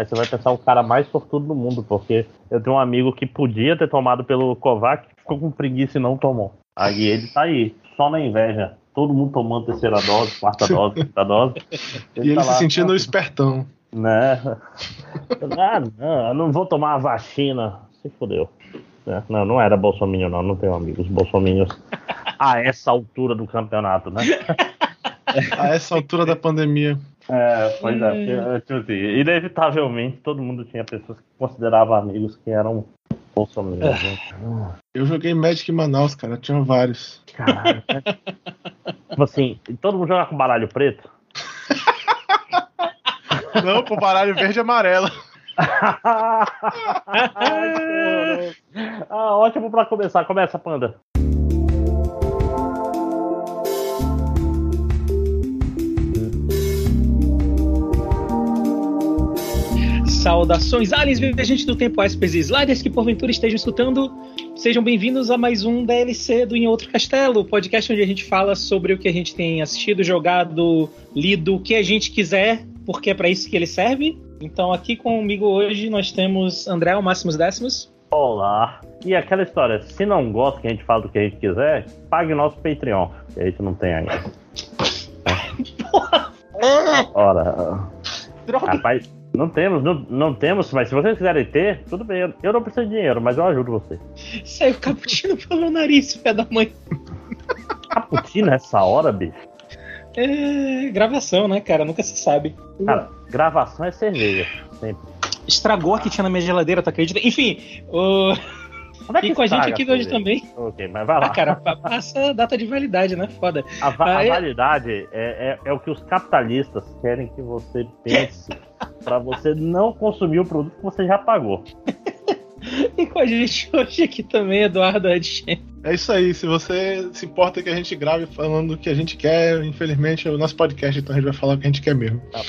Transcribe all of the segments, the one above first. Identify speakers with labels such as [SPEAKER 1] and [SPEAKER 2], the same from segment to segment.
[SPEAKER 1] Aí você vai pensar o cara mais sortudo do mundo, porque eu tenho um amigo que podia ter tomado pelo Kovac, ficou com preguiça e não tomou. Aí ele tá aí, só na inveja. Todo mundo tomando terceira dose, quarta dose, quinta dose.
[SPEAKER 2] Ele e ele tá se lá, sentindo espertão.
[SPEAKER 1] Né? Ah, não, eu não vou tomar a vacina. Se fodeu. É, não, não era Bolsonaro, não. Não tenho amigos bolsominions a essa altura do campeonato, né?
[SPEAKER 2] a essa altura da pandemia.
[SPEAKER 1] É, pois é, porque, tipo assim, inevitavelmente todo mundo tinha pessoas que consideravam amigos que eram bolsominions. Né?
[SPEAKER 2] Eu joguei Magic em Manaus, cara, tinha vários. Caralho.
[SPEAKER 1] tipo assim, todo mundo joga com baralho preto?
[SPEAKER 2] Não, com baralho verde e amarelo.
[SPEAKER 1] ah, ótimo pra começar. Começa, Panda.
[SPEAKER 3] Saudações, aliens, viajantes do tempo, aspes e sliders que porventura estejam escutando. Sejam bem-vindos a mais um DLC do Em Outro Castelo, podcast onde a gente fala sobre o que a gente tem assistido, jogado, lido, o que a gente quiser, porque é para isso que ele serve. Então, aqui comigo hoje nós temos André, o Máximos Décimos.
[SPEAKER 1] Olá. E aquela história, se não gosta que a gente fala do que a gente quiser, pague o nosso Patreon, que a gente não tem ainda. Porra! Ora. Droga. Rapaz, não temos, não, não temos, mas se vocês quiserem ter, tudo bem. Eu não preciso de dinheiro, mas eu ajudo você.
[SPEAKER 3] Saiu cappuccino pelo nariz, pé da mãe.
[SPEAKER 1] Cappuccino essa hora, bicho?
[SPEAKER 3] É gravação, né, cara? Nunca se sabe.
[SPEAKER 1] Cara, gravação é cerveja, sempre.
[SPEAKER 3] Estragou a que tinha na minha geladeira, tu acredita? Enfim, o. É e com a gente aqui hoje também.
[SPEAKER 1] Ok, mas vai lá. Ah,
[SPEAKER 3] cara, passa a data de validade, né? Foda.
[SPEAKER 1] A, va a validade é, é, é, o que os capitalistas querem que você pense para você não consumir o produto que você já pagou.
[SPEAKER 3] e com a gente hoje aqui também, Eduardo Adchen.
[SPEAKER 2] É isso aí, se você se importa que a gente grave falando o que a gente quer, infelizmente é o nosso podcast, então a gente vai falar o que a gente quer mesmo. Tá.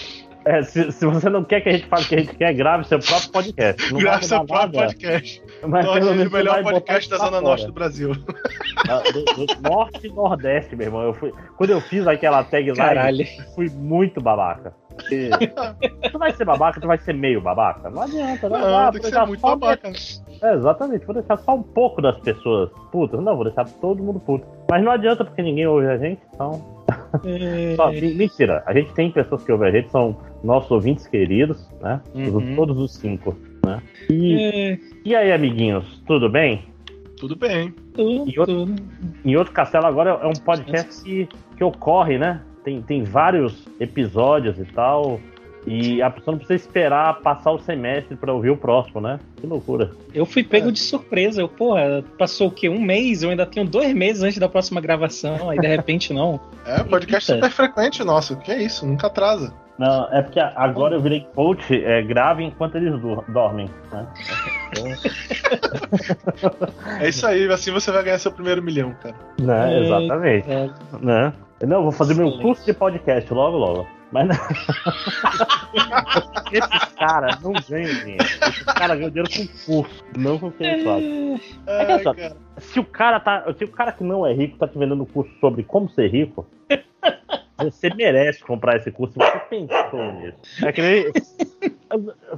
[SPEAKER 1] É, se, se, você não quer que a gente fale o que a gente quer, grave seu próprio podcast.
[SPEAKER 2] Não grave seu próprio nada. podcast. Mas Torne pelo menos o melhor podcast da Zona Norte do Brasil.
[SPEAKER 1] Ah, do, do, norte e Nordeste, meu irmão. Eu fui, quando eu fiz aquela tagline,
[SPEAKER 3] Caralho.
[SPEAKER 1] fui muito babaca. Porque tu vai ser babaca, tu vai ser meio babaca. Não adianta, né?
[SPEAKER 2] Não, ah, tem que ser muito babaca.
[SPEAKER 1] É, exatamente, vou deixar só um pouco das pessoas putas. Não, vou deixar todo mundo puto. Mas não adianta porque ninguém ouve a gente, então. É... Só, mentira, a gente tem pessoas que ouvem a gente, são nossos ouvintes queridos, né? Uhum. Todos os cinco, né? E, é... e aí, amiguinhos, tudo bem?
[SPEAKER 2] Tudo bem.
[SPEAKER 3] Tudo,
[SPEAKER 1] em, outro,
[SPEAKER 3] tudo.
[SPEAKER 1] em outro castelo agora é um podcast que, que ocorre, né? Tem, tem vários episódios e tal. E a pessoa não precisa esperar passar o semestre para ouvir o próximo, né? Que loucura.
[SPEAKER 3] Eu fui pego é. de surpresa. Eu, porra, passou o quê? Um mês? Eu ainda tenho dois meses antes da próxima gravação. Aí de repente não.
[SPEAKER 2] É, podcast Eita. super frequente nosso. Que é isso? Nunca atrasa.
[SPEAKER 1] Não, é porque agora eu virei coach, é, grave enquanto eles dormem. Né?
[SPEAKER 2] é isso aí, assim você vai ganhar seu primeiro milhão, cara.
[SPEAKER 1] Né, exatamente. É. Né? Não, vou fazer meu curso de podcast logo, logo. Mas não. Esses caras não ganham dinheiro. Esses caras ganham dinheiro com curso, não com o que eles fazem. É que, só, se o cara tá. Se o cara que não é rico tá te vendendo curso sobre como ser rico, você merece comprar esse curso. Você pensou nisso. É que nem.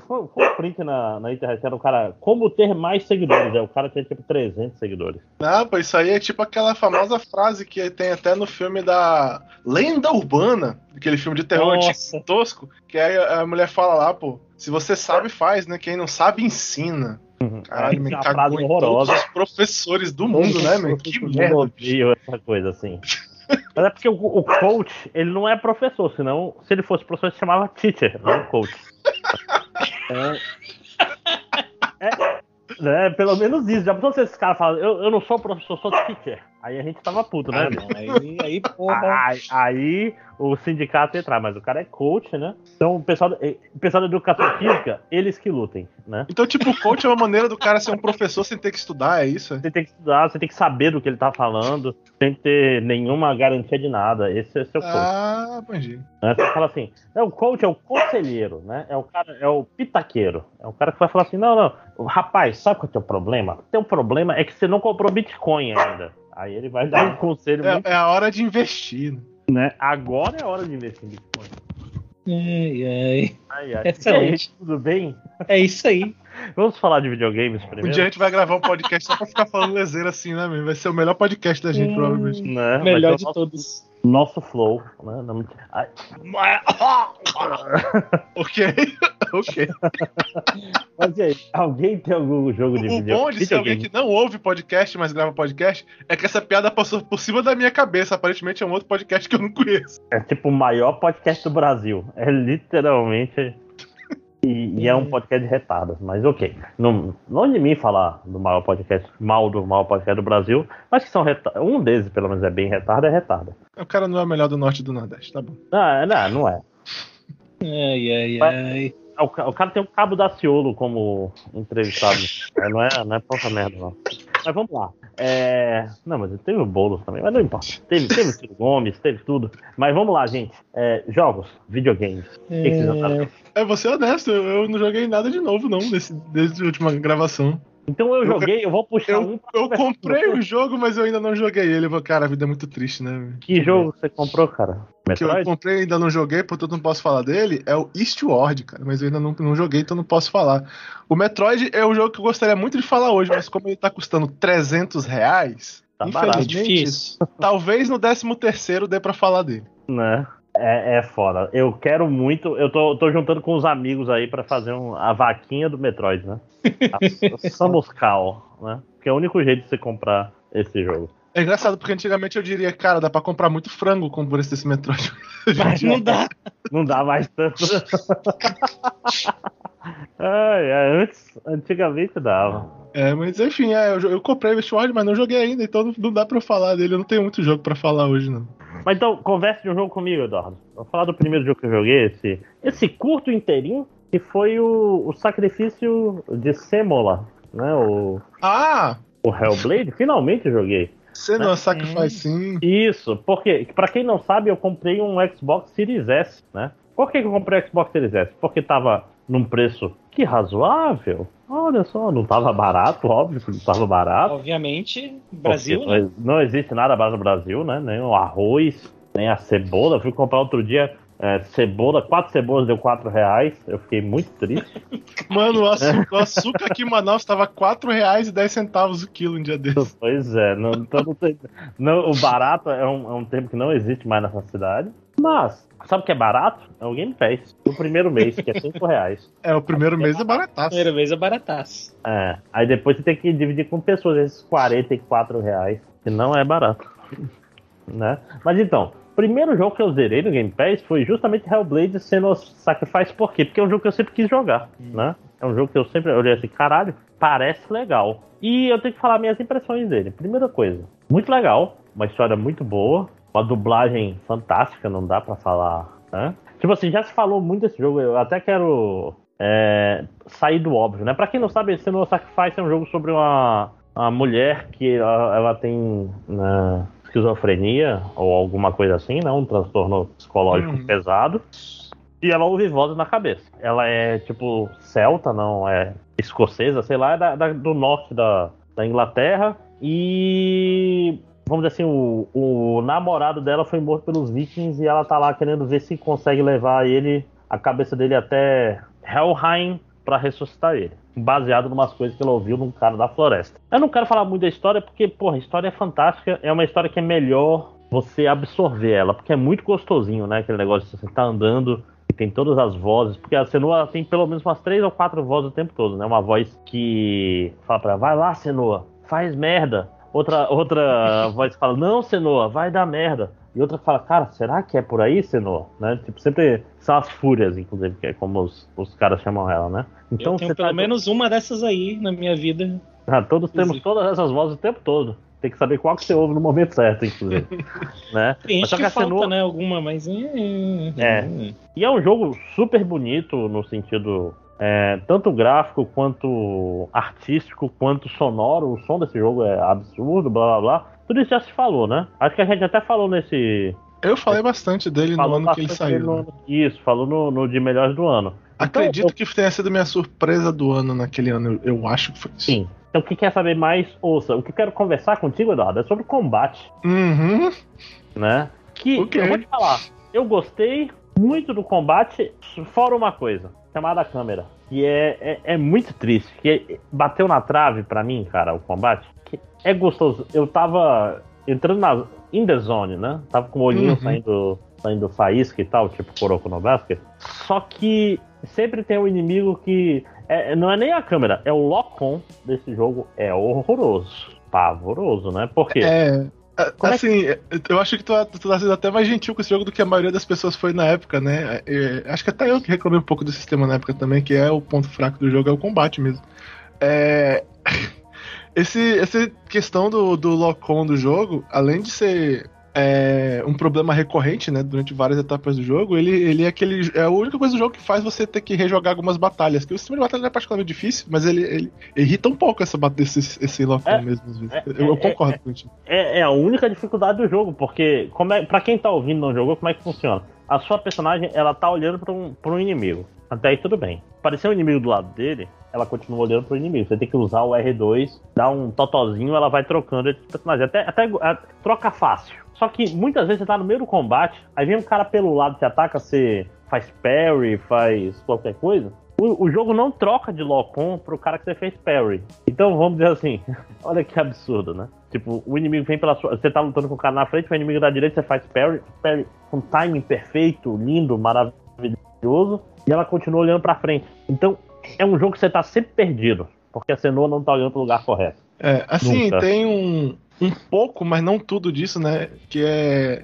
[SPEAKER 1] Foi, foi um print na, na internet, era o cara. Como ter mais seguidores? É, o cara tem tipo 300 seguidores.
[SPEAKER 2] Não, pô, isso aí é tipo aquela famosa frase que tem até no filme da Lenda Urbana, aquele filme de terror tipo, tosco, que aí a mulher fala lá, pô, se você sabe, faz, né? Quem não sabe, ensina. Uhum. Caralho, me cagou em todos os professores do mundo, né, meu? Que merda.
[SPEAKER 1] Eu essa coisa assim. Mas é porque o, o, coach, ele não é professor, senão, se ele fosse professor, ele se chamava teacher, não coach. é, é, é, pelo menos isso. Já pensou se esse cara fala, eu, eu não sou professor, sou teacher. Aí a gente tava puto, né? Ah, não, aí, aí, porra. Aí, aí, o sindicato entrar, mas o cara é coach, né? Então o pessoal, o pessoal da educação física, eles que lutem, né?
[SPEAKER 2] Então, tipo, o coach é uma maneira do cara ser um professor sem ter que estudar, é isso?
[SPEAKER 1] Você tem que estudar, você tem que saber do que ele tá falando, sem ter nenhuma garantia de nada. Esse é seu coach.
[SPEAKER 2] Ah, entendi.
[SPEAKER 1] Né? Você fala assim, é, o coach é o conselheiro, né? É o cara, é o pitaqueiro. É o cara que vai falar assim, não, não, rapaz, sabe qual é o teu problema? O teu problema é que você não comprou Bitcoin ainda. Aí ele vai dar um conselho.
[SPEAKER 2] É, muito... é a hora de investir.
[SPEAKER 1] Né? Agora é a hora de investir em Bitcoin.
[SPEAKER 3] Ai, ai.
[SPEAKER 1] Ai, ai.
[SPEAKER 3] Excelente.
[SPEAKER 1] Aí, tudo bem?
[SPEAKER 3] É isso aí.
[SPEAKER 1] Vamos falar de videogames
[SPEAKER 2] Um
[SPEAKER 1] primeiro?
[SPEAKER 2] dia a gente vai gravar um podcast só pra ficar falando lezeira assim, né, meu? Vai ser o melhor podcast da gente,
[SPEAKER 3] Hum.
[SPEAKER 2] provavelmente.
[SPEAKER 1] Né?
[SPEAKER 3] Melhor de
[SPEAKER 1] nosso,
[SPEAKER 3] todos.
[SPEAKER 1] Nosso flow, né?
[SPEAKER 2] Ok, ok.
[SPEAKER 1] Mas e aí, alguém tem algum jogo de
[SPEAKER 2] O
[SPEAKER 1] vídeo?
[SPEAKER 2] bom de ser alguém que não ouve podcast, mas grava podcast, é que essa piada passou por cima da minha cabeça. Aparentemente é um outro podcast que eu não conheço.
[SPEAKER 1] É tipo o maior podcast do Brasil. É literalmente. E, e é um podcast de retardas, mas ok. Não, não de mim falar do maior podcast, mal do maior podcast do Brasil, mas que são um deles, pelo menos, é bem retardo, é retarda.
[SPEAKER 2] O cara não é o melhor do norte e do nordeste, tá bom.
[SPEAKER 1] Não, não, não é.
[SPEAKER 3] Ai, ai,
[SPEAKER 1] Mas-
[SPEAKER 3] ai.
[SPEAKER 1] O, o cara tem o Cabo da Ciolo como entrevistado. É, não é, não é pouca merda, não. Mas vamos lá. É, Não, mas teve o Boulos também, mas não importa. Teve, teve o Ciro Gomes, teve tudo. Mas vamos lá, gente. É, jogos, videogames. O que, que vocês acharam?
[SPEAKER 2] É, vou ser honesto, eu, eu não joguei nada de novo, não, desse, desde a última gravação.
[SPEAKER 1] Então eu joguei, eu vou puxar um
[SPEAKER 2] Eu,
[SPEAKER 1] pra
[SPEAKER 2] eu comprei o jogo, mas eu ainda não joguei ele. Cara, a vida é muito triste, né?
[SPEAKER 1] Que jogo você comprou, cara?
[SPEAKER 2] que eu
[SPEAKER 1] Metroid?
[SPEAKER 2] comprei e ainda não joguei, portanto não posso falar dele, é o Eastward, cara. Mas eu ainda não, não joguei, então não posso falar. O Metroid é um jogo que eu gostaria muito de falar hoje, mas como ele tá custando 300 reais,
[SPEAKER 1] Tá
[SPEAKER 2] infelizmente,
[SPEAKER 3] difícil.
[SPEAKER 2] talvez no 13 terceiro dê pra falar dele.
[SPEAKER 1] Né? É, é foda. Eu quero muito. Eu tô, tô juntando com os amigos aí pra fazer um- a vaquinha do Metroid, né? A, Samus Cal, né? Que é o único jeito de você comprar esse jogo.
[SPEAKER 2] É engraçado, porque antigamente eu diria, cara, dá pra comprar muito frango com por esse Metroid. Hoje em
[SPEAKER 3] Mas
[SPEAKER 2] dia-
[SPEAKER 3] não dá.
[SPEAKER 1] Não dá mais tanto. Ai, ai, antes, antigamente dava.
[SPEAKER 2] É, mas enfim, é, eu, eu comprei o Eastward, mas não joguei ainda, então não- não dá pra eu falar dele. Eu não tenho muito jogo pra falar hoje, não.
[SPEAKER 1] Mas então, converse de um jogo comigo, Eduardo. Vou falar do primeiro jogo que eu joguei, esse, esse curto inteirinho, que foi o, o sacrifício de Semola, né? O,
[SPEAKER 2] Ah!
[SPEAKER 1] o Hellblade. Finalmente eu joguei.
[SPEAKER 2] Você não Sacrifice sim.
[SPEAKER 1] Isso, porque, pra quem não sabe, eu comprei um Xbox Series S, né? Por que, que eu comprei o Xbox Series S? Porque tava num preço que razoável. Olha só, não tava barato, óbvio que não tava barato.
[SPEAKER 3] Obviamente, Brasil,
[SPEAKER 1] Porque
[SPEAKER 3] né?
[SPEAKER 1] não, existe nada barato no Brasil, né? Nem o arroz, nem a cebola. Eu fui comprar outro dia é, cebola, quatro cebolas deu quatro reais. Eu fiquei muito triste.
[SPEAKER 2] Mano, o açúcar, o açúcar aqui em Manaus tava R$ 4,10 o quilo um dia desses.
[SPEAKER 1] pois é, não, então não tem- não, o barato é um, é um termo que não existe mais nessa cidade. Mas, sabe o que é barato? É o Game Pass. O primeiro mês, que é cinco reais.
[SPEAKER 2] É, o primeiro mês é barataço.
[SPEAKER 3] Primeira vez é barataço.
[SPEAKER 1] É, aí depois você tem que dividir com pessoas esses 44 reais, que não é barato. Né? Mas então, o primeiro jogo que eu zerei no Game Pass foi justamente Hellblade sendo Sacrifice, por quê? Porque é um jogo que eu sempre quis jogar, né? É um jogo que eu sempre olhei assim, caralho, parece legal. E eu tenho que falar minhas impressões dele. Primeira coisa, muito legal, uma história muito boa, uma dublagem fantástica, não dá pra falar, né? Tipo assim, já se falou muito desse jogo, eu até quero é, sair do óbvio, né? Pra quem não sabe, Senua Sacrifice é um jogo sobre uma, uma mulher que ela, ela tem né, esquizofrenia ou alguma coisa assim, né? Um transtorno psicológico
[SPEAKER 2] Uhum.
[SPEAKER 1] pesado. E ela ouve vozes na cabeça. Ela é tipo celta, não é escocesa, sei lá, é da- da- do norte da, da Inglaterra. E vamos dizer assim, o, o namorado dela foi morto pelos vikings e ela tá lá querendo ver se consegue levar ele, a cabeça dele até Helheim pra ressuscitar ele. Baseado em umas coisas que ela ouviu num cara da floresta. Eu não quero falar muito da história porque, porra, a história é fantástica. É uma história que é melhor você absorver ela, porque é muito gostosinho, né? Aquele negócio de você tá andando e tem todas as vozes, porque a Senua tem pelo menos umas três ou quatro vozes o tempo todo, né? Uma voz que fala pra ela, vai lá, Senua, faz merda. Outra, outra voz que fala, não, Senua, vai dar merda. E outra que fala, cara, será que é por aí, Senua? Né? Tipo, sempre são as fúrias, inclusive, que é como os, os caras chamam ela, né?
[SPEAKER 3] eu tenho pelo
[SPEAKER 1] tá-
[SPEAKER 3] menos uma dessas aí na minha vida.
[SPEAKER 1] ah, todos temos todas essas vozes o tempo todo. Tem que saber qual que você ouve no momento certo, inclusive. né?
[SPEAKER 3] Tem
[SPEAKER 1] Mas só
[SPEAKER 3] que,
[SPEAKER 1] a
[SPEAKER 3] falta,
[SPEAKER 1] Senua-
[SPEAKER 3] né? Alguma, mas. É.
[SPEAKER 1] É. E é um jogo super bonito no sentido é, tanto gráfico quanto artístico, quanto sonoro. O som desse jogo é absurdo, blá blá blá. Tudo isso já se falou, né? Acho que a gente até falou nesse.
[SPEAKER 2] Eu falei bastante dele no
[SPEAKER 1] falou
[SPEAKER 2] ano que ele saiu.
[SPEAKER 1] no
[SPEAKER 2] né?
[SPEAKER 1] Isso, falou no, no de melhores do ano.
[SPEAKER 2] Acredito
[SPEAKER 1] Então,
[SPEAKER 2] que tenha sido minha surpresa do ano naquele ano. Eu, eu acho que foi isso.
[SPEAKER 1] Sim. Então, quem quer saber mais, ouça. O que eu quero conversar contigo, Eduardo, é sobre combate.
[SPEAKER 2] Uhum.
[SPEAKER 1] né? Que
[SPEAKER 2] Ok.
[SPEAKER 1] eu vou te falar, eu gostei, muito do combate, fora uma coisa, chamada câmera. Que é, é, é muito triste. Que é, bateu na trave pra mim, cara, o combate. Que é gostoso. Eu tava entrando na. In the zone, né? Tava com o olhinho uhum. saindo, saindo faísca e tal, tipo Kuroko no Basket. Só que sempre tem um inimigo que. É, não é nem a câmera, é o lock-on desse jogo. É horroroso. Pavoroso, né? Porque.
[SPEAKER 2] É. Como assim, é que... eu acho que tu, tu tá sendo até mais gentil com esse jogo do que a maioria das pessoas foi na época, né? É, acho que até eu que reclamei um pouco do sistema na época também, que é o ponto fraco do jogo, é o combate mesmo. É. Esse, essa questão do, do lock-on do jogo, além de ser é, um problema recorrente, né, durante várias etapas do jogo, ele, ele é aquele. É a única coisa do jogo que faz você ter que rejogar algumas batalhas. Que o sistema de batalha não é particularmente difícil, mas ele, ele irrita um pouco essa, esse, esse lock-on é, mesmo, às vezes. É, eu, eu, é, concordo com isso.
[SPEAKER 1] É, é, a única dificuldade do jogo, porque como é, pra quem tá ouvindo no jogo, como é que funciona? A sua personagem, ela tá olhando pra um, pra um inimigo. Até aí tudo bem. Apareceu um inimigo do lado dele, ela continua olhando pro inimigo. Você tem que usar o R2, dar um totozinho, ela vai trocando entre personagens. Até, até troca fácil. Só que muitas vezes você tá no meio do combate, aí vem um cara pelo lado, te ataca, você faz parry, faz qualquer coisa. O, o jogo não troca de lock-on pro cara que você fez parry. Então vamos dizer assim, olha que absurdo, né? Tipo, o inimigo vem pela sua. Você tá lutando com o cara na frente, o inimigo da direita, você faz parry, parry com timing perfeito, lindo, maravilhoso, e ela continua olhando pra frente. Então, é um jogo que você tá sempre perdido, porque a cenoura não tá olhando pro lugar correto.
[SPEAKER 2] É, assim, Nunca. tem um, um pouco, mas não tudo disso, né? Que é.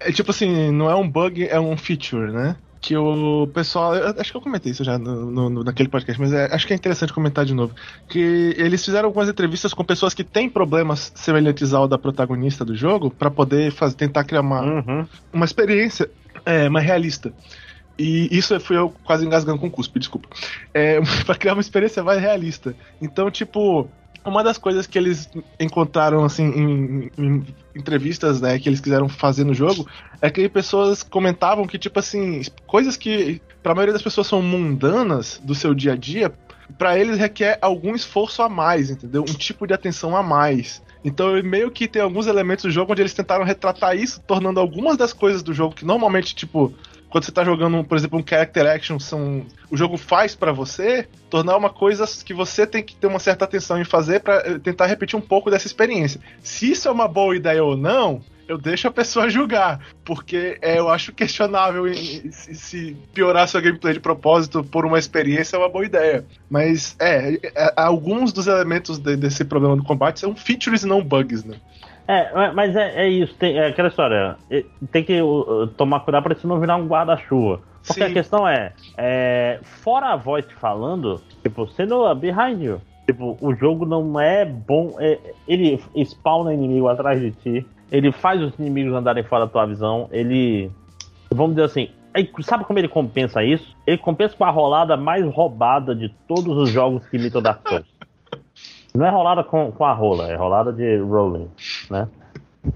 [SPEAKER 2] É tipo assim, não é um bug, é um feature, né? Que o pessoal. acho que eu comentei isso já no, no naquele podcast, mas é, acho que é interessante comentar de novo. Que eles fizeram algumas entrevistas com pessoas que têm problemas semelhantes ao da protagonista do jogo, para poder fazer, tentar criar uma, uhum. uma experiência é, mais realista. E isso fui eu quase engasgando com cuspe, desculpa. É, pra criar uma experiência mais realista. Então, tipo, uma das coisas que eles encontraram, assim, em, em, entrevistas, né, que eles quiseram fazer no jogo, é que pessoas comentavam que, tipo assim, coisas que pra maioria das pessoas são mundanas do seu dia a dia, para eles requer algum esforço a mais, entendeu? Um tipo de atenção a mais. Então, meio que tem alguns elementos do jogo onde eles tentaram retratar isso, tornando algumas das coisas do jogo que normalmente, tipo, quando você tá jogando, por exemplo, um character action, são, o jogo faz para você, tornar uma coisa que você tem que ter uma certa atenção em fazer para eh, tentar repetir um pouco dessa experiência. Se isso é uma boa ideia ou não, eu deixo a pessoa julgar, porque é, eu acho questionável se, piorar sua gameplay de propósito por uma experiência é uma boa ideia. Mas é, é alguns dos elementos de, desse problema do combate são features e não bugs, né?
[SPEAKER 1] É, mas é, é isso, tem, é aquela história. Tem que uh, tomar cuidado pra isso não virar um guarda-chuva. Porque Sim. a questão é, é, fora a voz te falando, tipo, sendo behind you. Tipo, o jogo não é bom. É, ele spawna inimigo atrás de ti. Ele faz os inimigos andarem fora da tua visão. Ele. Vamos dizer assim. Sabe como ele compensa isso? Ele compensa com a rolada mais roubada de todos os jogos que imitam Dark Souls. Não é rolada com, com a rola, é rolada de rolling, né?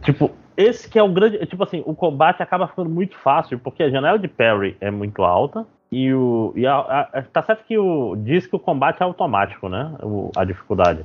[SPEAKER 1] Tipo, esse que é o grande. Tipo assim, o combate acaba ficando muito fácil, porque a janela de parry é muito alta. E o. E a, a, tá certo que o. Diz que o combate é automático, né? O, a dificuldade.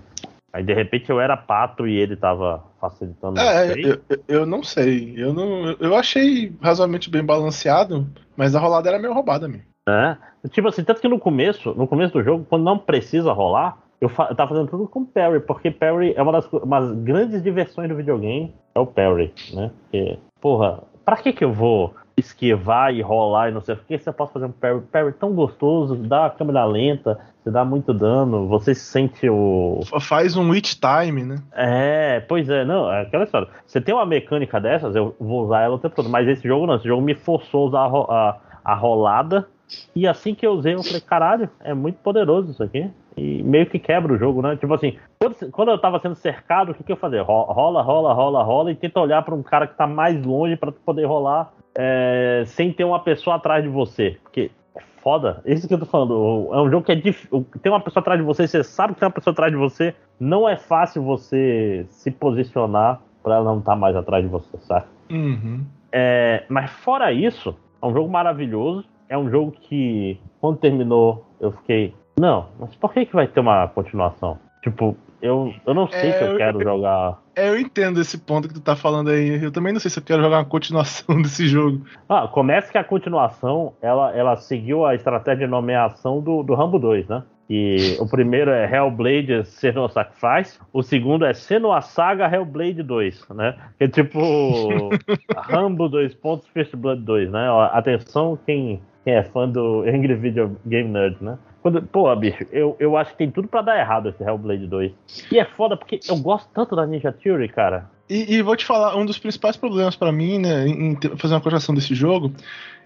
[SPEAKER 1] Aí de repente eu era pato e ele tava facilitando.
[SPEAKER 2] É, eu, eu não sei. Eu não. Eu achei razoavelmente bem balanceado, mas a rolada era meio roubada mesmo.
[SPEAKER 1] É. Tipo assim, tanto que no começo, no começo do jogo, quando não precisa rolar, eu, eu tava fazendo tudo com parry, porque parry é uma das umas grandes diversões do videogame, é o parry, né? Porque, porra, pra que que eu vou esquivar e rolar e não sei o que, você pode fazer um parry, parry tão gostoso, dá a câmera lenta, você dá muito dano, você sente o.
[SPEAKER 2] Faz um witch time, né?
[SPEAKER 1] É, pois é, não, é aquela história. Você tem uma mecânica dessas, eu vou usar ela o tempo todo, mas esse jogo não, esse jogo me forçou a usar a, a, a rolada. E assim que eu usei, eu falei, caralho, é muito poderoso isso aqui e meio que quebra o jogo, né? Tipo assim, quando, quando eu tava sendo cercado, o que, que eu fazia? Rola, rola, rola, rola e tenta olhar para um cara que tá mais longe para poder rolar é, sem ter uma pessoa atrás de você. Porque é foda. Isso que eu tô falando. É um jogo que é difícil. Tem uma pessoa atrás de você, você sabe que tem uma pessoa atrás de você. Não é fácil você se posicionar para ela não estar tá mais atrás de você, sabe?
[SPEAKER 2] Uhum.
[SPEAKER 1] É, mas fora isso, é um jogo maravilhoso. É um jogo que, quando terminou, eu fiquei não, mas por que, que vai ter uma continuação? Tipo, eu, eu não sei é, se eu, eu quero eu, jogar.
[SPEAKER 2] É, eu entendo esse ponto que tu tá falando aí. Eu também não sei se eu quero jogar uma continuação desse jogo.
[SPEAKER 1] Ah, começa que a continuação ela, ela seguiu a estratégia de nomeação do, do Rambo 2, né? E o primeiro é Hellblade Senua Sacrifice, o segundo é Senua Saga Hellblade 2, né? Que é tipo Rambo 2 pontos First Blood 2, né? Atenção quem, quem é fã do Angry Video Game Nerd, né? Quando, pô, bicho, eu, eu acho que tem tudo para dar errado esse Hellblade 2. E é foda porque eu gosto tanto da Ninja Theory, cara.
[SPEAKER 2] E, e vou te falar, um dos principais problemas para mim, né, em fazer uma continuação desse jogo,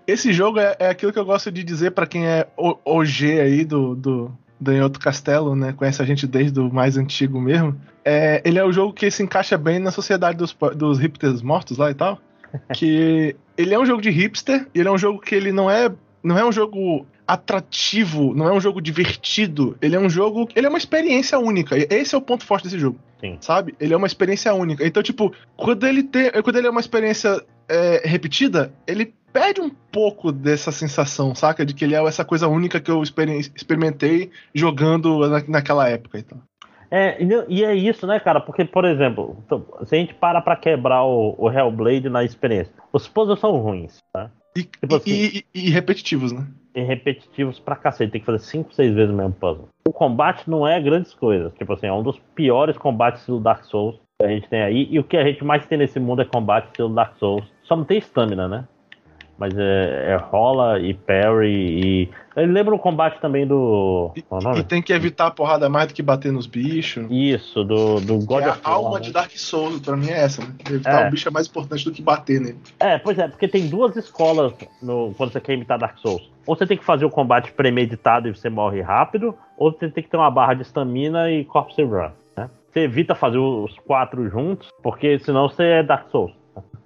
[SPEAKER 2] esse jogo é, é aquilo que eu gosto de dizer para quem é OG aí do, do, do outro Castelo, né? Conhece a gente desde o mais antigo mesmo. É, ele é o jogo que se encaixa bem na sociedade dos, dos hipsters mortos lá e tal. Que ele é um jogo de hipster, ele é um jogo que ele não é. Não é um jogo atrativo, não é um jogo divertido. Ele é um jogo. Ele é uma experiência única. Esse é o ponto forte desse jogo. Sim. Sabe? Ele é uma experiência única. Então, tipo, quando ele tem. Quando ele é uma experiência é, repetida, ele perde um pouco dessa sensação, saca? De que ele é essa coisa única que eu experimentei jogando na, naquela época e tal.
[SPEAKER 1] É, e é isso, né, cara? Porque, por exemplo, se a gente para pra quebrar o, o Hellblade na experiência, os puzzles são ruins, tá?
[SPEAKER 2] E, tipo assim, e, e, e, repetitivos, né?
[SPEAKER 1] Repetitivos pra cacete. Tem que fazer 5, 6 vezes o mesmo puzzle. O combate não é grandes coisas. Tipo assim, é um dos piores combates do Dark Souls que a gente tem aí. E o que a gente mais tem nesse mundo é combate estilo Dark Souls. Só não tem stamina, né? Mas é, é rola e parry e. Ele lembra o combate também do.
[SPEAKER 2] E, é e, tem que evitar a porrada mais do que bater nos bichos.
[SPEAKER 1] Isso, do, do God
[SPEAKER 2] é of War. A alma né? de Dark Souls, pra mim é essa, né? Evitar é. o bicho é mais importante do que bater nele.
[SPEAKER 1] É, pois é, porque tem duas escolas no, quando você quer imitar Dark Souls. Ou você tem que fazer o combate premeditado e você morre rápido, ou você tem que ter uma barra de stamina e corpse run. Né? Você evita fazer os quatro juntos, porque senão você é Dark Souls.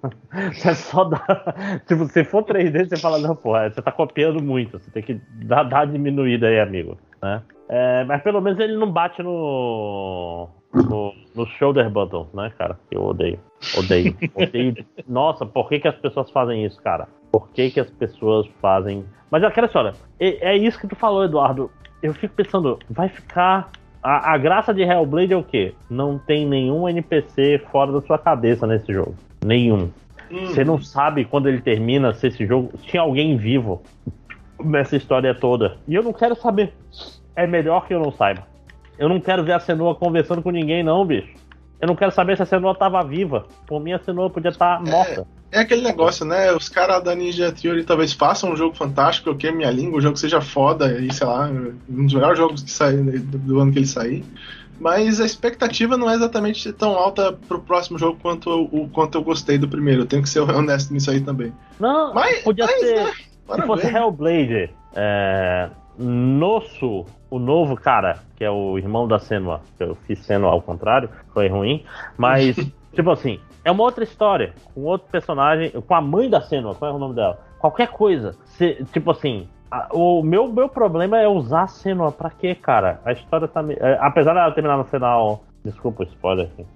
[SPEAKER 1] Você só dá. Tipo, se for 3D, você fala, não, porra, você tá copiando muito. Você tem que dar, dar diminuída aí, amigo. Né? É, mas pelo menos ele não bate no. No, no shoulder buttons, né, cara? Eu odeio. Odeio. Odeio. Nossa, por que, que as pessoas fazem isso, cara? Por que, que as pessoas fazem. Mas aquela história, é, é isso que tu falou, Eduardo. Eu fico pensando, vai ficar a, a, graça de Hellblade é o quê? Não tem nenhum NPC fora da sua cabeça nesse jogo. Nenhum. Hum. Você não sabe quando ele termina se esse jogo. Se tinha alguém vivo nessa história toda. E eu não quero saber. É melhor que eu não saiba. Eu não quero ver a Senua conversando com ninguém, não, bicho. Eu não quero saber se a Senua tava viva. Por mim, a Senua podia estar tá morta.
[SPEAKER 2] É, é, aquele negócio, né? Os caras da Ninja Theory talvez façam um jogo fantástico, eu queime minha língua, o jogo seja foda, e sei lá, um dos melhores jogos que sair do ano que ele sair. Mas a expectativa não é exatamente tão alta pro próximo jogo quanto, o, quanto eu gostei do primeiro. Eu tenho que ser honesto nisso aí também.
[SPEAKER 1] Não, mas, podia mas, ser. Né? Se fosse Hellblade, é, Nosso, o novo cara, que é o irmão da Senua, que eu fiz Senua ao contrário, foi ruim, mas, tipo assim, é uma outra história, com outro personagem, com a mãe da Senua, qual é o nome dela? Qualquer coisa, se, tipo assim, o meu, meu problema é usar a Senua. Pra quê, cara? A história tá. É, apesar dela terminar no final. Desculpa o spoiler aqui.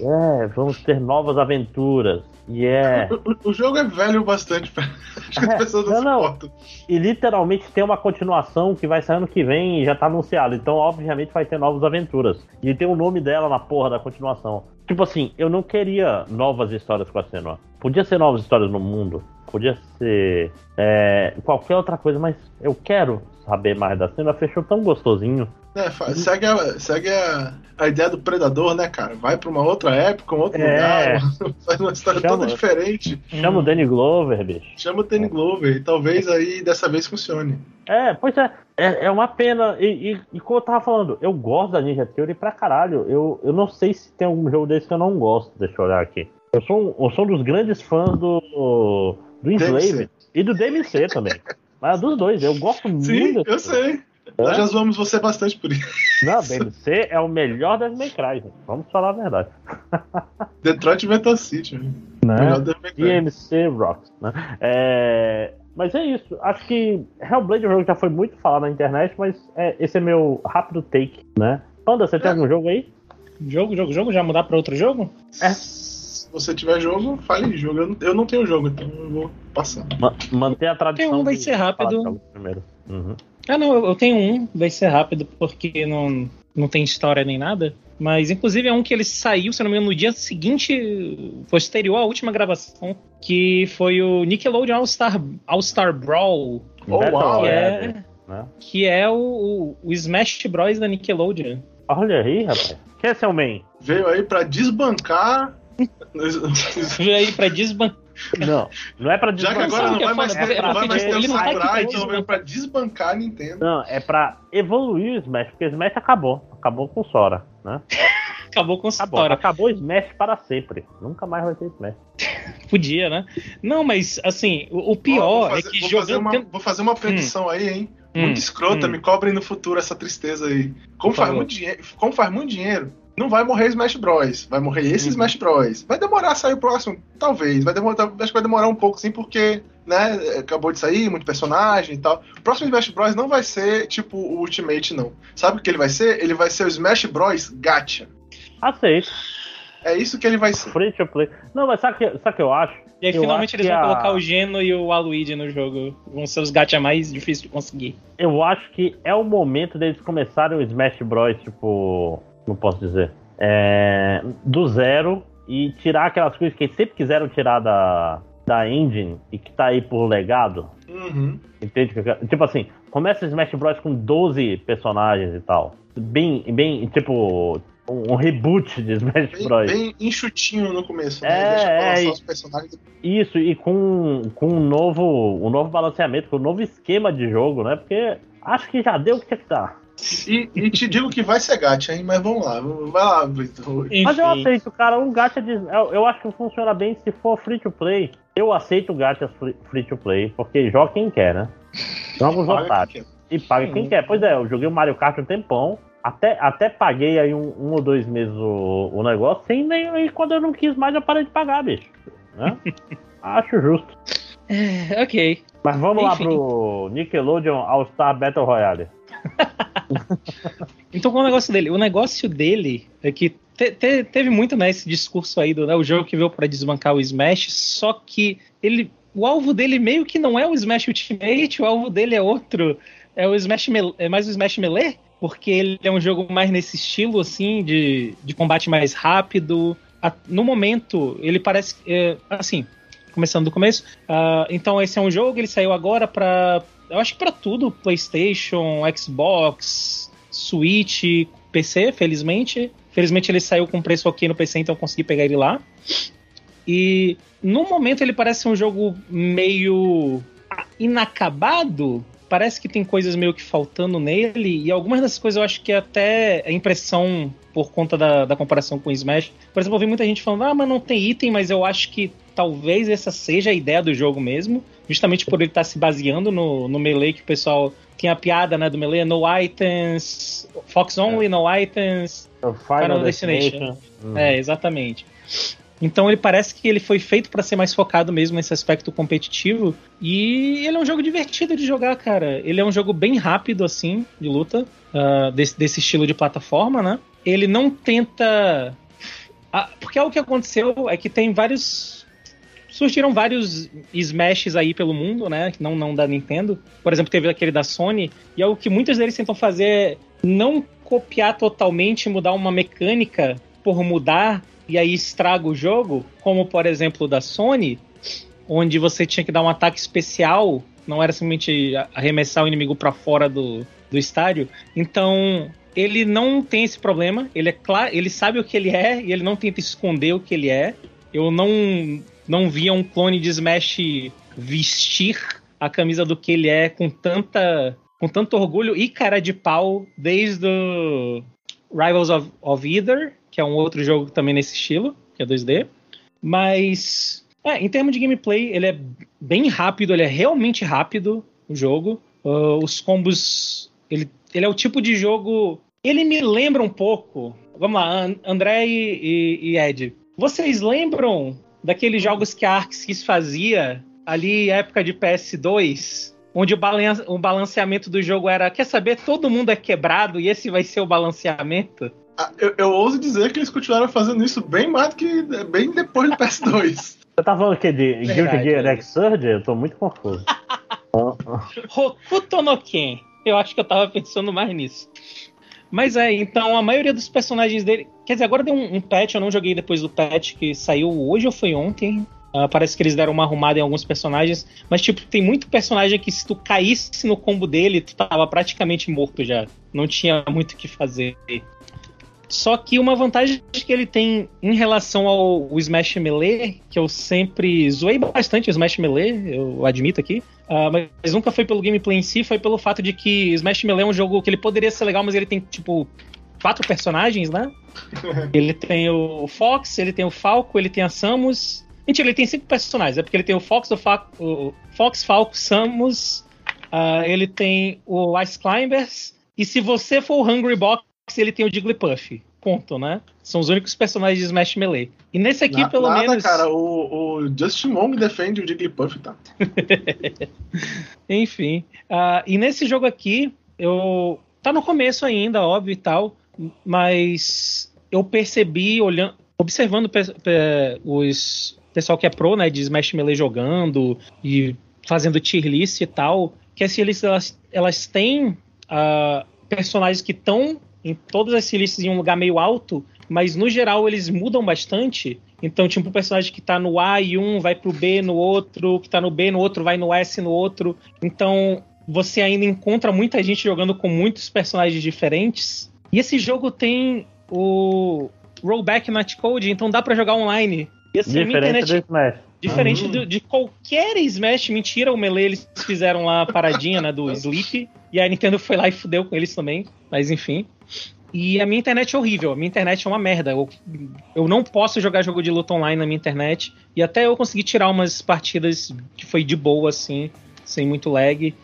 [SPEAKER 1] É, vamos ter novas aventuras. Yeah.
[SPEAKER 2] é. O, o, jogo é velho bastante. Acho que as é, pessoas não, não suportam.
[SPEAKER 1] E literalmente tem uma continuação que vai sair ano que vem e já tá anunciado. Então, obviamente, vai ter novas aventuras. E tem o nome dela na porra da continuação. Tipo assim, eu não queria novas histórias com a Senua. Podia ser novas histórias no mundo. Podia ser é, qualquer outra coisa, mas eu quero saber mais da cena. Fechou tão gostosinho.
[SPEAKER 2] É, segue, a, segue a, a ideia do Predador, né, cara? Vai pra uma outra época, um outro é, lugar, faz uma história chama, toda diferente.
[SPEAKER 1] Chama o Danny Glover, bicho.
[SPEAKER 2] Chama o Danny Glover, e talvez aí dessa vez funcione.
[SPEAKER 1] É, pois é, é, é uma pena. E, e, e, como eu tava falando, eu gosto da Ninja Theory pra caralho. Eu, eu não sei se tem algum jogo desse que eu não gosto. Deixa eu olhar aqui. Eu sou um, eu sou um dos grandes fãs do, do Enslave e do DMC também. Mas dos dois, eu gosto
[SPEAKER 2] Sim, muito. Sim, eu sei. É? Nós já zoamos você bastante por isso.
[SPEAKER 1] Não, DMC é o melhor das May Cry, vamos falar a verdade.
[SPEAKER 2] Detroit Metal City,
[SPEAKER 1] né? melhor DMC Rocks. Né? É... Mas é isso. Acho que Hellblade é um jogo que já foi muito falado na internet, mas é, esse é meu rápido take, né? Panda, você tem é. algum jogo aí?
[SPEAKER 3] Jogo, jogo, jogo? Já mudar para outro jogo?
[SPEAKER 2] É se você tiver jogo, fale jogo. Eu não, eu não tenho jogo, então eu vou passar.
[SPEAKER 1] Ma manter a tradição.
[SPEAKER 3] Tem um, vai ser rápido. Primeiro.
[SPEAKER 1] Uhum.
[SPEAKER 3] Ah, não, eu tenho um, vai ser rápido, porque não, não tem história nem nada. Mas, inclusive, é um que ele saiu, se não me engano, no dia seguinte, posterior à última gravação, que foi o Nickelodeon All-Star All -Star Brawl.
[SPEAKER 1] Oh, wow.
[SPEAKER 3] Que é, né? que é o, o, Smash Bros. da Nickelodeon.
[SPEAKER 1] Olha aí, rapaz. Quem é seu main?
[SPEAKER 2] Veio aí pra desbancar.
[SPEAKER 3] Veio aí pra desbancar.
[SPEAKER 1] Não, não é pra
[SPEAKER 2] desbancar. Já que agora não vai mais ter, é não vai mais ter o Sakurai, então veio pra desbancar a Nintendo.
[SPEAKER 1] Não, é pra evoluir o Smash, porque o Smash acabou. Acabou com Sora, né?
[SPEAKER 3] acabou com acabou, Sora.
[SPEAKER 1] Acabou o Smash para sempre. Nunca mais vai ter Smash.
[SPEAKER 3] Podia, né? Não, mas assim, o, o pior fazer, é que
[SPEAKER 2] vou
[SPEAKER 3] jogando.
[SPEAKER 2] Fazer uma, vou fazer uma predição hum. aí, hein? Muito hum, escrota, hum. me cobrem no futuro essa tristeza aí. Como faz, muito dinheiro, como faz muito dinheiro, não vai morrer Smash Bros. Vai morrer esse uhum. Smash Bros. Vai demorar a sair o próximo? Talvez. Vai demorar, acho que vai demorar um pouco, sim, porque, né, acabou de sair, muito personagem e tal. O próximo Smash Bros. não vai ser tipo o Ultimate, não. Sabe o que ele vai ser? Ele vai ser o Smash Bros. Gacha.
[SPEAKER 1] Aceito.
[SPEAKER 2] É isso que ele vai ser.
[SPEAKER 1] Free to play. Não, mas sabe o que, sabe que eu acho?
[SPEAKER 3] E aí,
[SPEAKER 1] eu
[SPEAKER 3] finalmente eles vão a... colocar o Geno e o Aluigi no jogo. Vão ser os gacha mais difíceis de conseguir.
[SPEAKER 1] Eu acho que é o momento deles começarem o Smash Bros. Tipo. Não posso dizer. É, do zero e tirar aquelas coisas que eles sempre quiseram tirar da, da engine e que tá aí por legado.
[SPEAKER 2] Uhum.
[SPEAKER 1] Entende? Tipo assim, começa o Smash Bros. com 12 personagens e tal. Bem, bem, tipo, um, reboot de Smash
[SPEAKER 2] bem,
[SPEAKER 1] Bros.
[SPEAKER 2] Bem enxutinho no começo,
[SPEAKER 1] né? É, Deixa é, os personagens. Isso, e com, com um, novo, um novo balanceamento, com um novo esquema de jogo, né? Porque acho que já deu o que tinha que dar.
[SPEAKER 2] E, e, te digo que vai ser gacha, hein? Mas vamos lá, vai lá, Vitor.
[SPEAKER 1] Mas eu aceito, cara, um gacha de. Eu, eu, acho que funciona bem se for free to play. Eu aceito gacha free, free to play, porque joga quem quer, né? Joga os otários. E paga quem quer. Pois é, eu joguei o Mario Kart um tempão. Até, até paguei aí um, um ou dois meses o, o negócio, sem nem. E quando eu não quis mais, eu parei de pagar, bicho. Né? Acho justo.
[SPEAKER 3] É, ok.
[SPEAKER 1] Mas vamos Enfim. lá pro Nickelodeon All-Star Battle Royale.
[SPEAKER 3] então qual é o negócio dele? O negócio dele é que te, te, teve muito né, esse discurso aí do né, o jogo que veio para desbancar o Smash, só que ele. O alvo dele meio que não é o Smash Ultimate, o alvo dele é outro. É o Smash é mais o Smash Melee porque ele é um jogo mais nesse estilo, assim, de, de combate mais rápido. A, no momento, ele parece. É, assim, começando do começo. Uh, então, esse é um jogo, ele saiu agora para. Eu acho que para tudo: PlayStation, Xbox, Switch, PC, felizmente. Felizmente ele saiu com preço ok no PC, então eu consegui pegar ele lá. E no momento ele parece um jogo meio inacabado, parece que tem coisas meio que faltando nele, e algumas dessas coisas eu acho que até é impressão por conta da, da comparação com o Smash. Por exemplo, eu vi muita gente falando, ah, mas não tem item, mas eu acho que talvez essa seja a ideia do jogo mesmo, justamente por ele estar se baseando no, no Melee, que o pessoal tinha a piada, né, do Melee, no items, Fox Only, é. no items,
[SPEAKER 1] Final, Final Destination. Destination.
[SPEAKER 3] Hum. É, exatamente. Então ele parece que ele foi feito para ser mais focado mesmo nesse aspecto competitivo. E ele é um jogo divertido de jogar, cara. Ele é um jogo bem rápido, assim, de luta, uh, desse, desse, estilo de plataforma, né? Ele não tenta. Ah, porque o que aconteceu é que tem vários. Surgiram vários Smashes aí pelo mundo, né? Não, não da Nintendo. Por exemplo, teve aquele da Sony. E é o que muitos deles tentam fazer não copiar totalmente, mudar uma mecânica por mudar e aí estraga o jogo, como por exemplo da Sony, onde você tinha que dar um ataque especial, não era simplesmente arremessar o inimigo para fora do, do estádio. Então, ele não tem esse problema, ele é claro, ele sabe o que ele é e ele não tenta esconder o que ele é. Eu não não via um clone de Smash vestir a camisa do que ele é com tanta com tanto orgulho e cara de pau desde o Rivals of, of Either que é um outro jogo também nesse estilo, que é 2D. Mas, é, em termos de gameplay, ele é bem rápido, ele é realmente rápido o jogo. Uh, os combos. Ele, ele é o tipo de jogo. Ele me lembra um pouco. Vamos lá, André e, e, e Ed. Vocês lembram daqueles jogos que a Arxis fazia ali época de PS2? Onde o, balance, o balanceamento do jogo era: quer saber? Todo mundo é quebrado e esse vai ser o balanceamento?
[SPEAKER 2] Ah, eu, eu ouso dizer que eles continuaram fazendo isso bem mais do que bem depois do PS2.
[SPEAKER 1] Você tá falando o quê? De Guilty Gear Xrd? Eu tô muito confuso.
[SPEAKER 3] Hokuto no Ken. Eu acho que eu tava pensando mais nisso. Mas é, então a maioria dos personagens dele. Quer dizer, agora deu um, um patch, eu não joguei depois do patch que saiu hoje ou foi ontem. Uh, parece que eles deram uma arrumada em alguns personagens. Mas, tipo, tem muito personagem que se tu caísse no combo dele, tu tava praticamente morto já. Não tinha muito o que fazer. Só que uma vantagem que ele tem em relação ao Smash Melee, que eu sempre zoei bastante o Smash Melee, eu admito aqui, uh, mas nunca foi pelo gameplay em si, foi pelo fato de que Smash Melee é um jogo que ele poderia ser legal, mas ele tem, tipo, quatro personagens, né? ele tem o Fox, ele tem o Falco, ele tem a Samus. Mentira, ele tem cinco personagens, é porque ele tem o Fox, o, Fa o Fox, Falco, Samus, uh, ele tem o Ice Climbers, e se você for o Hungry Box, ele tem o Jigglypuff. Ponto, né? São os únicos personagens de Smash Melee. E nesse aqui, Na, pelo
[SPEAKER 2] nada,
[SPEAKER 3] menos.
[SPEAKER 2] cara, o, o Justin Wong defende o Jigglypuff, tá?
[SPEAKER 3] Enfim. Uh, e nesse jogo aqui, eu. Tá no começo ainda, óbvio e tal, mas eu percebi, olhando, observando os pessoal que é pro, né, de Smash Melee jogando e fazendo tier list e tal, que as tier lists elas, elas têm uh, personagens que estão em todas as listas em um lugar meio alto, mas no geral eles mudam bastante. Então, tipo, um personagem que tá no A e um vai pro B no outro, que tá no B no outro vai no S no outro. Então, você ainda encontra muita gente jogando com muitos personagens diferentes. E esse jogo tem o rollback not code, então dá para jogar online. E
[SPEAKER 1] assim, Diferente internet... do Smash.
[SPEAKER 3] Diferente uhum. do, de qualquer Smash, mentira, o Melee eles fizeram lá a paradinha né, do Sleep, e a Nintendo foi lá e fudeu com eles também, mas enfim. E a minha internet é horrível, a minha internet é uma merda. Eu, eu não posso jogar jogo de luta online na minha internet, e até eu consegui tirar umas partidas que foi de boa, assim, sem muito lag.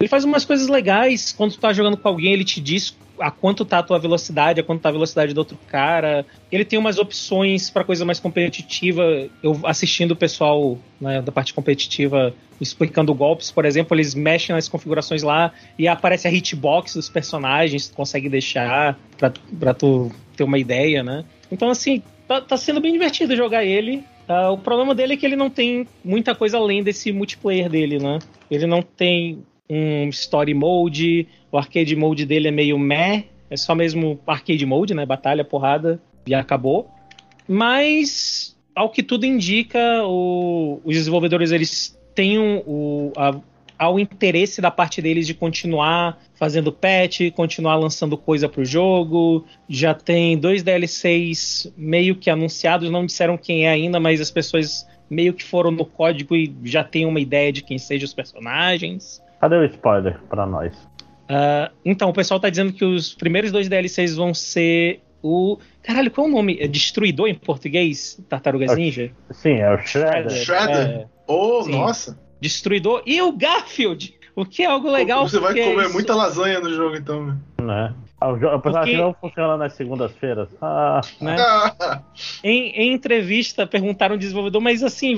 [SPEAKER 3] Ele faz umas coisas legais, quando tu tá jogando com alguém, ele te diz a quanto tá a tua velocidade, a quanto tá a velocidade do outro cara. Ele tem umas opções para coisa mais competitiva. Eu assistindo o pessoal né, da parte competitiva explicando golpes, por exemplo, eles mexem nas configurações lá e aparece a hitbox dos personagens, tu consegue deixar pra, pra tu ter uma ideia, né? Então, assim, tá, tá sendo bem divertido jogar ele. Uh, o problema dele é que ele não tem muita coisa além desse multiplayer dele, né? Ele não tem um story mode, o arcade mode dele é meio meh, é só mesmo arcade mode, né? Batalha, porrada e acabou. Mas, ao que tudo indica, o, os desenvolvedores eles têm o, a, ao interesse da parte deles de continuar fazendo patch, continuar lançando coisa pro jogo. Já tem dois DLCs meio que anunciados, não disseram quem é ainda, mas as pessoas meio que foram no código e já têm uma ideia de quem sejam os personagens.
[SPEAKER 1] Cadê o spoiler pra nós?
[SPEAKER 3] Uh, então, o pessoal tá dizendo que os primeiros dois DLCs vão ser o. Caralho, qual é o nome? É Destruidor em português? Tartarugas é Ninja?
[SPEAKER 1] Sim, é o Shredder.
[SPEAKER 2] Shredder? É, oh, sim. nossa!
[SPEAKER 3] Destruidor e o Garfield! O que é algo legal.
[SPEAKER 2] Você vai comer isso... muita lasanha no jogo, então.
[SPEAKER 1] Né? O, o personagem Porque... não funciona nas segundas-feiras. Ah.
[SPEAKER 3] Né? em, em, entrevista, perguntaram ao desenvolvedor, mas assim,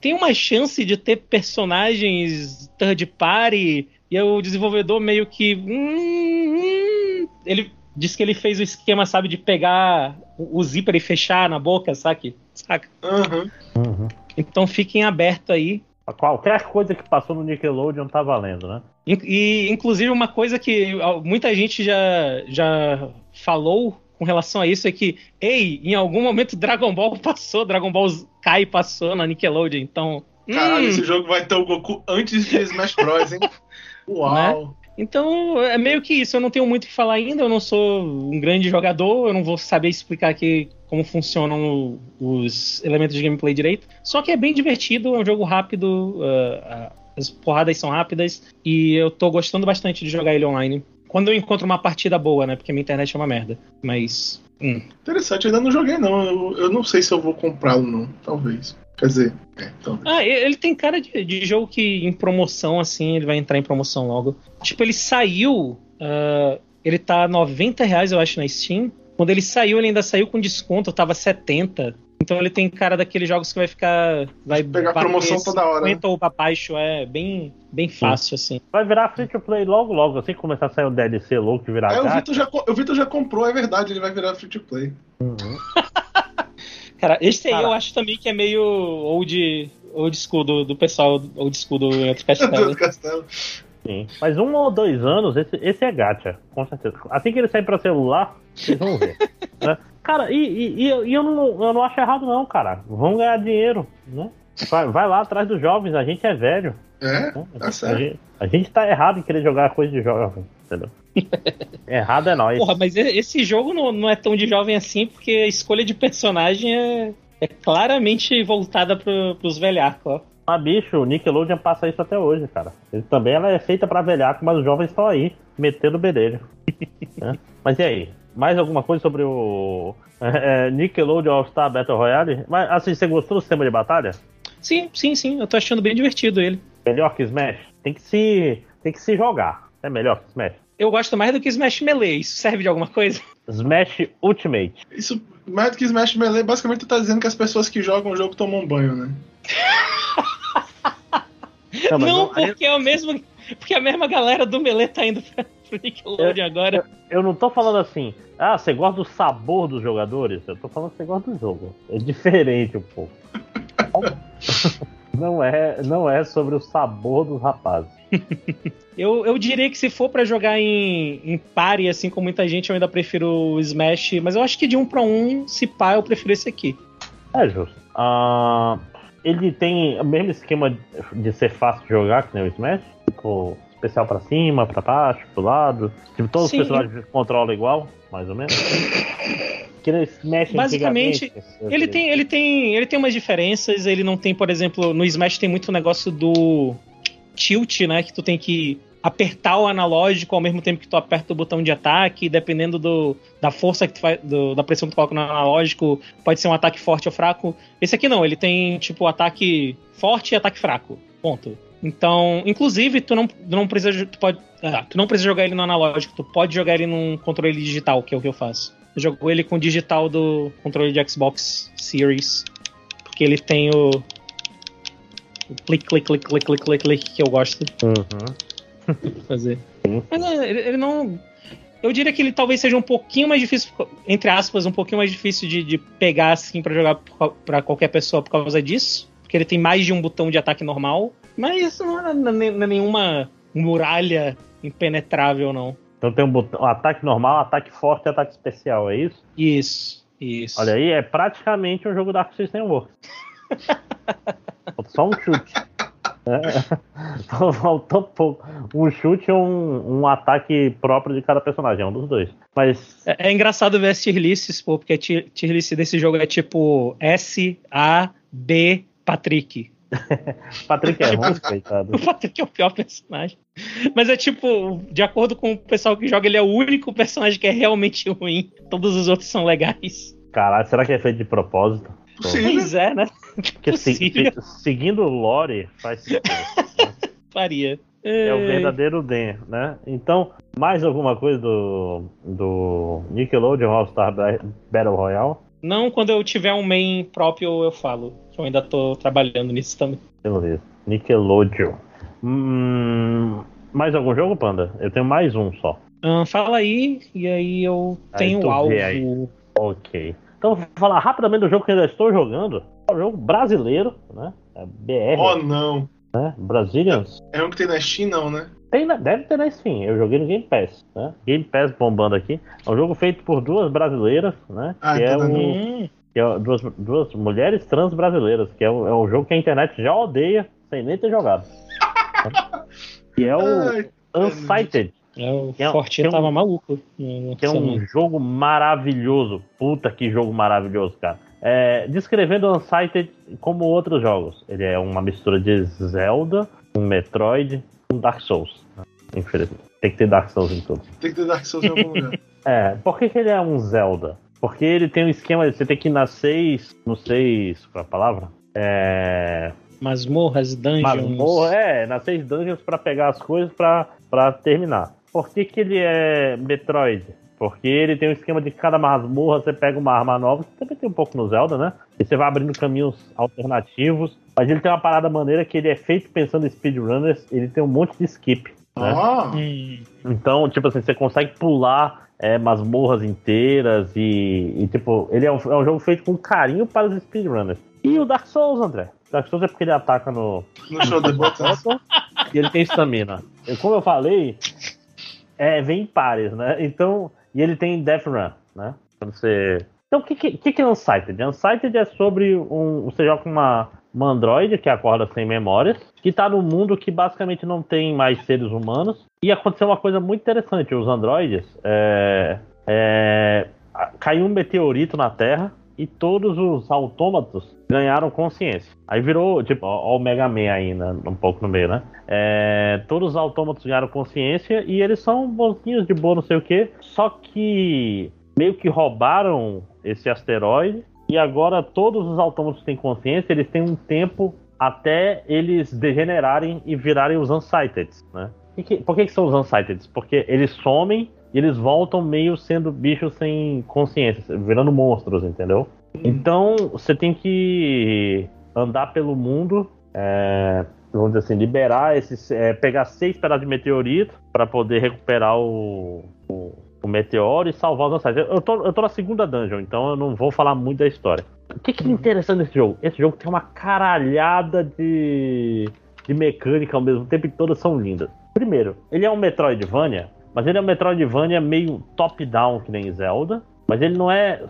[SPEAKER 3] tem uma chance de ter personagens third party? E o desenvolvedor meio que. Hum, hum, ele disse que ele fez o esquema, sabe, de pegar o, o zíper e fechar na boca, sabe? Saca?
[SPEAKER 2] Uhum.
[SPEAKER 1] Uhum.
[SPEAKER 3] Então fiquem aberto aí.
[SPEAKER 1] Qualquer coisa que passou no Nickelodeon tá valendo, né?
[SPEAKER 3] E, inclusive, uma coisa que muita gente já, já falou com relação a isso é que, ei, em algum momento Dragon Ball passou, Dragon Ball Kai passou na Nickelodeon, então.
[SPEAKER 2] Caralho, hum. esse jogo vai ter o Goku antes de Smash Bros, hein? Uau! Né?
[SPEAKER 3] Então, é meio que isso. Eu não tenho muito o que falar ainda. Eu não sou um grande jogador. Eu não vou saber explicar aqui como funcionam os elementos de gameplay direito. Só que é bem divertido. É um jogo rápido. Uh, as porradas são rápidas. E eu tô gostando bastante de jogar ele online. Quando eu encontro uma partida boa, né? Porque minha internet é uma merda. Mas. Hum.
[SPEAKER 2] Interessante, eu ainda não joguei, não. Eu, eu não sei se eu vou comprá-lo, não. Talvez. Quer dizer, é,
[SPEAKER 3] então... Ah, ele tem cara de, de, jogo que em promoção, assim, ele vai entrar em promoção logo. Tipo, ele saiu. Uh, ele tá 90 reais, eu acho, na Steam. Quando ele saiu, ele ainda saiu com desconto, tava 70. Então ele tem cara daqueles jogos que vai ficar. Vai
[SPEAKER 2] pegar promoção toda hora. 50
[SPEAKER 3] né? ou pra baixo, é bem, bem fácil, assim.
[SPEAKER 1] Vai virar free to play logo, logo, assim que começar a sair o DLC louco virar.
[SPEAKER 2] É, o Vitor, já, o Vitor já comprou, é verdade, ele vai virar free to play. Uhum.
[SPEAKER 3] Cara, esse aí Cara. eu acho também que é meio old, old school do, do pessoal, old school do Outro Castelo.
[SPEAKER 2] Castelo.
[SPEAKER 1] Sim. Mas um ou dois anos, esse, esse é gacha, com certeza. Assim que ele sair pra celular, vocês vão ver. né? Cara, e, e, e, eu, não, eu não acho errado, não, cara. Vão ganhar dinheiro, né? Vai, vai lá atrás dos jovens, a gente é velho.
[SPEAKER 2] É, né? tá certo.
[SPEAKER 1] A gente, a gente tá errado em querer jogar coisa de jovem, entendeu? errado é nós.
[SPEAKER 3] Porra, mas esse jogo não, não é tão de jovem assim, porque a escolha de personagem é, é claramente voltada pro, pros velhacos, ó.
[SPEAKER 1] Ah, bicho, o Nickelodeon passa isso até hoje, cara. Ele também ela é feita pra velhaco, mas os jovens estão aí, metendo o bedelho. né? Mas e aí? Mais alguma coisa sobre o é, Nickelodeon All-Star Battle Royale? Mas assim, você gostou do sistema de batalha?
[SPEAKER 3] Sim, sim, sim. Eu tô achando bem divertido ele.
[SPEAKER 1] Melhor que Smash? Tem que se, tem que se jogar. É melhor que Smash?
[SPEAKER 3] Eu gosto mais do que Smash Melee. Isso serve de alguma coisa?
[SPEAKER 1] Smash Ultimate.
[SPEAKER 2] Isso, mais do que Smash Melee, basicamente tu tá dizendo que as pessoas que jogam o jogo tomam banho, né?
[SPEAKER 3] Não, não porque é o mesmo. Porque a mesma galera do Melee tá indo pra, pro Nickelodeon agora.
[SPEAKER 1] Eu, eu, não tô falando assim, ah, você gosta do sabor dos jogadores? Eu tô falando que você gosta do jogo. É diferente um pouco. não, é, não é sobre o sabor dos rapazes.
[SPEAKER 3] eu, eu diria que se for para jogar em, em pare, assim com muita gente, eu ainda prefiro o Smash, mas eu acho que de um para um, se pá, eu prefiro esse aqui.
[SPEAKER 1] É justo. Uh, ele tem o mesmo esquema de ser fácil de jogar que nem o Smash? Tipo, especial para cima, para baixo, pro lado. Tipo, todos Sim. os personagens controlam igual, mais ou menos.
[SPEAKER 3] Que Smash Basicamente, ele tem, ele tem, ele tem umas diferenças. Ele não tem, por exemplo, no Smash tem muito negócio do tilt, né? Que tu tem que apertar o analógico ao mesmo tempo que tu aperta o botão de ataque, dependendo do, da força que tu faz, do, da pressão que tu coloca no analógico, pode ser um ataque forte ou fraco. Esse aqui não, ele tem tipo ataque forte e ataque fraco. Ponto. Então, inclusive, tu não, não precisa. Tu, pode, ah, tu não precisa jogar ele no analógico, tu pode jogar ele num controle digital, que é o que eu faço. Eu jogo ele com o digital do controle de Xbox Series. Porque ele tem o. o clique, clique, clique, clique, clique, clique que eu gosto.
[SPEAKER 1] Uhum
[SPEAKER 3] fazer. Mas ele, ele, não. Eu diria que ele talvez seja um pouquinho mais difícil, entre aspas, um pouquinho mais difícil de, de pegar assim para jogar para qualquer pessoa por causa disso. Porque ele tem mais de um botão de ataque normal. Mas isso não é, não é nenhuma muralha impenetrável, não.
[SPEAKER 1] Então tem um botão, ataque normal, ataque forte e ataque especial, é isso?
[SPEAKER 3] Isso, isso.
[SPEAKER 1] Olha aí, é praticamente um jogo Dark System Works. Só um chute. É. Faltou pouco. Um chute ou um, um, ataque próprio de cada personagem, é um dos dois. Mas.
[SPEAKER 3] É, é engraçado ver as tier lists, pô, porque a tier, tier list desse jogo é tipo S, A, B, Patrick.
[SPEAKER 1] Patrick é ruim, coitado.
[SPEAKER 3] O Patrick é o pior personagem. Mas é tipo, de acordo com o pessoal que joga, ele é o único personagem que é realmente ruim. Todos os outros são legais.
[SPEAKER 1] Caralho, será que é feito de propósito?
[SPEAKER 3] Pois é, né?
[SPEAKER 1] Porque se, seguindo o lore faz sentido.
[SPEAKER 3] Né? Faria.
[SPEAKER 1] É o verdadeiro Den, né? Então, mais alguma coisa do, do Nickelodeon All-Star Battle Royale?
[SPEAKER 3] Não, quando eu tiver um main próprio eu falo. Eu ainda tô trabalhando nisso também.
[SPEAKER 1] Beleza. Nickelodeon. Hum, mais algum jogo, Panda? Eu tenho mais um só.
[SPEAKER 3] Hum, fala aí, e aí eu tenho algo.
[SPEAKER 1] Ok. Então, vou falar rapidamente do jogo que eu ainda estou jogando. É um jogo brasileiro, né? É BR.
[SPEAKER 2] Oh, não.
[SPEAKER 1] Né? Brazilians.
[SPEAKER 2] É, é um que tem na Steam, não, né?
[SPEAKER 1] Tem na, deve ter na Steam. Eu joguei no Game Pass, né? Game Pass bombando aqui. É um jogo feito por duas brasileiras, né?
[SPEAKER 2] Ah,
[SPEAKER 1] que, é
[SPEAKER 2] então
[SPEAKER 1] um, que é duas, duas mulheres trans brasileiras, que é um, é um jogo que a internet já odeia sem nem ter jogado. que é o Ai, Unsighted.
[SPEAKER 3] É, o que é, Fortinho é um, tava maluco.
[SPEAKER 1] Que é um jogo maravilhoso. Puta que jogo maravilhoso, cara. É, descrevendo Unsighted como outros jogos. Ele é uma mistura de Zelda, um Metroid, um Dark Souls. Infelizmente. Tem que ter Dark Souls em tudo.
[SPEAKER 2] Tem que ter Dark Souls em algum lugar.
[SPEAKER 1] é, por que, que ele é um Zelda? Porque ele tem um esquema de você ter que ir nas seis. Não sei qual é a palavra. É.
[SPEAKER 3] Masmorras, dungeons. Masmorra,
[SPEAKER 1] é, nas seis dungeons para pegar as coisas para terminar. Por que, que ele é Metroid? Porque ele tem um esquema de cada masmorra você pega uma arma nova, que também tem um pouco no Zelda, né? E você vai abrindo caminhos alternativos. Mas ele tem uma parada maneira que ele é feito pensando em speedrunners, ele tem um monte de skip. Né?
[SPEAKER 2] Ah.
[SPEAKER 1] Então, tipo assim, você consegue pular é, masmorras inteiras e, e tipo, ele é um, é um, jogo feito com carinho para os speedrunners. E o Dark Souls, André? Dark Souls é porque ele ataca no.
[SPEAKER 2] No show de botão.
[SPEAKER 1] e ele tem estamina. como eu falei, é, vem em pares, né? Então, e ele tem Death Run, né? Você. Então, o que, que, que é Unsighted? Unsighted é sobre um. Você joga com uma, uma androide que acorda sem memórias, que tá num mundo que basicamente não tem mais seres humanos. E aconteceu uma coisa muito interessante: os androides. É, é, caiu um meteorito na Terra e todos os autômatos ganharam consciência. Aí virou, tipo, ó, o Mega Man ainda, um pouco no meio, né? É, todos os autômatos ganharam consciência e eles são bonzinhos de boa, não sei o quê. Só que meio que roubaram esse asteroide e agora todos os autômatos têm consciência, eles têm um tempo até eles degenerarem e virarem os Unsighted, né? Por que, que são os Unsighted? Porque eles somem e eles voltam meio sendo bichos sem consciência, virando monstros, entendeu? Uhum. Então você tem que andar pelo mundo, é, vamos dizer assim, liberar esses. É, pegar seis pedaços de meteorito para poder recuperar o, o, o, meteoro e salvar os ancestrais. Eu tô, eu tô na segunda dungeon, então eu não vou falar muito da história. O que, que é interessante nesse jogo? Esse jogo tem uma caralhada de, de mecânica ao mesmo tempo e todas são lindas. Primeiro, ele é um Metroidvania mas ele é um Metroidvania meio top-down, que nem Zelda. Mas ele não é,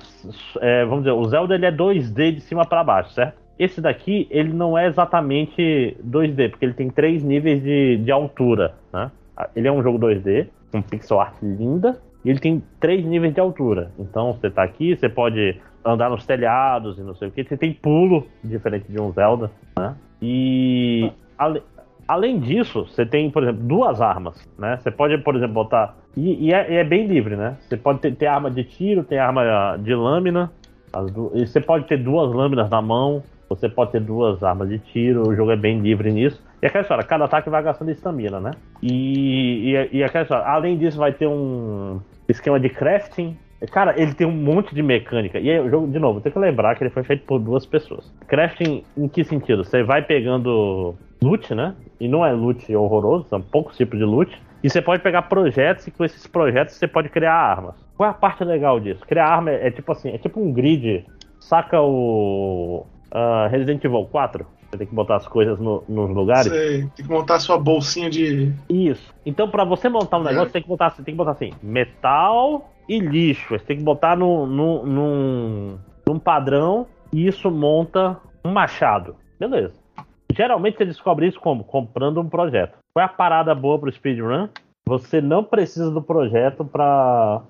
[SPEAKER 1] é, Vamos dizer, o Zelda ele é 2D de cima para baixo, certo? Esse daqui, ele não é exatamente 2D, porque ele tem três níveis de, de altura, né? Ele é um jogo 2D, com pixel art linda, e ele tem três níveis de altura. Então, você tá aqui, você pode andar nos telhados e não sei o que. Você tem pulo, diferente de um Zelda, né? E... Além disso, você tem, por exemplo, duas armas, né? Você pode, por exemplo, botar. E, e, é, e é, bem livre, né? Você pode ter, ter, arma de tiro, tem arma de lâmina. Du... E você pode ter duas lâminas na mão. Você pode ter duas armas de tiro. O jogo é bem livre nisso. E aquela história, cada ataque vai gastando estamina, né? E, e, e aquela história, além disso, vai ter um esquema de crafting. Cara, ele tem um monte de mecânica. E aí, o jogo, de novo, tem que lembrar que ele foi feito por duas pessoas. Crafting em que sentido? Você vai pegando loot, né? E não é loot horroroso, são poucos tipos de loot. E você pode pegar projetos e com esses projetos você pode criar armas. Qual é a parte legal disso? Criar arma é, é tipo assim, é tipo um grid. Saca o uh, Resident Evil 4? Você tem que botar as coisas no, nos lugares.
[SPEAKER 2] Sei, tem que montar a sua bolsinha de.
[SPEAKER 1] Isso. Então, para você montar um negócio, é. você tem que botar, você tem que botar assim: metal e lixo. Você tem que botar no, no, num, num padrão e isso monta um machado. Beleza. Geralmente você descobre isso como? Comprando um projeto. Qual é a parada boa pro speedrun? Você não precisa do projeto para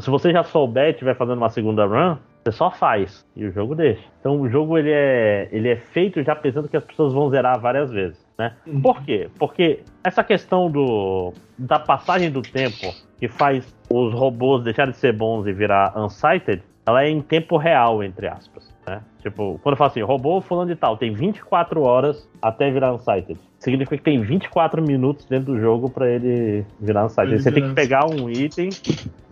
[SPEAKER 1] se você já souber e estiver fazendo uma segunda run, você só faz e o jogo deixa. Então o jogo ele é, ele é feito já pensando que as pessoas vão zerar várias vezes, né? Uhum. Por quê? Porque essa questão do da passagem do tempo que faz os robôs deixarem de ser bons e virar unsighted, ela é em tempo real, entre aspas. Né? Tipo, quando eu falo assim, robô fulano de tal, tem 24 horas até virar unsighted. Significa que tem 24 minutos dentro do jogo para ele virar unsighted. Ele Você tem que pegar um item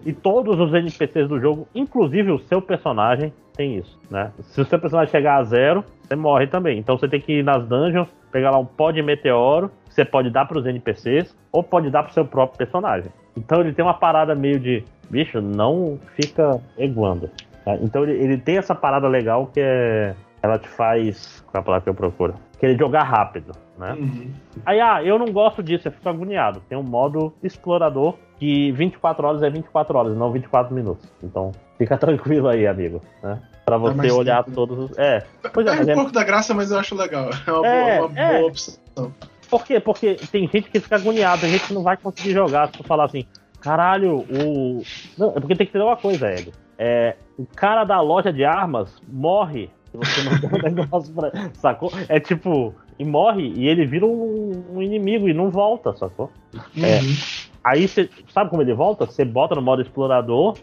[SPEAKER 1] e todos os NPCs do jogo, inclusive o seu personagem, tem isso, né? Se o seu personagem chegar a zero, você morre também. Então você tem que ir nas dungeons, pegar lá um pó de meteoro, que você pode dar para os NPCs, ou pode dar pro seu próprio personagem. Então ele tem uma parada meio de, bicho, não fica eguando. Tá? Então ele, ele, tem essa parada legal que é. Ela te faz. Qual é a palavra que eu procuro? Querer jogar rápido, né? Uhum. Aí, ah, eu não gosto disso, eu fico agoniado. Tem um modo explorador que 24 horas é 24 horas, não 24 minutos. Então, fica tranquilo aí, amigo, né? Pra tá você olhar tempo. todos os. É.
[SPEAKER 2] Pois é, é um é... pouco da graça, mas eu acho legal. É uma, é, boa, uma é. boa opção.
[SPEAKER 1] Por quê? Porque tem gente que fica agoniada, tem gente que não vai conseguir jogar. Se tu falar assim, caralho, o. Não, é porque tem que ter uma coisa, Hélio. É, o cara da loja de armas morre. Se você não der um negócio pra. Sacou? É tipo. E morre e ele vira um, um inimigo e não volta, sacou? Uhum. É, aí você. Sabe como ele volta? Você bota no modo explorador.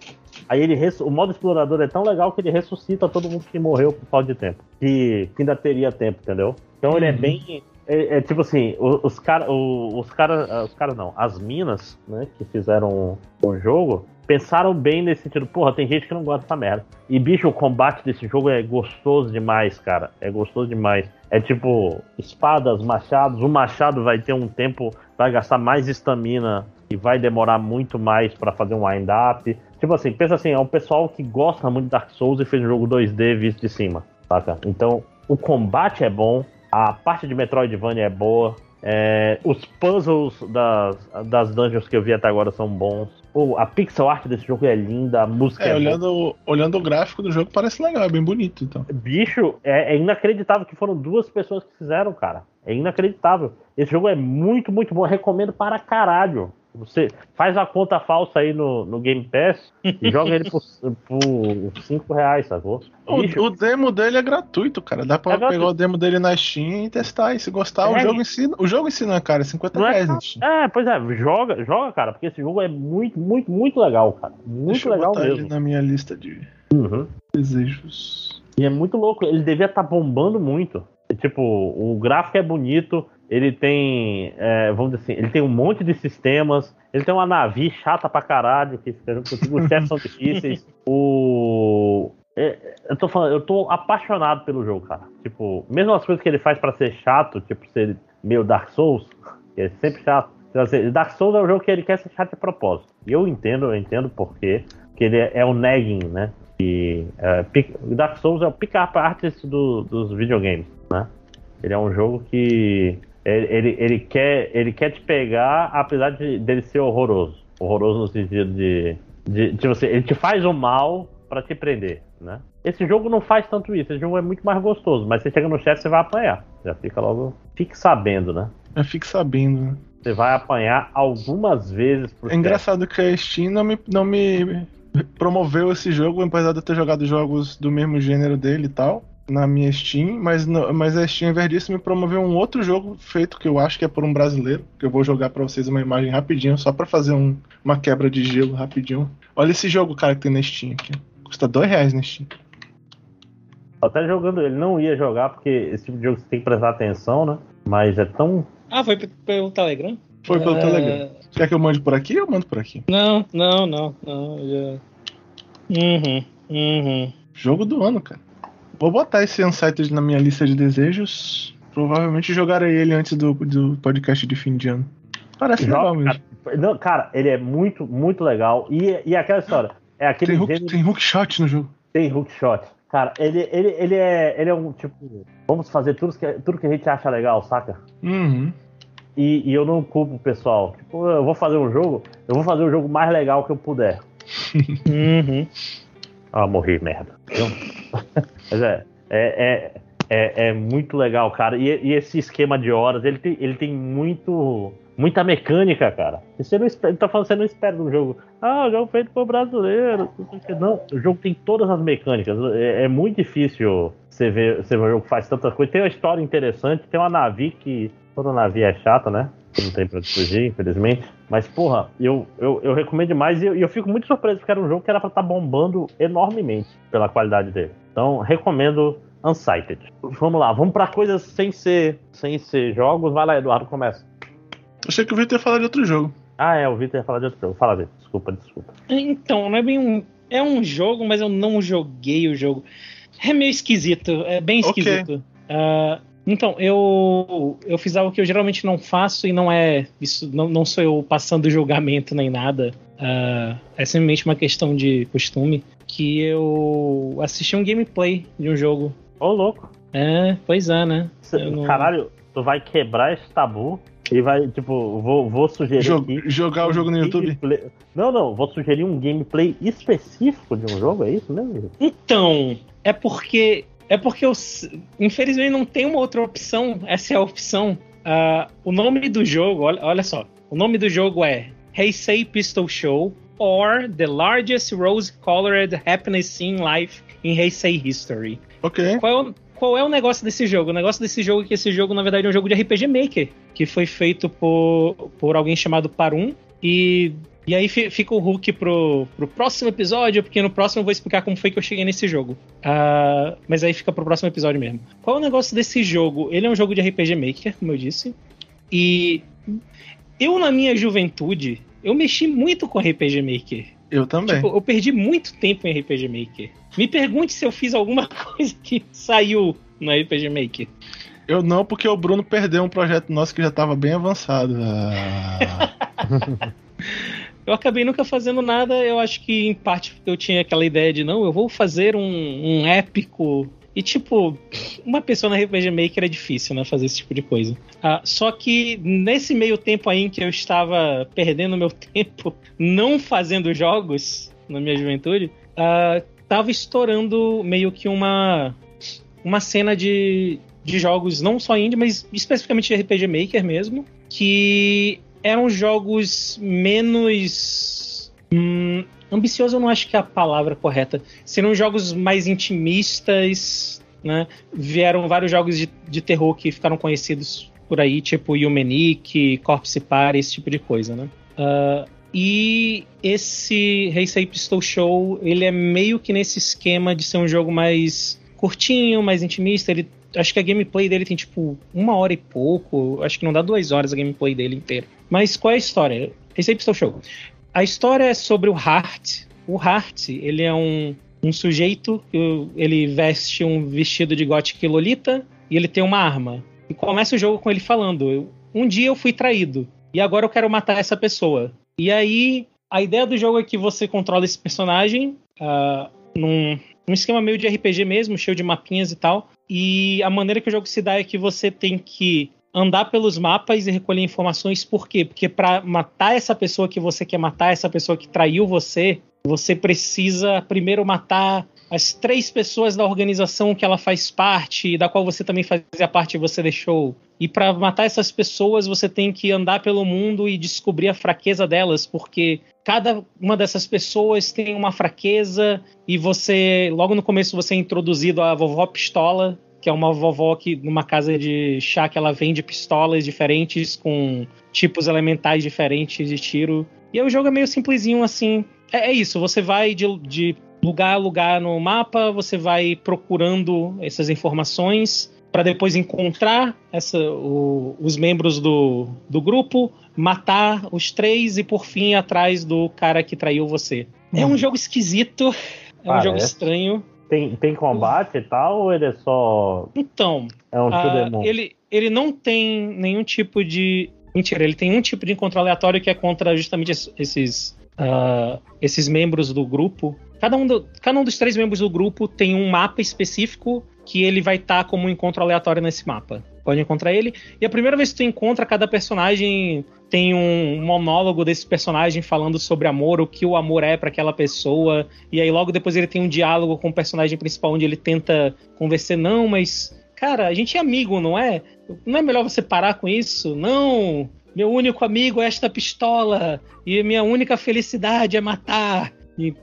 [SPEAKER 1] Aí ele o modo explorador é tão legal que ele ressuscita todo mundo que morreu por falta de tempo. Que, que ainda teria tempo, entendeu? Então uhum. ele é uhum. bem. É, é, tipo assim, os, os caras. Os caras. Os caras não, as minas, né, que fizeram o jogo, pensaram bem nesse sentido. Porra, tem gente que não gosta dessa merda. E, bicho, o combate desse jogo é gostoso demais, cara. É gostoso demais. É tipo, espadas, machados. O machado vai ter um tempo, vai gastar mais estamina e vai demorar muito mais para fazer um wind-up. Tipo assim, pensa assim, é um pessoal que gosta muito de Dark Souls e fez um jogo 2D visto de cima, saca? Então, o combate é bom, a parte de Metroidvania é boa, É, os puzzles das, das dungeons que eu vi até agora são bons. Oh, a pixel art desse jogo é linda, a música
[SPEAKER 2] é, é olhando, olhando o gráfico do jogo parece legal, é bem bonito. Então.
[SPEAKER 1] Bicho, é, é inacreditável que foram duas pessoas que fizeram, cara. É inacreditável. Esse jogo é muito, muito bom. Eu recomendo para caralho. Você faz a conta falsa aí no, no Game Pass e joga ele por 5 reais, sacou?
[SPEAKER 2] O, o, demo dele é gratuito, cara. Dá pra é pegar o demo dele na Steam e testar. E se gostar, é. o jogo ensina. O jogo ensina, cara, 50 não é reais é.
[SPEAKER 1] É, pois é, joga, joga, cara, porque esse jogo é muito, muito, muito legal, cara. Muito Deixa legal eu botar mesmo.
[SPEAKER 2] Ele na minha lista de uhum. desejos.
[SPEAKER 1] E é muito louco, ele devia estar tá bombando muito. Tipo, o gráfico é bonito, ele tem, é, vamos dizer assim, ele tem um monte de sistemas, ele tem uma navio chata pra caralho, que os chefes são difíceis. O. É, eu tô falando, eu tô apaixonado pelo jogo, cara. Tipo, mesmo as coisas que ele faz para ser chato, tipo, ser meio Dark Souls, que é sempre chato. Dark Souls é um jogo que ele quer ser chato de propósito. E eu entendo, eu entendo por quê. Que ele é, é o nagging, né? E, é, Dark Souls é o pick-up artist do, dos videogames, né? Ele é um jogo que ele, ele, ele, quer, ele quer te pegar, apesar de dele ser horroroso. Horroroso no sentido de. de, de você, ele te faz o mal para te prender, né? Esse jogo não faz tanto isso, esse jogo é muito mais gostoso, mas você chega no chefe, você vai apanhar. Já fica logo. Fique sabendo, né?
[SPEAKER 2] Já fique sabendo, né?
[SPEAKER 1] Você vai apanhar algumas vezes
[SPEAKER 2] por É engraçado que a Steam não me, não me promoveu esse jogo, apesar de eu ter jogado jogos do mesmo gênero dele e tal na minha Steam, mas, mas a Steam, ao invés disso, me promoveu um outro jogo feito que eu acho que é por um brasileiro, que eu vou jogar para vocês uma imagem rapidinho, só para fazer um, uma quebra de gelo rapidinho. Olha esse jogo, cara, que tem na Steam aqui. Custa dois reais na Steam.
[SPEAKER 1] Até jogando, ele não ia jogar, porque esse tipo de jogo você tem que prestar atenção, né? Mas é tão.
[SPEAKER 3] Ah, foi pelo Telegram?
[SPEAKER 2] Foi pelo uh... Telegram. Quer que eu mande por aqui ou eu mando por aqui?
[SPEAKER 3] Não, não, não, não. Já... Uhum, uhum.
[SPEAKER 2] Jogo do ano, cara. Vou botar esse Unsighted na minha lista de desejos. Provavelmente jogarei ele antes do, do podcast de fim de ano. Parece Joga, legal mesmo.
[SPEAKER 1] Cara, não, cara, ele é muito, muito legal. E, e aquela história. É aquele
[SPEAKER 2] tem, hook, gênero... tem hookshot no jogo.
[SPEAKER 1] Tem hookshot. Cara, ele, ele, ele, é, ele é um tipo. Vamos fazer tudo que, tudo que a gente acha legal, saca?
[SPEAKER 2] Uhum.
[SPEAKER 1] E, e, eu não culpo o pessoal. Tipo, eu vou fazer um jogo, eu vou fazer o jogo mais legal que eu puder.
[SPEAKER 3] uhum.
[SPEAKER 1] Ah, morri, merda. Mas é, é, é, é, é, muito legal, cara. E, e, esse esquema de horas, ele tem, ele tem muito. Muita mecânica, cara. Você não espera, ele tá falando, você não espera do jogo. Ah, o jogo feito por brasileiro. Não, o jogo tem todas as mecânicas. É, é muito difícil você ver, você ver um jogo que faz tantas coisas. Tem uma história interessante, tem uma navio que. Toda navio é chata, né? Não tem pra fugir, infelizmente. Mas, porra, eu, eu, eu recomendo demais e eu, eu, fico muito surpreso porque era um jogo que era pra estar tá bombando enormemente pela qualidade dele. Então, recomendo Unsighted. Vamos lá, vamos pra coisas sem ser, sem ser jogos. Vai lá, Eduardo, começa.
[SPEAKER 2] Achei que o Vitor ia falar de outro jogo.
[SPEAKER 1] Ah, é, o Vitor ia falar de outro jogo. Fala, Vitor. Desculpa, desculpa.
[SPEAKER 3] Então, não é bem um. É um jogo, mas eu não joguei o jogo. É meio esquisito, é bem esquisito. Okay. Uh, então, eu, eu fiz algo que eu geralmente não faço e não é. Isso não, não sou eu passando julgamento nem nada. Uh, é simplesmente uma questão de costume. Que eu assisti um gameplay de um jogo.
[SPEAKER 1] Ô, oh, louco.
[SPEAKER 3] É, pois é, né?
[SPEAKER 1] Não... Caralho, tu vai quebrar esse tabu e vai, tipo, vou, vou sugerir.
[SPEAKER 2] Jog, aqui, jogar um o jogo no YouTube?
[SPEAKER 1] Não, não, vou sugerir um gameplay específico de um jogo, é isso mesmo?
[SPEAKER 3] Então, é porque é porque eu, infelizmente, não tem uma outra opção. Essa é a opção. Uh, o nome do jogo, olha, olha só. O nome do jogo é Heisei Pistol Show or The Largest Rose-Colored Happiness Scene Life in Heisei History.
[SPEAKER 2] Ok.
[SPEAKER 3] Qual é, o, qual é o negócio desse jogo? O negócio desse jogo é que esse jogo, na verdade, é um jogo de RPG Maker, que foi feito por, por alguém chamado Parum. E e aí fica o Hulk pro, pro próximo episódio, porque no próximo eu vou explicar como foi que eu cheguei nesse jogo. Uh, mas aí fica pro próximo episódio mesmo. Qual é o negócio desse jogo? Ele é um jogo de RPG Maker, como eu disse. E eu, na minha juventude, eu mexi muito com RPG Maker.
[SPEAKER 2] Eu também.
[SPEAKER 3] Tipo, eu perdi muito tempo em RPG Maker. Me pergunte se eu fiz alguma coisa que saiu no RPG Maker.
[SPEAKER 2] Eu não, porque o Bruno perdeu um projeto nosso que já estava bem avançado. Ah.
[SPEAKER 3] Eu acabei nunca fazendo nada, eu acho que em parte porque eu tinha aquela ideia de não, eu vou fazer um, um épico E, tipo, uma pessoa na RPG Maker é difícil, né? Fazer esse tipo de coisa. Ah, só que nesse meio tempo aí em que eu estava perdendo meu tempo não fazendo jogos na minha juventude, uh, tava estourando meio que uma, uma cena de, de jogos, não só indie, mas especificamente de RPG Maker mesmo, que eram jogos menos. Hum, ambicioso eu não acho que é a palavra correta. Seriam jogos mais intimistas, né? Vieram vários jogos de, de terror que ficaram conhecidos por aí, tipo Humanic, Corpse Party, esse tipo de coisa, né? Uh, e esse Heisei Pistol Show, ele é meio que nesse esquema de ser um jogo mais curtinho, mais intimista. Ele, acho que a gameplay dele tem tipo uma hora e pouco. Acho que não dá duas horas a gameplay dele inteira. Mas qual é a história? Heisei Pistol Show. A história é sobre o Hart. O Hart, ele é um, um sujeito, ele veste um vestido de Gothic Lolita e ele tem uma arma. E começa o jogo com ele falando: Um dia eu fui traído e agora eu quero matar essa pessoa. E aí, a ideia do jogo é que você controla esse personagem uh, num, num esquema meio de RPG mesmo, cheio de mapinhas e tal. E a maneira que o jogo se dá é que você tem que andar pelos mapas e recolher informações. Por quê? Porque para matar essa pessoa que você quer matar, essa pessoa que traiu você, você precisa primeiro matar as três pessoas da organização que ela faz parte, da qual você também fazia parte e você deixou. E para matar essas pessoas, você tem que andar pelo mundo e descobrir a fraqueza delas, porque cada uma dessas pessoas tem uma fraqueza e você, logo no começo, você é introduzido à vovó pistola, que é uma vovó que numa casa de chá que ela vende pistolas diferentes com tipos elementais diferentes de tiro. E aí o jogo é meio simplesinho assim. É, é isso, você vai de, de lugar a lugar no mapa, você vai procurando essas informações para depois encontrar essa, o, os membros do, do grupo, matar os três e por fim ir atrás do cara que traiu você. É um uhum. jogo esquisito, é Parece. um jogo estranho.
[SPEAKER 1] Tem, tem combate e tal, ou ele é só.
[SPEAKER 3] Então.
[SPEAKER 1] É um
[SPEAKER 3] uh, ele, ele não tem nenhum tipo de. Mentira, ele tem um tipo de encontro aleatório que é contra justamente esses, uh, esses membros do grupo. Cada um, do, cada um dos três membros do grupo tem um mapa específico que ele vai estar tá como um encontro aleatório nesse mapa. Pode encontrar ele. E a primeira vez que tu encontra, cada personagem tem um monólogo desse personagem falando sobre amor, o que o amor é para aquela pessoa. E aí logo depois ele tem um diálogo com o personagem principal onde ele tenta convencer, não, mas cara, a gente é amigo, não é? Não é melhor você parar com isso? Não, meu único amigo é esta pistola e minha única felicidade é matar. E,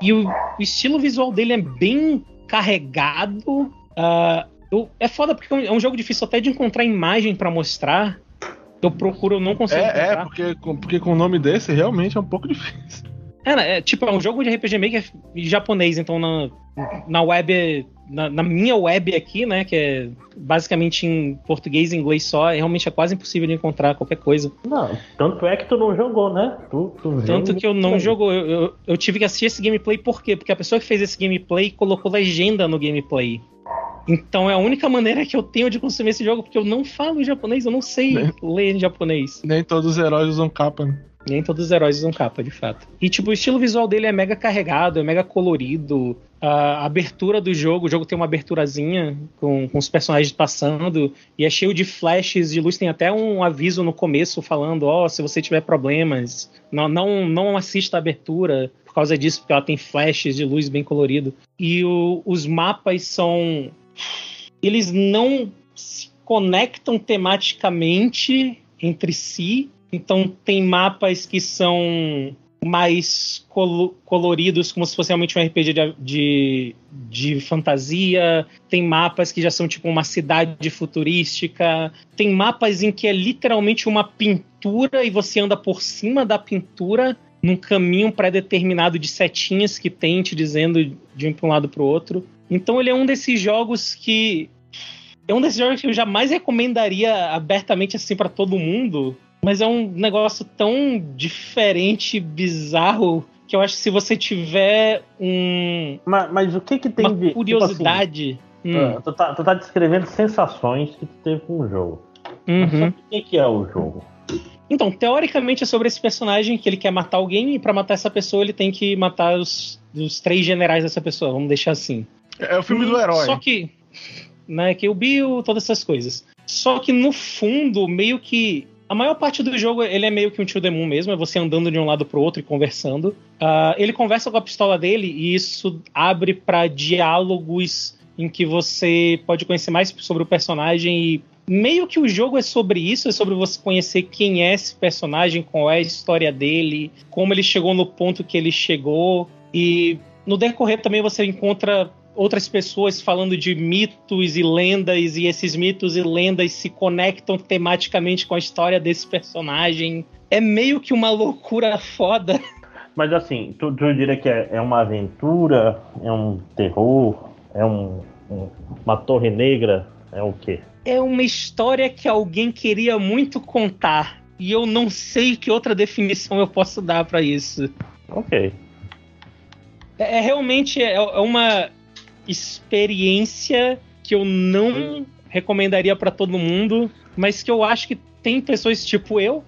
[SPEAKER 3] e o, o, estilo visual dele é bem carregado. Uh, eu, é foda porque é um jogo difícil até de encontrar imagem para mostrar. Eu procuro, não consigo.
[SPEAKER 2] É, é encontrar. é porque, porque com o nome desse realmente é um pouco difícil.
[SPEAKER 3] É, é, tipo, é um jogo de RPG Maker japonês, então na, na web, na, na, minha web aqui, né, que é basicamente em português e inglês só, é realmente é quase impossível de encontrar qualquer coisa.
[SPEAKER 1] Não, tanto é que tu não jogou, né? Tu,
[SPEAKER 3] tu tanto que eu não jogou, eu, eu, eu, tive que assistir esse gameplay por quê? Porque a pessoa que fez esse gameplay colocou legenda no gameplay. Então é a única maneira que eu tenho de consumir esse jogo, porque eu não falo japonês, eu não sei nem, ler em japonês.
[SPEAKER 2] Nem todos os heróis usam capa, né?
[SPEAKER 3] Nem todos os heróis usam capa, de fato. E, tipo, o estilo visual dele é mega carregado, é mega colorido. A abertura do jogo, o jogo tem uma aberturazinha com, com os personagens passando e é cheio de flashes de luz. Tem até um aviso no começo falando: ó, oh, se você tiver problemas, não, não, não assista a abertura por causa disso, porque ela tem flashes de luz bem colorido. E o, os mapas são. Eles não se conectam tematicamente entre si, então tem mapas que são mais col coloridos, como se fosse realmente um RPG de, de, de, fantasia. Tem mapas que já são tipo uma cidade futurística. Tem mapas em que é literalmente uma pintura e você anda por cima da pintura num caminho pré-determinado de setinhas que tem te dizendo de um para um lado para o outro. Então ele é um desses jogos que é um desses jogos que eu jamais recomendaria abertamente assim para todo mundo, mas é um negócio tão diferente, bizarro, que eu acho que se você tiver um.
[SPEAKER 1] Mas, mas o que que tem
[SPEAKER 3] uma de. Curiosidade.
[SPEAKER 1] Tipo assim, hum. tu, tá, tu tá descrevendo sensações que tu teve com o jogo.
[SPEAKER 3] Uhum.
[SPEAKER 1] o que, que é o jogo?
[SPEAKER 3] Então, teoricamente é sobre esse personagem que ele quer matar alguém e para matar essa pessoa ele tem que matar os, os três generais dessa pessoa, vamos deixar assim.
[SPEAKER 2] É o filme do herói.
[SPEAKER 3] Só que. Né, que o Bill, todas essas coisas. Só que no fundo, meio que. A maior parte do jogo ele é meio que um tio Demon mesmo, é você andando de um lado pro outro e conversando. Uh, ele conversa com a pistola dele e isso abre para diálogos em que você pode conhecer mais sobre o personagem e meio que o jogo é sobre isso, é sobre você conhecer quem é esse personagem, qual é a história dele, como ele chegou no ponto que ele chegou e no decorrer também você encontra outras pessoas falando de mitos e lendas, e esses mitos e lendas se conectam tematicamente com a história desse personagem. É meio que uma loucura foda.
[SPEAKER 1] Mas assim, tu, tu diria que é, é, uma aventura, é um terror, é um, um, uma torre negra, é o quê?
[SPEAKER 3] É uma história que alguém queria muito contar. E eu não sei que outra definição eu posso dar para isso.
[SPEAKER 1] Ok.
[SPEAKER 3] É, é realmente é, é uma experiência que eu não recomendaria para todo mundo, mas que eu acho que tem pessoas tipo eu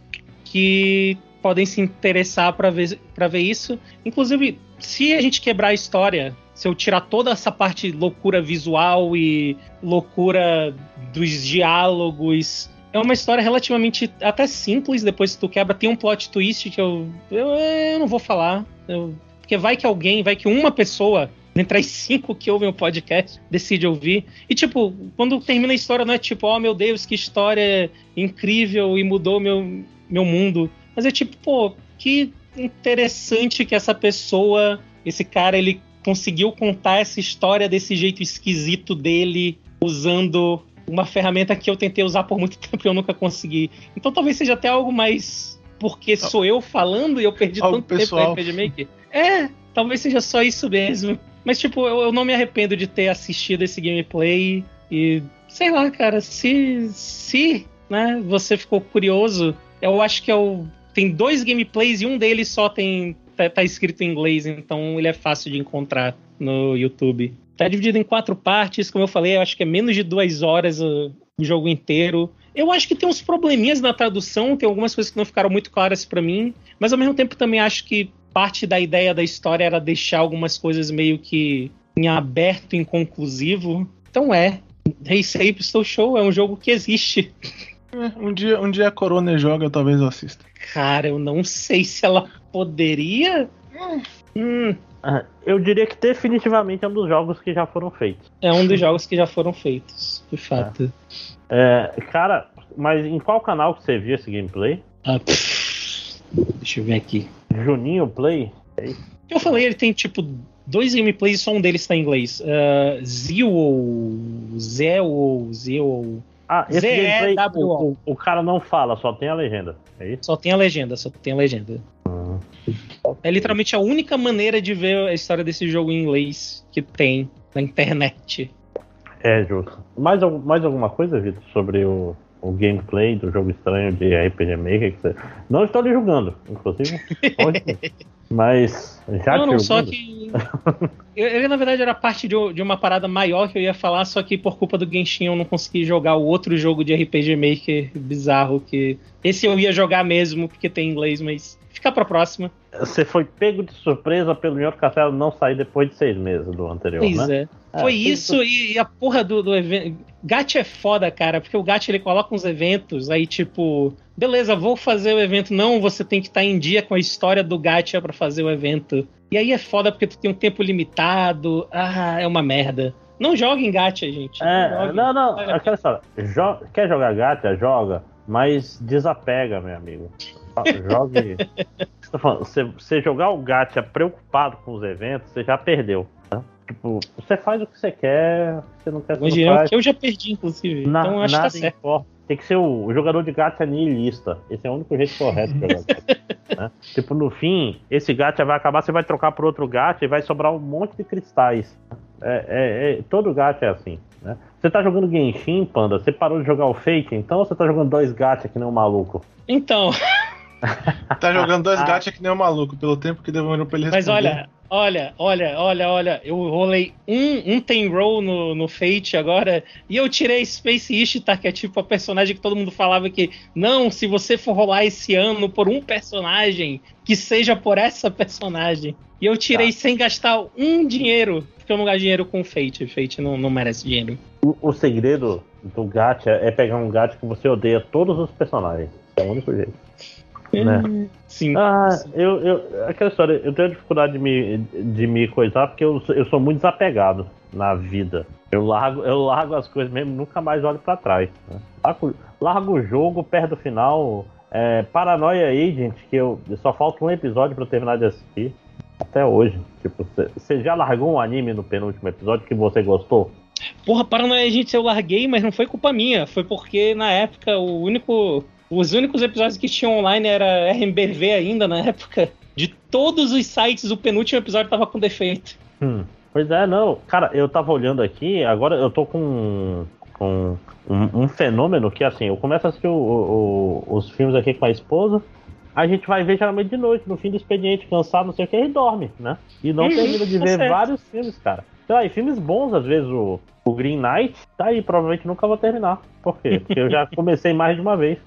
[SPEAKER 3] que podem se interessar para ver, pra ver isso. Inclusive, se a gente quebrar a história, se eu tirar toda essa parte loucura visual e loucura dos diálogos, é uma história relativamente até simples. Depois que tu quebra, tem um plot twist que eu, eu, eu não vou falar. Eu, porque vai que alguém, vai que uma pessoa entre as cinco que ouvem o podcast, decide ouvir. E, tipo, quando termina a história, não é tipo, oh meu Deus, que história incrível e mudou meu, meu mundo. Mas é tipo, pô, que interessante que essa pessoa, esse cara, ele conseguiu contar essa história desse jeito esquisito dele, usando uma ferramenta que eu tentei usar por muito tempo e eu nunca consegui. Então talvez seja até algo mais porque sou eu falando e eu perdi algo tanto pessoal. tempo no RPG Maker. É, talvez seja só isso mesmo. Mas, tipo, eu, eu não me arrependo de ter assistido esse gameplay e. Sei lá, cara, se. Se, né, você ficou curioso, eu acho que o. Tem dois gameplays e um deles só tem. Tá, tá escrito em inglês, então ele é fácil de encontrar no YouTube. Tá dividido em quatro partes, como eu falei, eu acho que é menos de duas horas o, o jogo inteiro. Eu acho que tem uns probleminhas na tradução, tem algumas coisas que não ficaram muito claras para mim, mas ao mesmo tempo também acho que parte da ideia da história era deixar algumas coisas meio que em aberto, inconclusivo. Então é. Race hey, Pistol Show é um jogo que existe.
[SPEAKER 2] É, um, dia, um dia a Corona joga, talvez eu assista.
[SPEAKER 3] Cara, eu não sei se ela poderia.
[SPEAKER 1] Hum. Ah, eu diria que definitivamente é um dos jogos que já foram feitos.
[SPEAKER 3] É um dos jogos que já foram feitos, de fato.
[SPEAKER 1] É. É, cara, mas em qual canal que você viu esse gameplay? Ah,
[SPEAKER 3] deixa eu ver aqui.
[SPEAKER 1] Juninho Play?
[SPEAKER 3] É eu falei, ele tem tipo dois gameplays e só um deles está em inglês. Uh, Zio, Zeo, Zeo.
[SPEAKER 1] Ah, esse gameplay, o, o, o, cara não fala, só tem a legenda. É isso?
[SPEAKER 3] Só tem a legenda, só tem a legenda. Uhum. É literalmente a única maneira de ver a história desse jogo em inglês que tem na internet.
[SPEAKER 1] É, justo. Mais, mais alguma coisa, Vitor, sobre o, o gameplay do jogo estranho de RPG Maker. Que você... Não estou lhe julgando, inclusive. mas já
[SPEAKER 3] Não, não, só que. eu, na verdade, era parte de, de, uma parada maior que eu ia falar, só que por culpa do Genshin eu não consegui jogar o outro jogo de RPG Maker bizarro. que Esse eu ia jogar mesmo, porque tem inglês, mas fica pra próxima.
[SPEAKER 1] Você foi pego de surpresa pelo Senhor Castelo não sair depois de seis meses do anterior, pois né?
[SPEAKER 3] É. É, foi isso e a porra do, do evento. Gacha é foda, cara, porque o Gacha ele coloca uns eventos, aí tipo, beleza, vou fazer o evento. Não, você tem que estar tá em dia com a história do Gacha para fazer o evento. E aí é foda porque tu tem um tempo limitado. Ah, é uma merda. Não joga em Gacha, gente.
[SPEAKER 1] É, não, não, não aquela história. Jo quer jogar Gacha? Joga, mas desapega, meu amigo. Jogue. Você, você jogar o Gacha preocupado com os eventos, você já perdeu. Tipo, você faz o que você quer, você não quer
[SPEAKER 3] Hoje eu, que eu já perdi, inclusive. Na, então acho que tá certo. Importa.
[SPEAKER 1] Tem que ser o, o jogador de gacha nihilista. Esse é o único jeito correto de jogar né? Tipo, no fim, esse gacha vai acabar, você vai trocar por outro gacha e vai sobrar um monte de cristais. É, é, é, todo gacha é assim. Né? Você tá jogando Genshin, Panda? Você parou de jogar o Fate, então ou você tá jogando dois gacha que nem um maluco?
[SPEAKER 3] Então.
[SPEAKER 2] tá jogando dois gacha que nem um maluco, pelo tempo que demorou pra ele
[SPEAKER 3] responder. Mas olha, Olha, olha, olha, olha, eu rolei um, um tem roll no, no Fate agora e eu tirei Space Ishtar, que é tipo a personagem que todo mundo falava que não, se você for rolar esse ano por um personagem, que seja por essa personagem. E eu tirei tá. sem gastar um dinheiro, porque eu não gasto dinheiro com Fate. Fate não, não merece dinheiro.
[SPEAKER 1] O, o segredo do gacha é pegar um gacha que você odeia todos os personagens. É o único jeito. Né?
[SPEAKER 3] Sim.
[SPEAKER 1] Ah, eu, eu. Aquela história, eu tenho dificuldade de me, de me coisar porque eu, sou- eu sou muito desapegado na vida. Eu largo, eu largo as coisas mesmo, nunca mais olho pra trás. né? Largo, largo o jogo perto do final. É, Paranoia Agent, que eu só falta um episódio pra eu terminar de assistir. Até hoje. Tipo, você já largou um anime no penúltimo episódio que você gostou?
[SPEAKER 3] Porra, Paranoia, gente, eu larguei, mas não foi culpa minha. Foi porque na época o único. Os únicos episódios que tinham online era RMBV ainda na época. De todos os sites, o penúltimo episódio tava com defeito.
[SPEAKER 1] Hum, Pois é, não. Cara, eu tava olhando aqui, agora eu tô com, com um, um fenômeno que, assim, eu começo a assistir o- o- os filmes aqui com a esposa, a gente vai ver geralmente de noite, no fim do expediente, cansado, não sei o que, e dorme, né? E não
[SPEAKER 3] Uhum,
[SPEAKER 1] termina de
[SPEAKER 3] tá
[SPEAKER 1] ver
[SPEAKER 3] certo.
[SPEAKER 1] vários filmes, cara. Sei lá, e filmes bons, às vezes, o, o Green Knight, tá aí, provavelmente nunca vou terminar. Por quê? Porque eu já comecei mais de uma vez.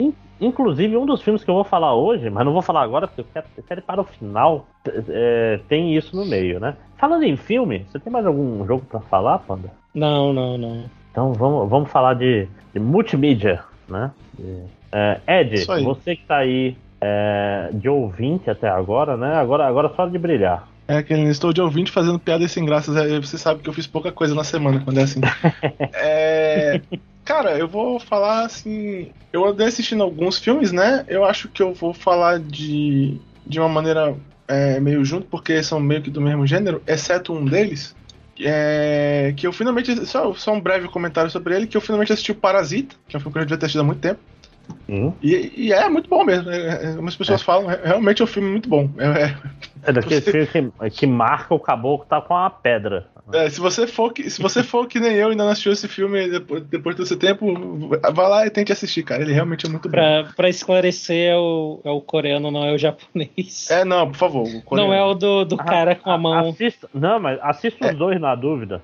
[SPEAKER 1] In- Inclusive, um dos filmes que eu vou falar hoje, mas não vou falar agora porque eu quero, eu quero ir para o final, é, tem isso no meio, né? Falando em filme, você tem mais algum jogo pra falar, Panda?
[SPEAKER 3] Não, não, não.
[SPEAKER 1] Então vamos, vamos falar de, de multimídia, né? De- é, Ed, você que tá aí é, de ouvinte até agora, né? Agora, agora é só de brilhar.
[SPEAKER 2] É que eu estou de ouvinte fazendo piadas sem graças. é, Você sabe que eu fiz pouca coisa na semana quando é assim. É, Cara, eu vou falar assim. Eu andei assistindo alguns filmes, né? Eu acho que eu vou falar de, de uma maneira é, meio junto, porque são meio que do mesmo gênero, exceto um deles. É, que eu finalmente. Só, só um breve comentário sobre ele, que eu finalmente assisti o Parasita, que é um filme que eu já devia ter assistido há muito tempo.
[SPEAKER 1] Hum?
[SPEAKER 2] E, e é muito bom mesmo. é, é, como as pessoas falam, é- realmente é um filme muito bom. É- é,
[SPEAKER 1] É daquele
[SPEAKER 2] Você-
[SPEAKER 1] filme que, que marca o caboclo tá com uma pedra.
[SPEAKER 2] É, se você for que, se você for que nem eu e ainda não assistiu esse filme depois, depois desse tempo, vá lá e tente assistir, cara. Ele realmente é muito bom.
[SPEAKER 3] Pra, pra esclarecer, é o, é o coreano, não é o japonês.
[SPEAKER 2] É, não, por favor. o coreano.
[SPEAKER 3] não é o do, do cara com a mão.
[SPEAKER 1] Assista, não, mas assista os
[SPEAKER 2] É.
[SPEAKER 1] dois na dúvida.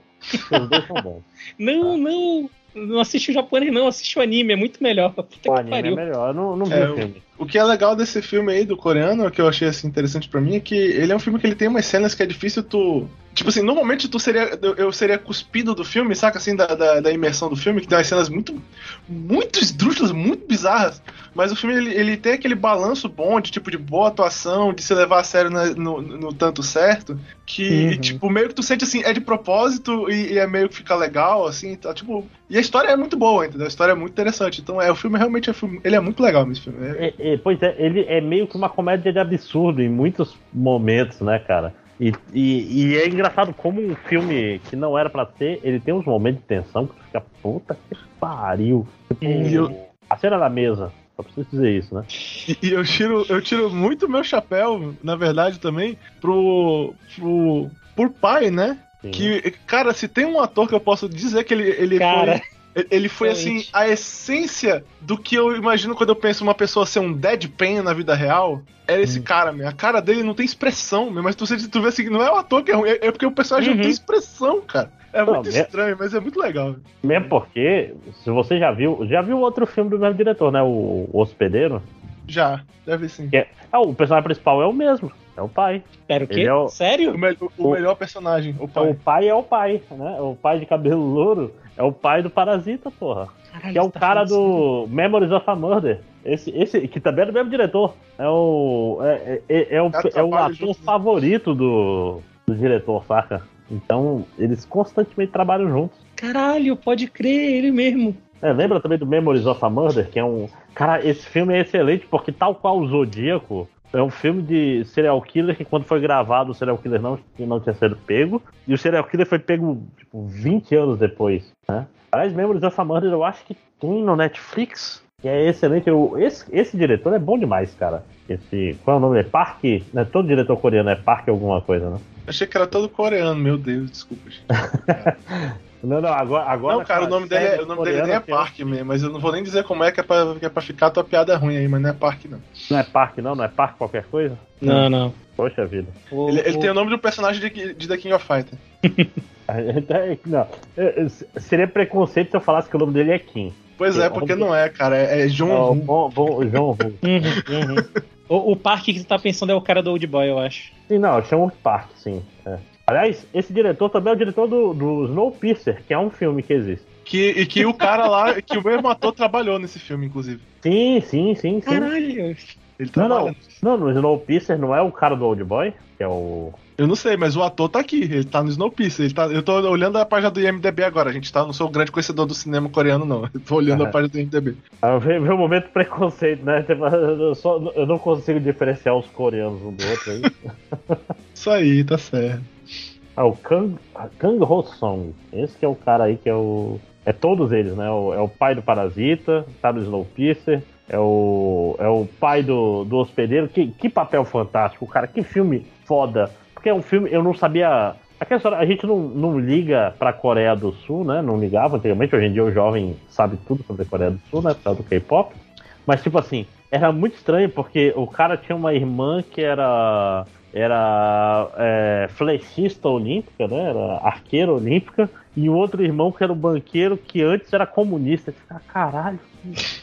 [SPEAKER 1] Os dois são bons.
[SPEAKER 3] Não, não. Não assiste o japonês, não. Assiste o anime, é muito melhor. Puta
[SPEAKER 1] O
[SPEAKER 3] que
[SPEAKER 1] anime é
[SPEAKER 3] pariu.
[SPEAKER 1] melhor. Eu não, não vi
[SPEAKER 2] É,
[SPEAKER 1] o
[SPEAKER 2] o-
[SPEAKER 1] filme.
[SPEAKER 2] O que é legal desse filme aí do coreano, que eu achei assim, interessante pra mim, é que ele é um filme que ele tem umas cenas que é difícil tu. Tipo assim, normalmente tu seria. eu- seria cuspido do filme, saca assim, da, da, da imersão do filme, que tem umas cenas muito. muito esdrúxulas, muito bizarras. Mas o filme ele, ele tem aquele balanço bom de tipo de boa atuação, de se levar a sério na- no, no tanto certo, que,
[SPEAKER 3] Uhum.
[SPEAKER 2] tipo, meio que tu sente assim, é de propósito e, e é meio que fica legal, assim, tá, tipo. E a história é muito boa, entendeu? A história é muito interessante. Então, é, o filme realmente é filme, ele é muito legal esse filme. É,
[SPEAKER 1] é, pois é, ele é meio que uma comédia de absurdo em muitos momentos, né, cara? E, e, e é engraçado como um filme que não era pra ser, ele tem uns momentos de tensão que tu fica, puta que pariu. Tipo,
[SPEAKER 2] eu-
[SPEAKER 1] a cena da mesa, só preciso dizer isso, né?
[SPEAKER 2] E e eu tiro, eu tiro muito meu chapéu, na verdade, também, pro. pro. por pai, né?
[SPEAKER 1] Sim.
[SPEAKER 2] Que, cara, se tem um ator que eu posso dizer que ele, ele
[SPEAKER 3] Cara.
[SPEAKER 2] foi. Ele foi assim, a essência do que eu imagino quando eu penso uma pessoa ser um deadpan na vida real. É esse cara, meu. A cara dele não tem expressão, meu. Mas tu, tu vê assim, não é o ator que é ruim, é é porque o personagem
[SPEAKER 3] Uhum.
[SPEAKER 2] não tem expressão, cara. É
[SPEAKER 1] Não,
[SPEAKER 2] muito
[SPEAKER 1] me-
[SPEAKER 2] estranho, mas é muito legal.
[SPEAKER 1] Mesmo porque, se você já viu, já viu outro filme do mesmo diretor, né? O, o Hospedeiro.
[SPEAKER 2] Já, deve sim.
[SPEAKER 1] Que é, ah, o personagem principal é o mesmo, é o pai.
[SPEAKER 3] Pera, o quê?
[SPEAKER 1] É o-
[SPEAKER 2] O,
[SPEAKER 3] Sério?
[SPEAKER 2] me- o
[SPEAKER 1] O-
[SPEAKER 2] melhor personagem, o
[SPEAKER 1] O
[SPEAKER 2] pai.
[SPEAKER 1] pai é o pai, né? O pai de cabelo louro é o pai do Parasita, porra.
[SPEAKER 3] Caralho,
[SPEAKER 1] Que é o
[SPEAKER 3] tá
[SPEAKER 1] cara do Memories of a Murder. Esse, esse que também é do mesmo diretor. É o. É, é, é o, é o
[SPEAKER 2] trabalha
[SPEAKER 1] ator
[SPEAKER 2] né?
[SPEAKER 1] favorito do, do diretor, saca? Então, eles constantemente trabalham juntos.
[SPEAKER 3] Caralho, pode crer, ele mesmo.
[SPEAKER 1] É, lembra também do Memories of a Murder, que é um. Cara, esse filme é excelente porque, tal qual o Zodíaco, é um filme de serial killer que, quando foi gravado, o serial killer não, não tinha sido pego. E o serial killer foi pego, tipo, 20 anos depois, né? Aliás, Memories of a Murder eu acho que tem no Netflix, que é excelente. Eu, esse, esse diretor é bom demais, cara. Esse. Qual é o nome? É Park. Né? Todo diretor coreano é Park alguma coisa, né?
[SPEAKER 2] Achei que era todo coreano, meu Deus, desculpa, gente.
[SPEAKER 1] Não, não, agora. agora
[SPEAKER 2] não, cara, o nome dele, é- o nome dele nem é Park mesmo, mas eu não vou nem dizer como é que é pra, que é pra ficar tua piada ruim aí, mas não é Park não.
[SPEAKER 1] Não é Park, não? Não é Park qualquer coisa?
[SPEAKER 3] Não, não.
[SPEAKER 1] Poxa vida.
[SPEAKER 3] O-
[SPEAKER 2] Ele, ele
[SPEAKER 3] o-
[SPEAKER 2] tem o nome do personagem de, de The King of Fighter.
[SPEAKER 1] Não, é, é, seria preconceito se eu falasse que o nome dele é Kim.
[SPEAKER 2] Pois é, porque não é, cara, é, é John
[SPEAKER 1] É o
[SPEAKER 2] Woo.
[SPEAKER 1] bom, bom, João Hu.
[SPEAKER 3] Uhum, uhum. O, o parque que tu tá pensando é o cara do Old Boy, eu acho.
[SPEAKER 1] Sim, não, chama o parque, sim. É. Aliás, esse diretor também é o diretor do, do Snowpiercer, que é um filme que existe.
[SPEAKER 2] Que, e que o cara lá, que o mesmo ator trabalhou nesse filme, inclusive.
[SPEAKER 1] Sim, sim, sim, sim.
[SPEAKER 3] Caralho.
[SPEAKER 2] Ele
[SPEAKER 1] Não, não, não, no Snowpiercer não é o cara do Old Boy, que é o.
[SPEAKER 2] Eu não sei, mas o ator tá aqui. Ele tá no Snowpiercer. Ele tá, eu tô olhando a página do IMDB agora. A gente tá, não sou um grande conhecedor do cinema coreano, não. Eu tô olhando a
[SPEAKER 1] Aham.
[SPEAKER 2] página do IMDB.
[SPEAKER 1] Ah, o momento preconceito, né? Eu, só, eu não consigo diferenciar os coreanos um do outro aí.
[SPEAKER 2] Isso aí, tá certo.
[SPEAKER 1] Ah, o Kang, Kang Ho Song. Esse que é o cara aí que é o. É todos eles, né? O- é o pai do Parasita, tá no Snowpiercer. É o, é o pai do, do hospedeiro. Que, que papel fantástico, cara. Que filme foda. Porque é um filme, eu não sabia. Aquela história, a gente não, não liga pra Coreia do Sul, né? Não ligava antigamente. Hoje em dia o jovem sabe tudo sobre a Coreia do Sul, né? Por causa do K-pop. Mas, tipo assim, era muito estranho porque o cara tinha uma irmã que era era é, flechista olímpica, né? Era arqueira olímpica, e o outro irmão que era o banqueiro que antes era comunista. Fica, caralho,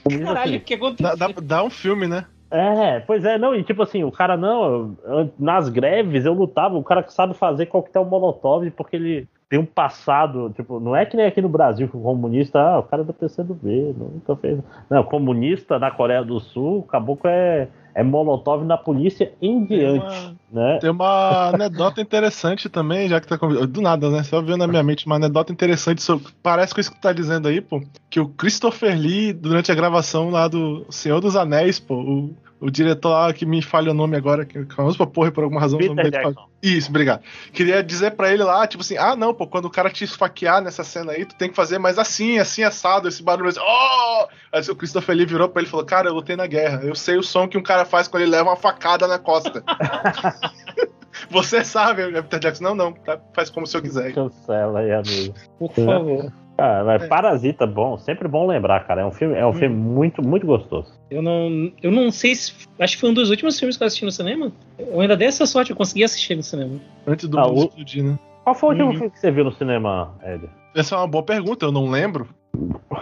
[SPEAKER 1] comunista
[SPEAKER 3] Caralho, o
[SPEAKER 1] assim.
[SPEAKER 3] que aconteceu?
[SPEAKER 2] Dá, dá, dá um filme, né?
[SPEAKER 1] É, pois é, não, e tipo assim, o cara não, nas greves eu lutava, o cara que sabe fazer coquetel molotov, porque ele tem um passado, tipo, não é que nem aqui no Brasil que o comunista, ah, o cara é do PCdoB, nunca fez. Não, comunista na Coreia do Sul, o caboclo é, é molotov na polícia em diante, né?
[SPEAKER 2] Tem uma anedota interessante também, já que tá Do nada, né? Só veio na minha mente uma anedota interessante sobre. Parece com isso que tu tá dizendo aí, pô. Que o Christopher Lee, durante a gravação lá do Senhor dos Anéis, pô, o, o diretor lá que me falha o nome agora, que é pra porra por alguma razão.
[SPEAKER 1] Peter
[SPEAKER 2] fala-
[SPEAKER 1] Jackson.
[SPEAKER 2] Isso, obrigado. Queria dizer pra ele lá, tipo assim, ah, não, pô, quando o cara te esfaquear nessa cena aí, tu tem que fazer mais assim, assim, assado, esse barulho assim, oh! Aí o Christopher Lee virou pra ele e falou, cara, eu lutei na guerra, eu sei o som que um cara faz quando ele leva uma facada na costa. Você sabe, o Peter Jackson, não, não, tá, faz como o senhor quiser.
[SPEAKER 1] Cancela aí, amigo.
[SPEAKER 3] Por favor.
[SPEAKER 1] Ah, mas
[SPEAKER 2] É.
[SPEAKER 1] Parasita, bom, sempre bom lembrar, cara. É um filme, é um filme muito, muito gostoso.
[SPEAKER 3] Eu não, eu não sei se. Acho que foi um dos últimos filmes que eu assisti no cinema. Eu ainda dei essa sorte, eu consegui assistir no cinema.
[SPEAKER 2] Antes do
[SPEAKER 1] Ah,
[SPEAKER 2] mundo
[SPEAKER 1] o-
[SPEAKER 2] explodir, né?
[SPEAKER 1] Qual foi o último
[SPEAKER 3] Uhum.
[SPEAKER 1] filme que você viu no cinema, Ed?
[SPEAKER 2] Essa é uma boa pergunta, eu não lembro.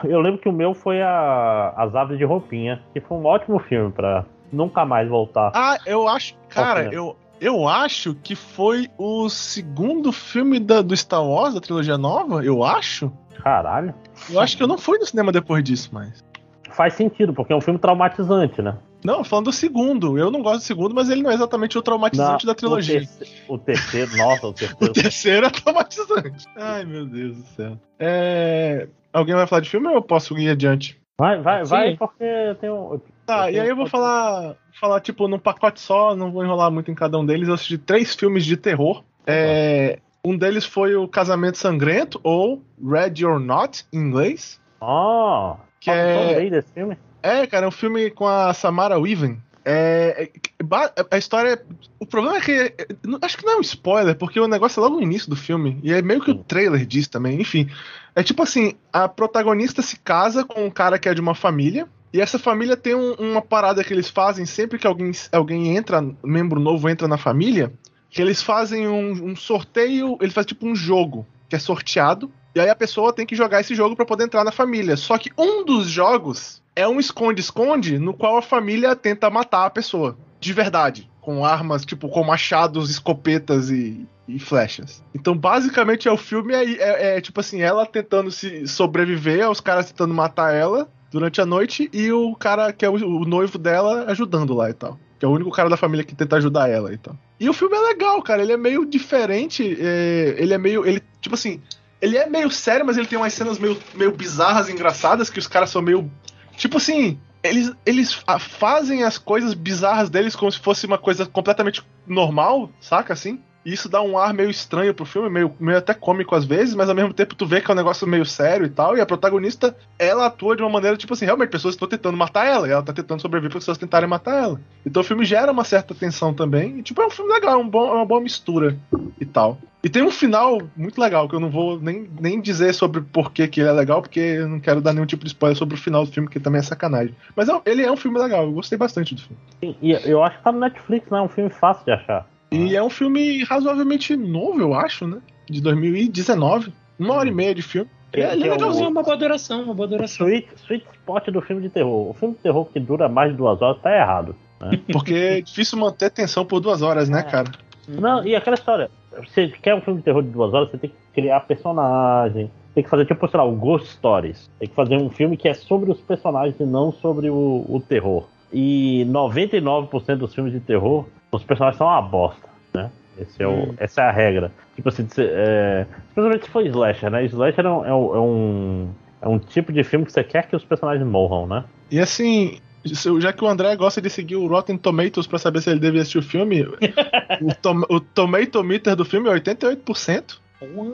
[SPEAKER 1] Eu lembro que o meu foi a, As Aves de Roupinha, que foi um ótimo filme pra nunca mais voltar.
[SPEAKER 2] Ah, eu acho, cara, eu, eu acho que foi o segundo filme da- do Star Wars, da trilogia nova, eu acho.
[SPEAKER 1] Caralho.
[SPEAKER 2] Eu acho que eu não fui no cinema depois disso, mas.
[SPEAKER 1] Faz sentido, porque é um filme traumatizante, né?
[SPEAKER 2] Não, falando do segundo. Eu não gosto do segundo, mas ele não é exatamente o traumatizante
[SPEAKER 1] Na-
[SPEAKER 2] da trilogia.
[SPEAKER 1] O, terce- o terceiro, nossa, o
[SPEAKER 2] O
[SPEAKER 1] terceiro.
[SPEAKER 2] terceiro é traumatizante. Ai, meu Deus do céu. É... Alguém vai falar de filme ou eu posso ir adiante?
[SPEAKER 1] Vai, vai,
[SPEAKER 3] Sim.
[SPEAKER 1] vai, porque tem um.
[SPEAKER 2] Tá, e aí eu vou falar, falar, tipo, num pacote só, não vou enrolar muito em cada um deles. Eu assisti três filmes de terror. É, um deles foi o Casamento Sangrento, ou Red or Not, em inglês.
[SPEAKER 1] Ó,
[SPEAKER 2] Que é-
[SPEAKER 1] bem desse filme.
[SPEAKER 2] É, cara, é um filme com a Samara Weaving. É, é- ba- a história. O problema é que. é, Acho que não é um spoiler, porque o negócio é logo no início do filme. E é meio que o trailer diz também. Enfim. É tipo assim: a protagonista se casa com um cara que é de uma família. E essa família tem um- uma parada que eles fazem sempre que alguém, alguém entra, membro novo entra na família. Que eles fazem um, um sorteio. Eles fazem tipo um jogo que é sorteado. E aí a pessoa tem que jogar esse jogo pra poder entrar na família. Só que um dos jogos é um esconde-esconde no qual a família tenta matar a pessoa. De verdade. Com armas, tipo, com machados, escopetas e, e flechas. Então, basicamente, é o filme é, é- é, tipo assim, ela tentando se sobreviver, os caras tentando matar ela durante a noite, e o cara que é o, o noivo dela ajudando lá e tal. Que é o único cara da família que tenta ajudar ela e tal. E o filme é legal, cara. Ele é meio diferente. é, ele é meio. Ele, tipo assim, ele é meio sério, mas ele tem umas cenas meio, meio bizarras, engraçadas, que os caras são meio. Tipo assim, eles, eles fazem as coisas bizarras deles como se fosse uma coisa completamente normal, saca assim? E isso dá um ar meio estranho pro filme, meio, meio até cômico às vezes, mas ao mesmo tempo tu vê que é um negócio meio sério e tal. E a protagonista, ela atua de uma maneira, tipo assim, realmente pessoas estão tentando matar ela, e ela tá tentando sobreviver para pessoas tentarem matar ela. Então o filme gera uma certa tensão também. E tipo, é um filme legal, é, um bom, é uma boa mistura e tal. E tem um final muito legal, que eu não vou nem, nem dizer sobre por que, ele é legal, porque eu não quero dar nenhum tipo de spoiler sobre o final do filme, que também é sacanagem. Mas é- ele é um filme legal, eu gostei bastante do filme.
[SPEAKER 1] E eu acho que tá no Netflix, né? É um filme fácil de achar.
[SPEAKER 2] E é um filme razoavelmente novo, eu acho, né? De 2019. Uma hora e meia de filme.
[SPEAKER 1] Que-
[SPEAKER 2] É,
[SPEAKER 1] que
[SPEAKER 2] é
[SPEAKER 1] é
[SPEAKER 2] legalzinho.
[SPEAKER 3] Uma boa duração, uma boa duração.
[SPEAKER 1] Sweet, sweet spot do filme de terror. O filme de terror que dura mais de duas horas tá errado.
[SPEAKER 2] Né? Porque é difícil manter tensão por duas horas, né, é. cara?
[SPEAKER 1] Não, e aquela história, você quer um filme de terror de duas horas, você tem que criar personagem, tem que fazer, tipo, sei lá, o Ghost Stories. Tem que fazer um filme que é sobre os personagens e não sobre o, o terror. E 99% dos filmes de terror, os personagens são uma bosta, né? Esse é o, hum. Essa é a regra. Tipo assim, é, especialmente se for slasher, né? Slasher é um, é um, é um tipo de filme que você quer que os personagens morram, né?
[SPEAKER 2] E assim, já que o André gosta de seguir o Rotten Tomatoes para saber se ele deve assistir o filme, o, tom, o Tomato Meter do filme é 88%.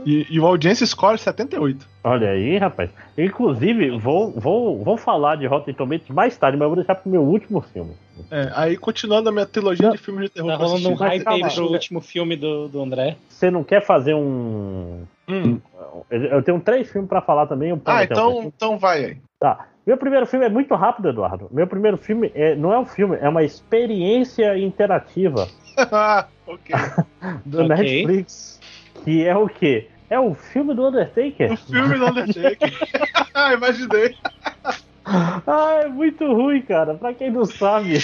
[SPEAKER 2] E, e o audiência score 78.
[SPEAKER 1] Olha aí, rapaz. Inclusive, vou, vou, vou falar de Rotten Tomatoes mais tarde, mas vou deixar pro meu último filme.
[SPEAKER 2] É, aí continuando a minha trilogia não, de filmes de terror.
[SPEAKER 3] Tá rolando um hype aí pro último filme do, do André.
[SPEAKER 1] Você não quer fazer um. Hum. Eu tenho três filmes para falar também.
[SPEAKER 2] Ah, então, então vai aí.
[SPEAKER 1] Tá. Meu primeiro filme é muito rápido, Eduardo. Meu primeiro filme é, não é um filme, é uma experiência interativa.
[SPEAKER 2] ok.
[SPEAKER 1] do okay. Netflix que é o quê? É o filme do Undertaker.
[SPEAKER 2] O filme do Undertaker. Imaginei.
[SPEAKER 1] Ah, é muito ruim, cara. Pra quem não sabe.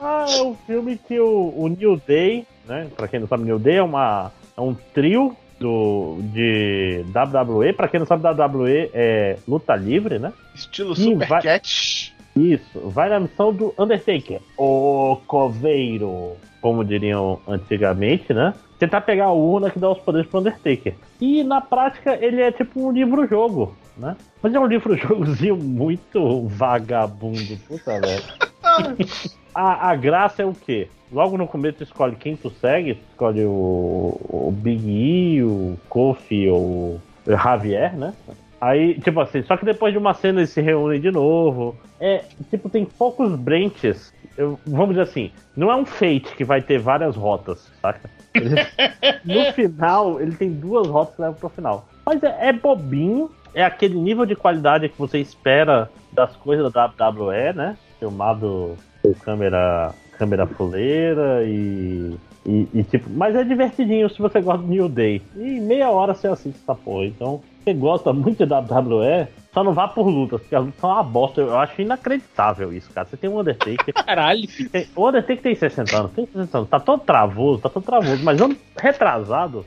[SPEAKER 1] ah, é um filme que o, o New Day, né? Pra quem não sabe, New Day é, uma, é um trio do, de WWE. Pra quem não sabe, WWE é luta livre, né?
[SPEAKER 2] Estilo Super vai... Cat.
[SPEAKER 1] Isso, vai na missão do Undertaker. O Coveiro como diriam antigamente, né? Tentar pegar a urna que dá os poderes pro Undertaker. E na prática ele é tipo um livro-jogo, né? Mas é um livro-jogozinho muito vagabundo, puta velho. a, a graça é o quê? Logo no começo tu escolhe quem tu segue, tu escolhe o, o Big E, o Kofi ou o Javier, né? Aí, tipo assim, só que depois de uma cena eles se reúnem de novo. É, tipo, tem poucos branches eu, vamos dizer assim, não é um Fate que vai ter várias rotas, saca? Ele, no final, ele tem duas rotas que levam pro final. Mas é, é, bobinho, é aquele nível de qualidade que você espera das coisas da WWE, né? Filmado com câmera, câmera fuleira e, e, e, tipo, mas é divertidinho se você gosta do New Day. E meia hora você assiste essa porra. Então, você gosta muito da WWE, só não vá por lutas, porque as lutas são uma bosta. Eu acho inacreditável isso, cara. Você tem um Undertaker.
[SPEAKER 3] Caralho.
[SPEAKER 1] Tem, o Undertaker tem 60 anos, tem 60 anos. Tá todo travoso, tá todo travoso. Mas ano retrasado,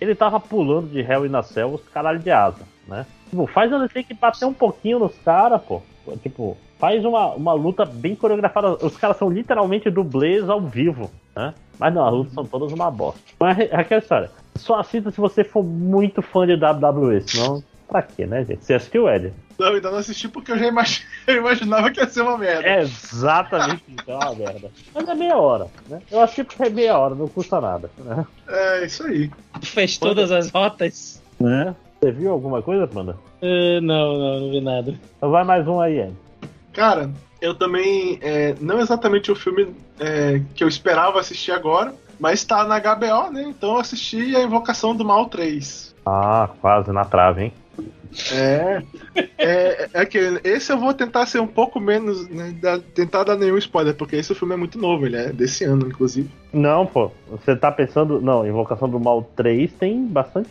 [SPEAKER 1] ele tava pulando de réu e na selva os caralho de asa, né? Tipo, faz o Undertaker bater um pouquinho nos caras, pô. Tipo, faz uma, uma luta bem coreografada. Os caras são literalmente dublês ao vivo, né? Mas não, as lutas são todas uma bosta. Mas é aquela história. Só assista se você for muito fã de WWE, senão Pra quê, né, gente? Você assistiu, Ed?
[SPEAKER 2] Não, ainda não assisti porque eu já imag... eu imaginava que ia ser uma merda.
[SPEAKER 1] É exatamente isso, é uma merda. Mas é meia hora, né? Eu assisti porque é meia hora, não custa nada. Né?
[SPEAKER 2] É, isso aí.
[SPEAKER 3] Fez todas as rotas.
[SPEAKER 1] Né? Você viu alguma coisa, Panda?
[SPEAKER 3] Uh, não, não, não vi nada.
[SPEAKER 1] Então vai mais um aí, Ed.
[SPEAKER 2] Cara, eu também. É, não exatamente o filme é, que eu esperava assistir agora, mas tá na HBO, né? Então eu assisti a Invocação do Mal 3.
[SPEAKER 1] Ah, quase na trave, hein?
[SPEAKER 2] É, é, é que esse eu vou tentar ser um pouco menos, né, da, tentar dar nenhum spoiler, porque esse filme é muito novo, ele é desse ano, inclusive.
[SPEAKER 1] Não, pô, você tá pensando, não, Invocação do Mal 3 tem bastante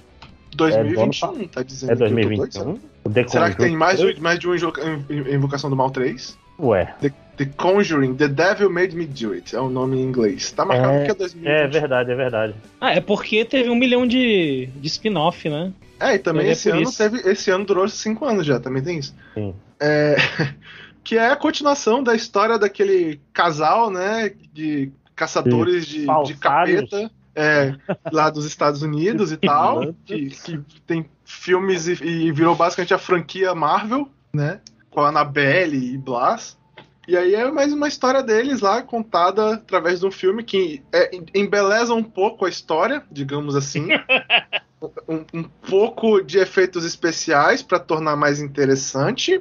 [SPEAKER 2] 2021, é tá dizendo.
[SPEAKER 1] É 2021?
[SPEAKER 2] Será que tem mais de, mais de uma Invocação do Mal 3?
[SPEAKER 1] Ué.
[SPEAKER 2] The, The, Conjuring, The Devil Made Me Do It, é o nome em inglês. Tá marcado é, que é 2021.
[SPEAKER 1] É verdade, é verdade.
[SPEAKER 3] Ah, é porque teve um milhão de, de spin-off, né?
[SPEAKER 2] É, e também esse ano isso. teve. Esse ano durou cinco anos já, também tem isso.
[SPEAKER 1] Sim.
[SPEAKER 2] É, que é a continuação da história daquele casal, né? De caçadores de, de capeta. É, lá dos Estados Unidos e tal. Que, que tem filmes e, e, virou basicamente a franquia Marvel, né? Com a Annabelle e Blas. E aí é mais uma história deles lá, contada através de um filme que é, embeleza um pouco a história, digamos assim. um, um pouco de efeitos especiais para tornar mais interessante.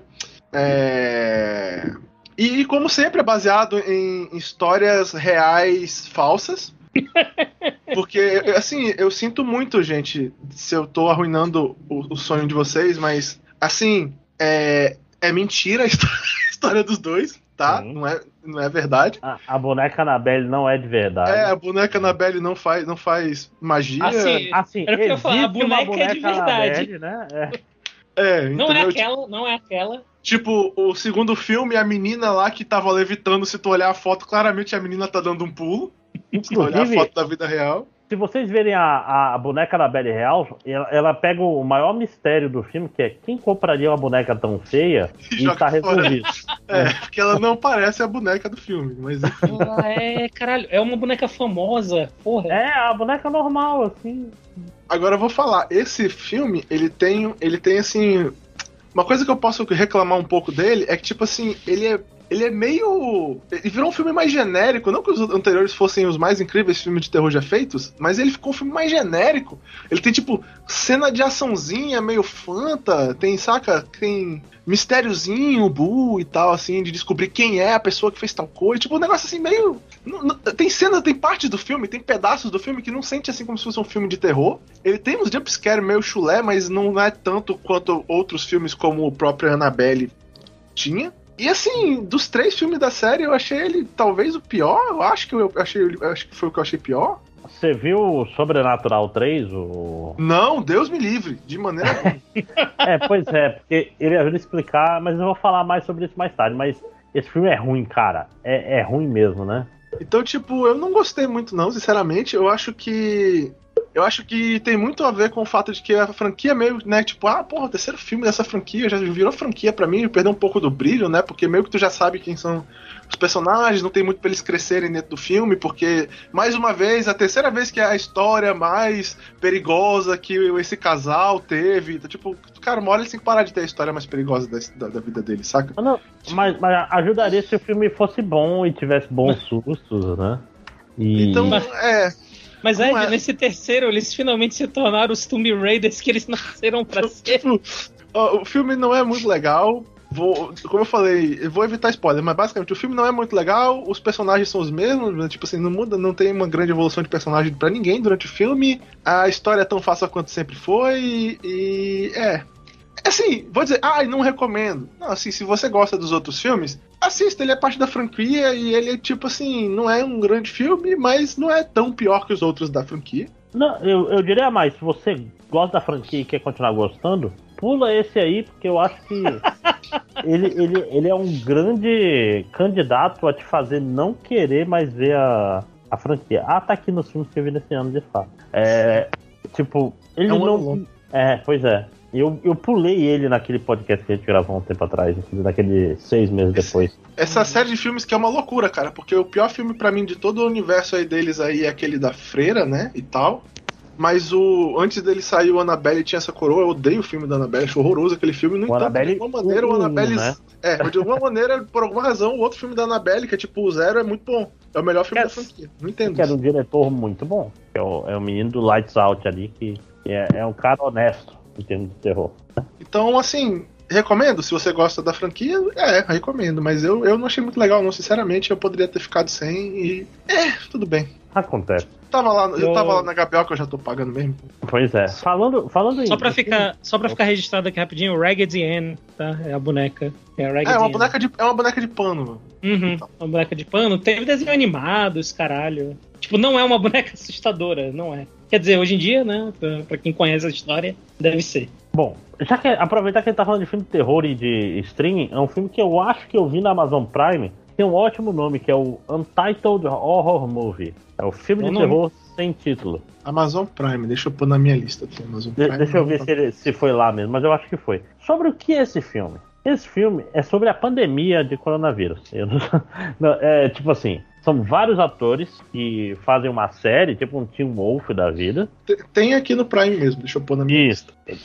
[SPEAKER 2] É... E, como sempre, é baseado em histórias reais falsas. Porque, assim, eu sinto muito, gente, se eu tô arruinando o, o sonho de vocês, mas, assim, é, é mentira a história dos dois tá? Não é, não é verdade.
[SPEAKER 1] A, a, boneca Annabelle não é de verdade.
[SPEAKER 2] É, a boneca Annabelle não faz, não faz magia.
[SPEAKER 3] Assim, assim existe falar, a boneca, boneca é de verdade.
[SPEAKER 1] Annabelle, né? É.
[SPEAKER 2] É,
[SPEAKER 3] não é aquela, não é aquela.
[SPEAKER 2] Tipo, o segundo filme, a menina lá que tava levitando, se tu olhar a foto, claramente a menina tá dando um pulo. Se tu olhar a foto da vida real.
[SPEAKER 1] Se vocês verem a, a boneca da Belly Real, ela, ela, pega o maior mistério do filme, que é quem compraria uma boneca tão feia e, e tá resolvido.
[SPEAKER 2] É, porque ela não parece a boneca do filme, mas
[SPEAKER 3] Ela é, caralho, é uma boneca famosa, porra.
[SPEAKER 1] É, a boneca normal, assim.
[SPEAKER 2] Agora eu vou falar, esse filme, ele tem, ele tem assim, uma coisa que eu posso reclamar um pouco dele é que, tipo assim, ele é ele é meio. Ele virou um filme mais genérico. Não que os anteriores fossem os mais incríveis filmes de terror já feitos, mas ele ficou um filme mais genérico. Ele tem, tipo, cena de açãozinha meio fanta, tem, saca? Tem mistériozinho, bu e tal, assim, de descobrir quem é a pessoa que fez tal coisa. Tipo, um negócio assim meio. Tem cenas, tem partes do filme, tem pedaços do filme que não sente assim como se fosse um filme de terror. Ele tem uns jumpscare meio chulé, mas não é tanto quanto outros filmes como o próprio Annabelle tinha. E assim, dos três filmes da série, eu achei ele talvez o pior. Eu acho que eu achei, eu acho que foi o que eu achei pior.
[SPEAKER 1] Você viu Sobrenatural 3? O...
[SPEAKER 2] Não, Deus me livre, de maneira
[SPEAKER 1] É, pois é, porque ele ajuda a explicar, mas eu vou falar mais sobre isso mais tarde. Mas esse filme é ruim, cara. É, é ruim mesmo, né?
[SPEAKER 2] Então, tipo, eu não gostei muito, não, sinceramente. Eu acho que eu acho que tem muito a ver com o fato de que a franquia meio, né, tipo, ah, porra, o terceiro filme dessa franquia já virou franquia para mim, perdeu um pouco do brilho, né? Porque meio que tu já sabe quem são os personagens, não tem muito pra eles crescerem dentro do filme, porque, mais uma vez, a terceira vez que é a história mais perigosa que esse casal teve. Então, tipo, cara, uma hora eles têm que parar de ter a história mais perigosa da, da, da vida dele, saca?
[SPEAKER 1] Não, mas, mas ajudaria se o filme fosse bom e tivesse bons sustos, né?
[SPEAKER 2] E... Então, é.
[SPEAKER 3] Mas é, é, nesse terceiro, eles finalmente se tornaram os Tomb Raiders que eles nasceram pra ser. Tipo,
[SPEAKER 2] o filme não é muito legal. Vou, como eu falei, eu vou evitar spoiler, mas basicamente o filme não é muito legal, os personagens são os mesmos, né, tipo assim, não muda, não tem uma grande evolução de personagem para ninguém durante o filme, a história é tão fácil quanto sempre foi, e, e é, Assim, vou dizer, ah, não recomendo. Não, assim, se você gosta dos outros filmes, assista, ele é parte da franquia e ele é tipo assim, não é um grande filme, mas não é tão pior que os outros da franquia.
[SPEAKER 1] Não, eu, eu diria mais, se você gosta da franquia e quer continuar gostando, pula esse aí, porque eu acho que ele, ele, ele é um grande candidato a te fazer não querer mais ver a, a franquia. Ah, tá aqui nos filmes que eu vi nesse ano, de fato. É, tipo, ele é um não. É, pois é. Eu, eu pulei ele naquele podcast que a gente gravou um tempo atrás, daquele seis meses depois.
[SPEAKER 2] Essa série de filmes que é uma loucura, cara, porque o pior filme para mim de todo o universo aí deles aí é aquele da Freira, né, e tal. Mas o antes dele sair o Annabelle tinha essa coroa, eu odeio o filme da Annabelle, acho horroroso aquele filme. No
[SPEAKER 1] o entanto, Annabelle de alguma maneira, o Annabelle.
[SPEAKER 2] Né? É, de alguma maneira, por alguma razão, o outro filme da Annabelle, que é tipo o Zero, é muito bom. É o melhor filme da franquia. Não entendo.
[SPEAKER 1] Que é um diretor muito bom. É o, é o menino do Lights Out ali, que é, é um cara honesto em termos de terror.
[SPEAKER 2] Então, assim, recomendo. Se você gosta da franquia, é, recomendo. Mas eu, eu não achei muito legal, não. Sinceramente, eu poderia ter ficado sem e. É, tudo bem.
[SPEAKER 1] Acontece.
[SPEAKER 2] Tava lá, eu... eu tava lá na Gabriel que eu já tô pagando mesmo.
[SPEAKER 1] Pois é. Falando, falando
[SPEAKER 3] só pra ficar Só pra ficar registrado aqui rapidinho, o Raggedy Ann, tá? É a boneca.
[SPEAKER 2] É, a é, uma, boneca de, é uma boneca de pano.
[SPEAKER 3] Uhum, então. uma boneca de pano. Teve desenho animado, esse caralho. Tipo, não é uma boneca assustadora, não é. Quer dizer, hoje em dia, né? Pra, pra quem conhece a história, deve ser.
[SPEAKER 1] Bom, já que aproveitar que ele tá falando de filme de terror e de streaming, é um filme que eu acho que eu vi na Amazon Prime. Tem um ótimo nome, que é o Untitled Horror Movie. É o filme de terror sem título.
[SPEAKER 2] Amazon Prime, deixa eu pôr na minha lista aqui. Amazon Prime,
[SPEAKER 1] de deixa eu ver se, ele, se foi lá mesmo, mas eu acho que foi. Sobre o que é esse filme? Esse filme é sobre a pandemia de coronavírus. Não, não, é tipo assim, são vários atores que fazem uma série, tipo um Team Wolf da vida.
[SPEAKER 2] Tem aqui no Prime mesmo, deixa eu pôr na minha
[SPEAKER 1] Isso. lista.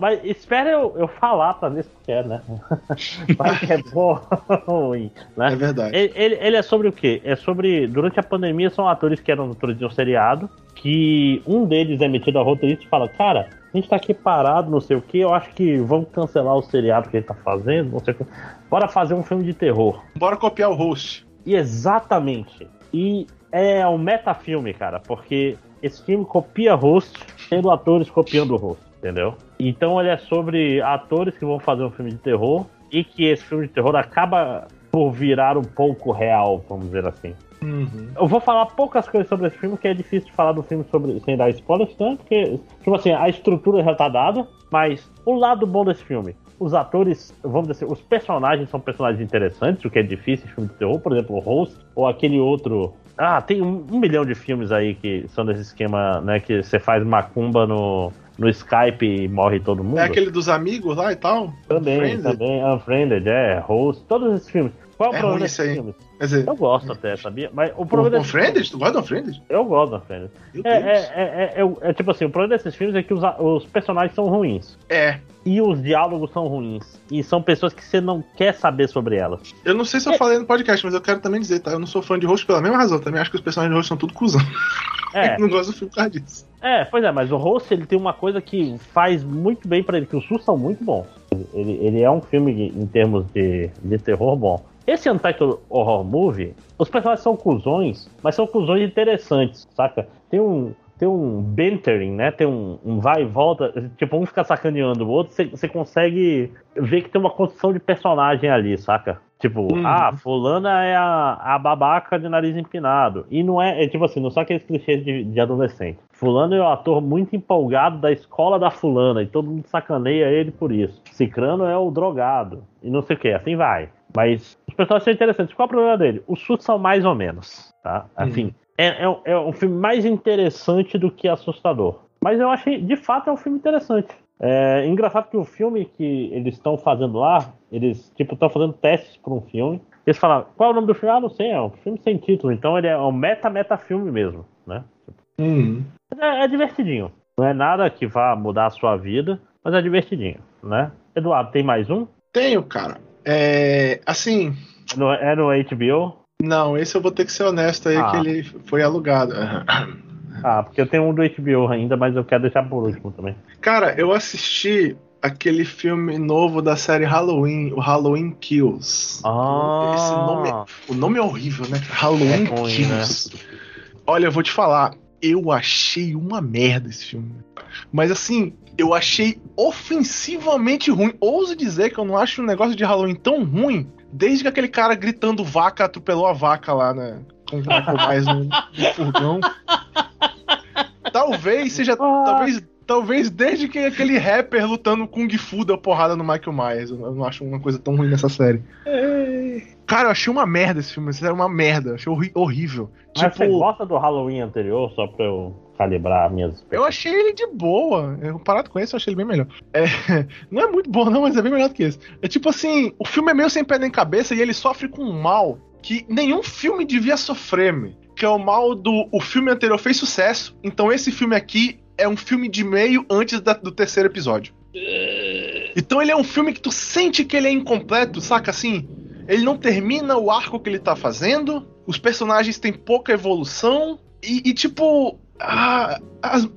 [SPEAKER 1] Mas espera eu, eu falar pra ver se quer, né? Vai que é bom ruim, né?
[SPEAKER 2] É verdade.
[SPEAKER 1] Ele, ele, ele, é sobre o quê? É sobre. Durante a pandemia são atores que eram atores de um seriado. Que um deles é metido a roteirista e fala, cara, a gente tá aqui parado, não sei o que, eu acho que vamos cancelar o seriado que ele tá fazendo, não sei o que. Bora fazer um filme de terror.
[SPEAKER 2] Bora copiar o host.
[SPEAKER 1] E exatamente. E é um metafilme, cara, porque esse filme copia rosto, tendo atores copiando o rosto, entendeu? Então ele é sobre atores que vão fazer um filme de terror e que esse filme de terror acaba por virar um pouco real, vamos dizer assim. Uhum. Eu vou falar poucas coisas sobre esse filme, que é difícil de falar do filme sobre, sem dar spoilers, tanto porque, tipo assim, a estrutura já tá dada, mas o lado bom desse filme, os atores, vamos dizer assim, os personagens são personagens interessantes, o que é difícil em filme de terror, por exemplo, o Host, ou aquele outro. Ah, tem um, um milhão de filmes aí que são desse esquema, né? Que você faz macumba no, no Skype e morre todo mundo.
[SPEAKER 2] É aquele dos amigos lá e tal?
[SPEAKER 1] Também, Unfriended. também. Unfriended, é, Host, todos esses filmes. Qual é o problema desses filmes? Quer dizer, eu gosto até, sabia? Mas o problema.
[SPEAKER 2] O Unfriended? Tu gosta do Unfriended?
[SPEAKER 1] Eu gosto do Unfriended. É, é, é, é, é, tipo assim, o problema desses filmes é que os, os personagens são ruins.
[SPEAKER 2] É.
[SPEAKER 1] E os diálogos são ruins. E são pessoas que você não quer saber sobre elas.
[SPEAKER 2] Eu não sei se eu falei no podcast, mas eu quero também dizer, tá? Eu não sou fã de host pela mesma razão. Também acho que os personagens de host são tudo cuzão. É. não gosto do filme por causa disso.
[SPEAKER 1] É, pois é, mas o host ele tem uma coisa que faz muito bem para ele, que os SUS são muito bons. Ele, ele é um filme em termos de, de terror bom. Esse Untitled Horror Movie, os personagens são cuzões, mas são cuzões interessantes, saca? Tem um, tem um bantering, né? Tem um, um, vai e volta, tipo, um fica sacaneando o outro, você consegue ver que tem uma construção de personagem ali, saca? Tipo, uhum. ah, fulana é a, a babaca de nariz empinado. E não é, é tipo assim, não são aqueles clichês de, de adolescente. Fulano é o um ator muito empolgado da escola da fulana e todo mundo sacaneia ele por isso. Cicrano é o drogado e não sei o que, assim vai. Mas os personagens são interessantes. Qual é o problema dele? Os chutes são mais ou menos, tá? Assim, uhum. é, é, é, um filme mais interessante do que assustador. Mas eu achei, de fato, é um filme interessante. É engraçado que o filme que eles estão fazendo lá, eles, tipo, estão fazendo testes para um filme. Eles falaram, qual é o nome do filme? Ah, não sei, é um filme sem título. Então ele é um meta-meta filme mesmo, né?
[SPEAKER 2] Uhum.
[SPEAKER 1] É, é divertidinho. Não é nada que vá mudar a sua vida, mas é divertidinho, né? Eduardo, tem mais um?
[SPEAKER 2] Tenho, cara. É, assim.
[SPEAKER 1] No, é no HBO?
[SPEAKER 2] Não, esse eu vou ter que ser honesto aí, ah. que ele foi alugado.
[SPEAKER 1] Ah, porque eu tenho um do HBO ainda, mas eu quero deixar por último também.
[SPEAKER 2] Cara, eu assisti aquele filme novo da série Halloween, o Halloween Kills.
[SPEAKER 1] Ah.
[SPEAKER 2] Esse nome, o nome é horrível, né? Halloween é ruim, Kills. Né? Olha, eu vou te falar, eu achei uma merda esse filme. Mas assim, eu achei ofensivamente ruim. Ouso dizer que eu não acho um negócio de Halloween tão ruim desde que aquele cara gritando vaca atropelou a vaca lá, né? Com mais no, no furgão. Talvez seja. Ah. Talvez, talvez desde que aquele rapper lutando Kung Fu deu porrada no Michael Myers. Eu não acho uma coisa tão ruim nessa série. Cara, eu achei uma merda esse filme. Isso era uma merda. Achei horrível.
[SPEAKER 1] Mas tipo, você gosta do Halloween anterior, só pra eu calibrar minhas
[SPEAKER 2] Eu achei ele de boa. Eu, comparado com esse, eu achei ele bem melhor. É, não é muito bom, não, mas é bem melhor do que esse. É tipo assim, o filme é meio sem pé nem cabeça e ele sofre com um mal que nenhum filme devia sofrer. Que é o mal do. O filme anterior fez sucesso, então esse filme aqui é um filme de meio antes da, do terceiro episódio. Então ele é um filme que tu sente que ele é incompleto, saca assim? Ele não termina o arco que ele tá fazendo, os personagens têm pouca evolução, e, e tipo, ah, as,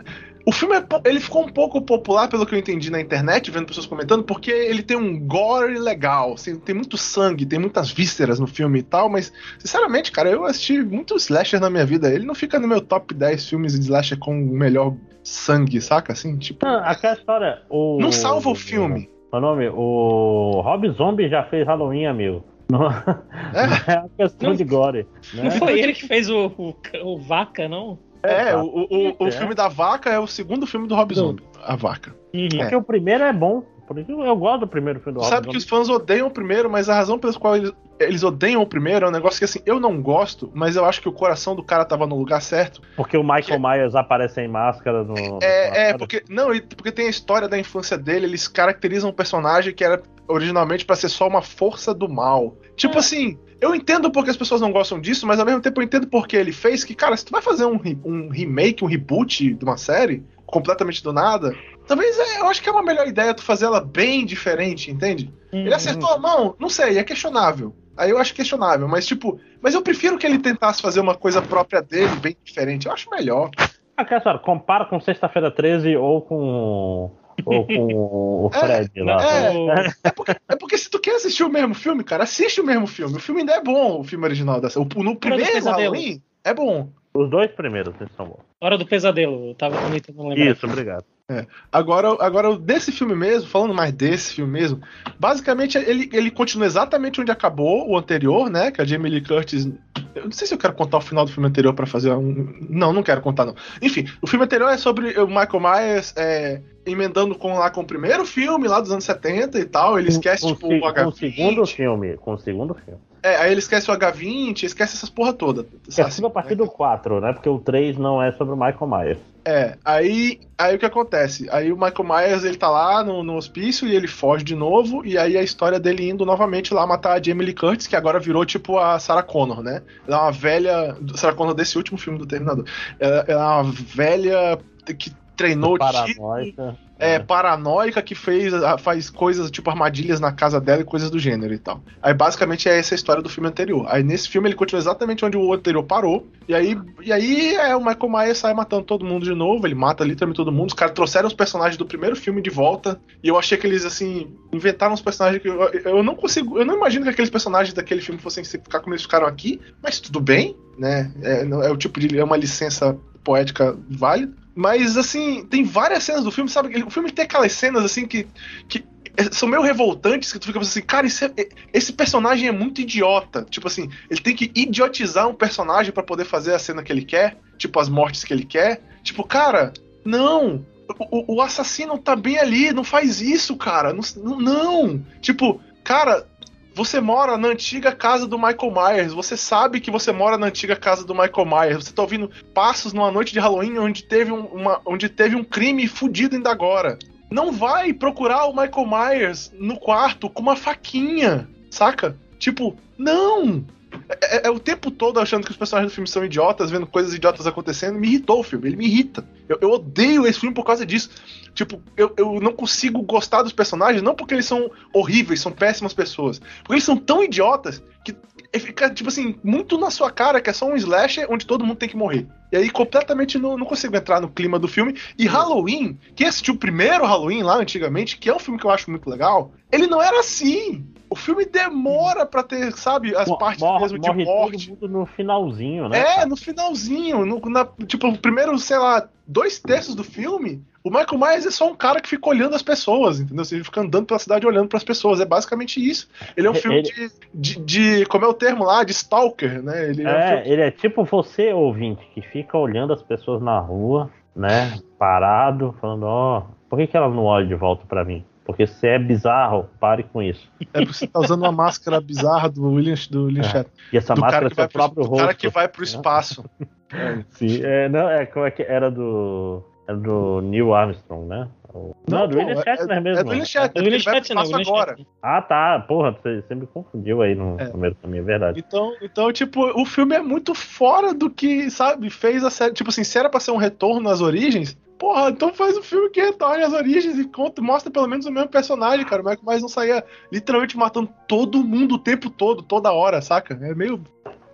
[SPEAKER 2] o filme é, ele ficou um pouco popular, pelo que eu entendi na internet, vendo pessoas comentando, porque ele tem um gore legal, assim, tem muito sangue, tem muitas vísceras no filme e tal, mas, sinceramente, cara, eu assisti muito slasher na minha vida. Ele não fica no meu top 10 filmes de slasher com o melhor sangue, saca? Assim, tipo.
[SPEAKER 1] Ah, aquela história. O...
[SPEAKER 2] Não salva o filme.
[SPEAKER 1] O nome? O Rob Zombie já fez Halloween, amigo. Não é, é uma questão não, de gore.
[SPEAKER 3] Né? Não foi ele que fez o, o, o Vaca, não?
[SPEAKER 2] É, é o, o, o é. filme da vaca é o segundo filme do Rob Zombie, A Vaca.
[SPEAKER 1] Uhum. É. Porque o primeiro é bom. Eu gosto do primeiro filme do
[SPEAKER 2] Rob Sabe que os fãs odeiam o primeiro, mas a razão pela qual eles, eles odeiam o primeiro é um negócio que assim, eu não gosto, mas eu acho que o coração do cara tava no lugar certo.
[SPEAKER 1] Porque o Michael que... Myers aparece sem máscara no.
[SPEAKER 2] É, é porque. Não, porque tem a história da infância dele, eles caracterizam um personagem que era originalmente para ser só uma força do mal. Tipo é. assim, eu entendo porque as pessoas não gostam disso, mas ao mesmo tempo eu entendo porque ele fez que, cara, se tu vai fazer um, um remake, um reboot de uma série, completamente do nada, talvez é, eu acho que é uma melhor ideia tu fazer ela bem diferente, entende? Uhum. Ele acertou a mão, não sei, é questionável. Aí eu acho questionável, mas tipo, mas eu prefiro que ele tentasse fazer uma coisa própria dele, bem diferente. Eu acho melhor.
[SPEAKER 1] Ah, cara, compara com Sexta-feira 13 ou com ou com o é, Fred é, lá.
[SPEAKER 2] É, é, porque, é porque se tu quer assistir o mesmo filme, cara, assiste o mesmo filme. O filme ainda é bom, o filme original dessa. O, no primeiro Halloween é bom.
[SPEAKER 1] Os dois primeiros são bons.
[SPEAKER 3] Hora do Pesadelo, eu tava comentando
[SPEAKER 1] lembrar. Isso, obrigado.
[SPEAKER 2] É. Agora, agora, desse filme mesmo, falando mais desse filme mesmo, basicamente ele, ele continua exatamente onde acabou o anterior, né? Que a Jamie Lee Curtis. Eu não sei se eu quero contar o final do filme anterior para fazer um. Não, não quero contar, não. Enfim, o filme anterior é sobre o Michael Myers é, emendando com, lá com o primeiro filme, lá dos anos 70 e tal. Ele esquece, com, tipo,
[SPEAKER 1] o H20. Com o segundo filme. Com o segundo filme.
[SPEAKER 2] É, aí ele esquece o H20, esquece essas porra toda.
[SPEAKER 1] É assim, a partir né? do 4, né? Porque o 3 não é sobre o Michael Myers.
[SPEAKER 2] É, aí, aí o que acontece? Aí o Michael Myers ele tá lá no, no hospício e ele foge de novo, e aí a história dele indo novamente lá matar a Jamie Lee Curtis, que agora virou tipo a Sarah Connor, né? Ela é uma velha. Sarah Connor desse último filme do Terminador. Ela, ela é uma velha que treinou
[SPEAKER 1] Paranoica
[SPEAKER 2] é, paranoica que fez, faz coisas tipo armadilhas na casa dela e coisas do gênero e tal. Aí basicamente é essa a história do filme anterior. Aí nesse filme ele continua exatamente onde o anterior parou. E aí, e aí é, o Michael Myers sai matando todo mundo de novo. Ele mata literalmente todo mundo. Os caras trouxeram os personagens do primeiro filme de volta. E eu achei que eles, assim, inventaram uns personagens que eu, eu não consigo. Eu não imagino que aqueles personagens daquele filme fossem ficar como eles ficaram aqui. Mas tudo bem, né? É, é o tipo de. É uma licença poética válida. Mas, assim, tem várias cenas do filme, sabe? O filme tem aquelas cenas, assim, que, que são meio revoltantes, que tu fica assim, cara, é, esse personagem é muito idiota. Tipo assim, ele tem que idiotizar um personagem para poder fazer a cena que ele quer, tipo, as mortes que ele quer. Tipo, cara, não! O, o assassino tá bem ali, não faz isso, cara. Não, não. Tipo, cara, você mora na antiga casa do Michael Myers, você sabe que você mora na antiga casa do Michael Myers, você tá ouvindo passos numa noite de Halloween onde teve um, uma, onde teve um crime fudido ainda agora. Não vai procurar o Michael Myers no quarto com uma faquinha, saca? Tipo, não! É, é, é, o tempo todo achando que os personagens do filme são idiotas, vendo coisas idiotas acontecendo. Me irritou o filme, ele me irrita. Eu, eu odeio esse filme por causa disso. Tipo, eu, eu não consigo gostar dos personagens, não porque eles são horríveis, são péssimas pessoas. Porque eles são tão idiotas que fica, tipo assim, muito na sua cara que é só um slasher onde todo mundo tem que morrer. E aí, completamente não, não consigo entrar no clima do filme. E Halloween, quem assistiu o primeiro Halloween lá antigamente, que é um filme que eu acho muito legal, ele não era assim. O filme demora para ter, sabe, as partes
[SPEAKER 1] morre,
[SPEAKER 2] mesmo de morte.
[SPEAKER 1] no finalzinho, né?
[SPEAKER 2] É, no finalzinho. No, na, tipo, o primeiro, sei lá, dois terços do filme, o Michael Myers é só um cara que fica olhando as pessoas, entendeu? Ele fica andando pela cidade olhando para as pessoas. É basicamente isso. Ele é um filme ele... de, de, de, Como é o termo lá? De stalker, né?
[SPEAKER 1] Ele é, é um filme... ele é tipo você, ouvinte, que fica olhando as pessoas na rua, né? Parado, falando: Ó, oh, por que, que ela não olha de volta para mim? Porque se é bizarro, pare com isso.
[SPEAKER 2] É porque você tá usando uma máscara bizarra do William, do William é.
[SPEAKER 1] E essa
[SPEAKER 2] do
[SPEAKER 1] máscara é seu próprio
[SPEAKER 2] pro,
[SPEAKER 1] rosto.
[SPEAKER 2] O cara que vai pro espaço.
[SPEAKER 1] É, sim, é, não, é como é que era do. Era do Neil Armstrong, né?
[SPEAKER 2] Não, não do William Shatner é, mesmo. É do William Shatner, é do William Shatner, não, agora.
[SPEAKER 1] Ah, tá. Porra, você, me confundiu aí no é. primeiro também, é verdade.
[SPEAKER 2] Então, então, tipo, o filme é muito fora do que, sabe, fez a série. Tipo assim, se era pra ser um retorno às origens, Porra, então faz um filme que retorne às origens e conta, mostra pelo menos o mesmo personagem, cara. O Michael Myers não saía literalmente matando todo mundo o tempo todo, toda hora, saca? É meio.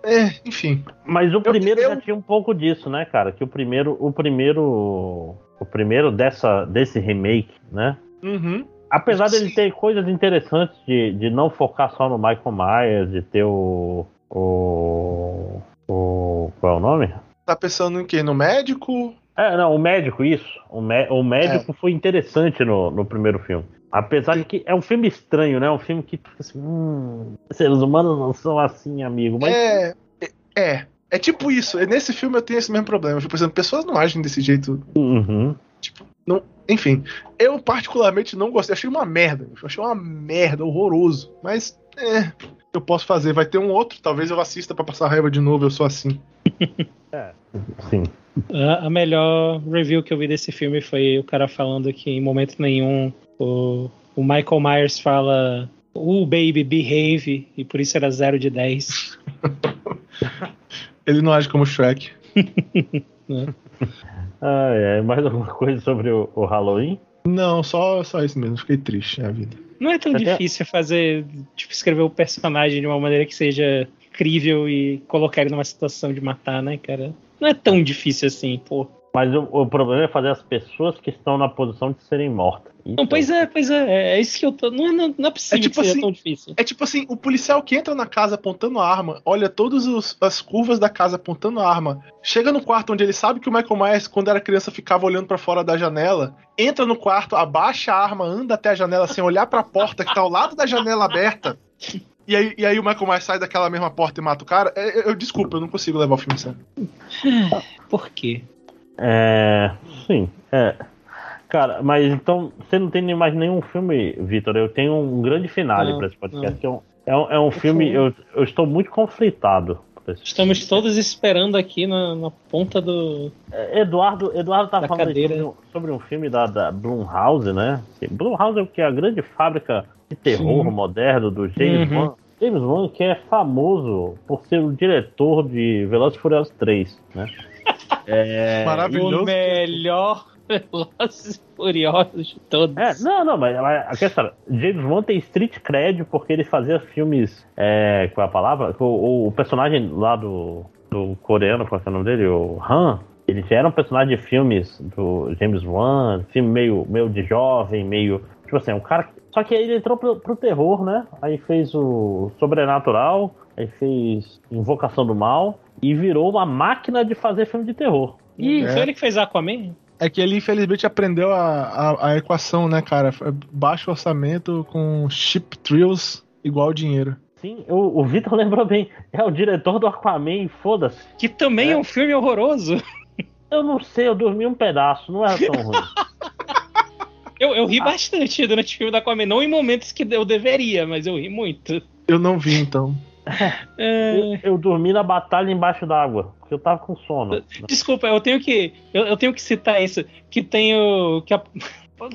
[SPEAKER 2] É, enfim.
[SPEAKER 1] Mas o primeiro eu... já tinha um pouco disso, né, cara? Que o primeiro. O primeiro. O primeiro dessa, desse remake, né?
[SPEAKER 2] Uhum.
[SPEAKER 1] Apesar dele ter coisas interessantes de, de não focar só no Michael Myers, de ter o. O. o qual é o nome?
[SPEAKER 2] Tá pensando em quê? No médico?
[SPEAKER 1] É, não, o médico, isso. O, o médico é. foi interessante no, no primeiro filme. Apesar de que é um filme estranho, né? Um filme que assim, hum, seres humanos não são assim, amigo. Mas...
[SPEAKER 2] É, é, é. É tipo isso. Nesse filme eu tenho esse mesmo problema. Tipo, por exemplo, pessoas não agem desse jeito.
[SPEAKER 1] Uhum.
[SPEAKER 2] Tipo, não, enfim. Eu particularmente não gostei. Achei uma merda. Eu achei uma merda, horroroso. Mas, é. Eu posso fazer. Vai ter um outro. Talvez eu assista para passar raiva de novo. Eu sou assim.
[SPEAKER 1] é, sim.
[SPEAKER 3] A, melhor review que eu vi desse filme foi o cara falando que em momento nenhum o, o Michael Myers fala o baby behave e por isso era 0 de 10.
[SPEAKER 2] Ele não age como Shrek.
[SPEAKER 1] ah, é. Mais alguma coisa sobre o, o, Halloween?
[SPEAKER 2] Não, só, só isso mesmo. Fiquei triste na vida.
[SPEAKER 3] Não é tão Até... difícil fazer, tipo, escrever o personagem de uma maneira que seja crível e colocar ele numa situação de matar, né, cara? não é tão difícil assim, pô.
[SPEAKER 1] Mas o, o, problema é fazer as pessoas que estão na posição de serem mortas.
[SPEAKER 3] Não, pois é, pois é. É isso que eu tô. Não é, não, não é possível é tipo que assim, tão difícil.
[SPEAKER 2] É tipo assim: o policial que entra na casa apontando a arma, olha todas as curvas da casa apontando a arma, chega no quarto onde ele sabe que o Michael Myers, quando era criança, ficava olhando para fora da janela, entra no quarto, abaixa a arma, anda até a janela sem olhar para a porta que tá ao lado da janela aberta. E aí, e aí o Michael Myers sai daquela mesma porta e mata o cara. Eu, é, eu, eu desculpa, eu não consigo levar o filme sério.
[SPEAKER 3] Por quê?
[SPEAKER 1] É. Sim, é. Cara, mas então você não tem mais nenhum filme, Vitor. Eu tenho um grande finale para esse podcast. Que é um, é um, é um filme. Eu, eu estou muito conflitado.
[SPEAKER 3] Estamos todos esperando aqui na, na ponta do.
[SPEAKER 1] É, Eduardo, Eduardo tá falando sobre um, sobre um, filme da, da Blumhouse, né? Blumhouse é o que é a grande fábrica de terror Sim. moderno do James uhum. Wan. James Wan que é famoso por ser o diretor de Velozes e Furiosos 3, né?
[SPEAKER 3] É, Maravilhoso. O melhor Velozes Furiosos de todos.
[SPEAKER 1] É, não, não, mas a questão James Wan tem street cred porque ele fazia filmes. É, qual é a palavra? O, o personagem lá do, do coreano, qual é o nome dele? O Han. Ele já era um personagem de filmes do James Wan, filme meio, meio de jovem, meio. Tipo assim, um cara. Só que aí ele entrou pro, pro terror, né? Aí fez o Sobrenatural, aí fez Invocação do Mal e virou uma máquina de fazer filme de terror.
[SPEAKER 3] E é. foi ele que fez Aquaman?
[SPEAKER 2] É que ele, infelizmente, aprendeu a, a, a equação, né, cara? Baixo orçamento com chip thrills igual dinheiro.
[SPEAKER 1] Sim, o, o Vitor lembrou bem. É o diretor do Aquaman, foda-se.
[SPEAKER 3] Que também é. é um filme horroroso.
[SPEAKER 1] Eu não sei, eu dormi um pedaço, não era tão ruim.
[SPEAKER 3] eu, eu ri ah. bastante durante o filme do Aquaman, não em momentos que eu deveria, mas eu ri muito.
[SPEAKER 2] Eu não vi, então.
[SPEAKER 1] É... Eu, eu, dormi na batalha embaixo d'água, porque eu tava com sono.
[SPEAKER 3] Desculpa, eu tenho que. Eu, eu tenho que citar isso. Que tem o. Que a...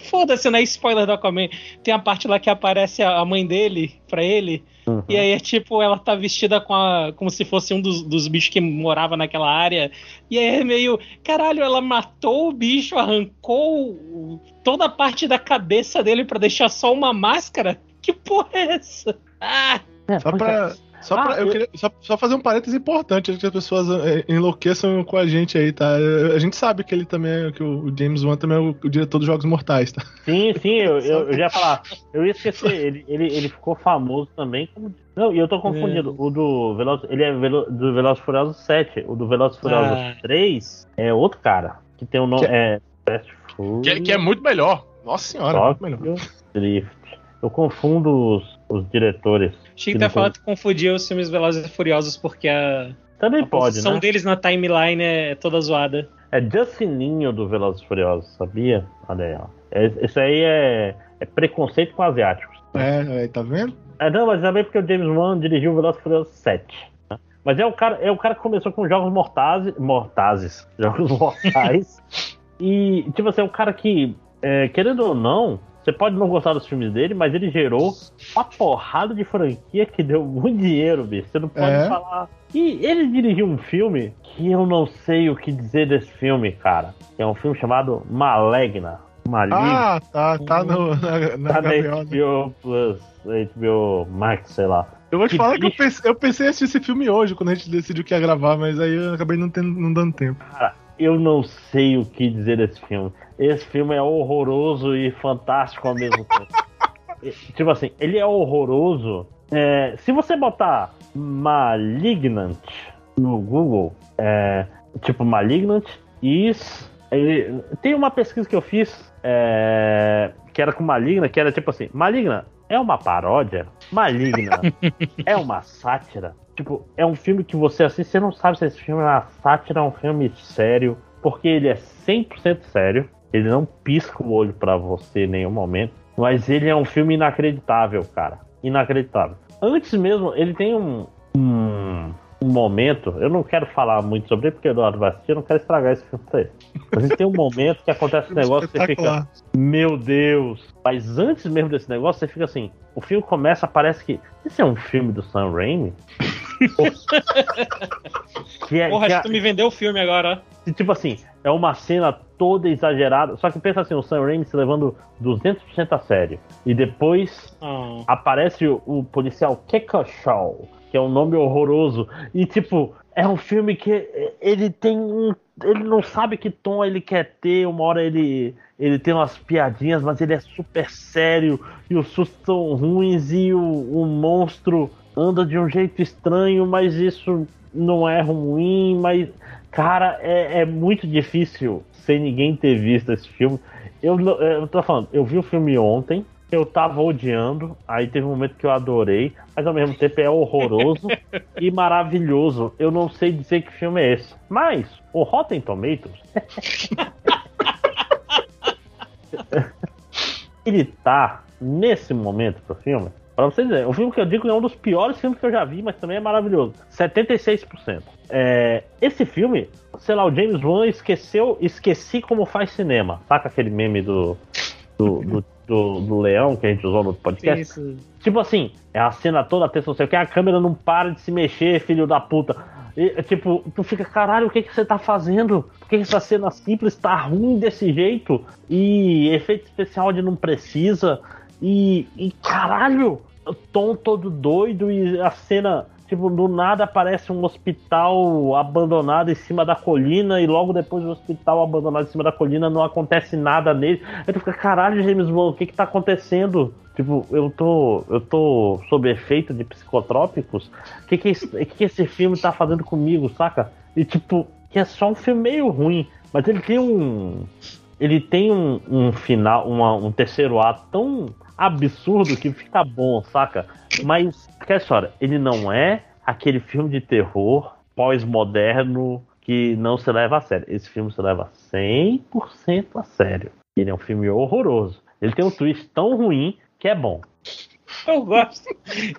[SPEAKER 3] Foda-se, não é spoiler do Aquaman. Tem a parte lá que aparece a mãe dele pra ele. Uhum. E aí é tipo, ela tá vestida com a, como se fosse um dos, dos bichos que morava naquela área. E aí é meio. Caralho, ela matou o bicho, arrancou toda a parte da cabeça dele para deixar só uma máscara? Que porra é essa? Ah!
[SPEAKER 2] É, só pra, só, ah, pra, eu eu... Queria, só, só, fazer um parênteses importante antes que as pessoas é, enlouqueçam com a gente aí, tá? A gente sabe que ele também é, que o James Wan também é o, o diretor dos Jogos Mortais, tá?
[SPEAKER 1] Sim, sim, eu, eu, já ia falar. Eu ia esquecer, ele, ele, ele ficou famoso também como. Não, e eu tô confundindo. É. O do Veloz, ele é Velo, do Velozes Furiosos 7. O do Velozes Furiosos ah. 3 é outro cara. Que tem o um nome. Que é,
[SPEAKER 2] é, que, que, é muito melhor. Nossa senhora, muito melhor.
[SPEAKER 1] Drift. Eu confundo os, os diretores.
[SPEAKER 3] Achei que tá falando que confundia os filmes Velozes e Furiosos porque a.
[SPEAKER 1] Também
[SPEAKER 3] a
[SPEAKER 1] pode,
[SPEAKER 3] né? deles na timeline é toda zoada.
[SPEAKER 1] É Justininho do Velozes e Furiosos, sabia? Olha aí, ó. É, isso aí é, é preconceito com asiáticos.
[SPEAKER 2] É, tá vendo?
[SPEAKER 1] É, não, mas também porque o James Wan dirigiu o Velozes e Furiosos 7. Né? Mas é o, cara, é o cara que começou com jogos mortazes. Mortazes. Jogos mortais. e, tipo assim, é o cara que, é, querendo ou não, você pode não gostar dos filmes dele, mas ele gerou uma porrada de franquia que deu muito dinheiro, bicho. Você não pode é. falar. E ele dirigiu um filme que eu não sei o que dizer desse filme, cara. É um filme chamado Malegna.
[SPEAKER 2] Maligna. Ah, tá, tá no, na, na, tá na
[SPEAKER 1] HBO Plus, HBO Max, sei lá.
[SPEAKER 2] Eu vou te que falar que eu pensei, eu pensei em assistir esse filme hoje, quando a gente decidiu que ia gravar, mas aí eu acabei não, tendo, não dando tempo.
[SPEAKER 1] Cara, eu não sei o que dizer desse filme. Esse filme é horroroso e fantástico ao mesmo tempo. tipo assim, ele é horroroso. É, se você botar Malignant no Google, é, tipo Malignant, is. Ele, tem uma pesquisa que eu fiz é, que era com Maligna, que era tipo assim: Maligna é uma paródia? Maligna é uma sátira? Tipo, é um filme que você assiste, você não sabe se esse filme é uma sátira, é um filme sério, porque ele é 100% sério. Ele não pisca o olho para você em nenhum momento. Mas ele é um filme inacreditável, cara. Inacreditável. Antes mesmo, ele tem um, um, um momento. Eu não quero falar muito sobre ele, porque o Eduardo vai assistir, eu não quero estragar esse filme pra ele. Mas ele tem um momento que acontece um negócio que você fica. Meu Deus! Mas antes mesmo desse negócio, você fica assim. O filme começa, parece que. Isso é um filme do Sam Raimi?
[SPEAKER 3] que é, Porra, que, é, tu me vendeu o filme agora.
[SPEAKER 1] Tipo assim, é uma cena toda exagerada. Só que pensa assim, o Sam Raimi se levando 200% a sério. E depois oh. aparece o, o policial Kekashaw, que é um nome horroroso. E tipo, é um filme que ele tem um. Ele não sabe que tom ele quer ter. Uma hora ele, ele tem umas piadinhas, mas ele é super sério. E os sustos são ruins. E o, o monstro anda de um jeito estranho, mas isso não é ruim. Mas, cara, é, é muito difícil sem ninguém ter visto esse filme. Eu, eu tô falando, eu vi o filme ontem eu tava odiando, aí teve um momento que eu adorei, mas ao mesmo tempo é horroroso e maravilhoso. Eu não sei dizer que filme é esse. Mas o Rotten Tomatoes. ele tá nesse momento pro filme. Pra vocês verem, o filme que eu digo é um dos piores filmes que eu já vi, mas também é maravilhoso. 76%. É, esse filme, sei lá, o James Wan esqueceu, esqueci como faz cinema. Saca aquele meme do, do, do do, do leão que a gente usou no podcast. Tipo assim, é a cena toda tensa, não sei o que, a câmera não para de se mexer, filho da puta. E, tipo, tu fica, caralho, o que, que você tá fazendo? Por que essa cena simples tá ruim desse jeito? E efeito especial de não precisa. E, e caralho, o tom todo doido e a cena Tipo, do nada aparece um hospital abandonado em cima da colina e logo depois do hospital abandonado em cima da colina não acontece nada nele. Aí tu fica, caralho, James Bond, o que que tá acontecendo? Tipo, eu tô, eu tô sob efeito de psicotrópicos? O que que, esse, que que esse filme tá fazendo comigo, saca? E tipo, que é só um filme meio ruim, mas ele tem um... Ele tem um, um final, uma, um terceiro ato tão absurdo que fica bom, saca? Mas, que história, ele não é aquele filme de terror pós-moderno que não se leva a sério. Esse filme se leva 100% a sério. Ele é um filme horroroso. Ele tem um twist tão ruim que é bom.
[SPEAKER 3] Eu gosto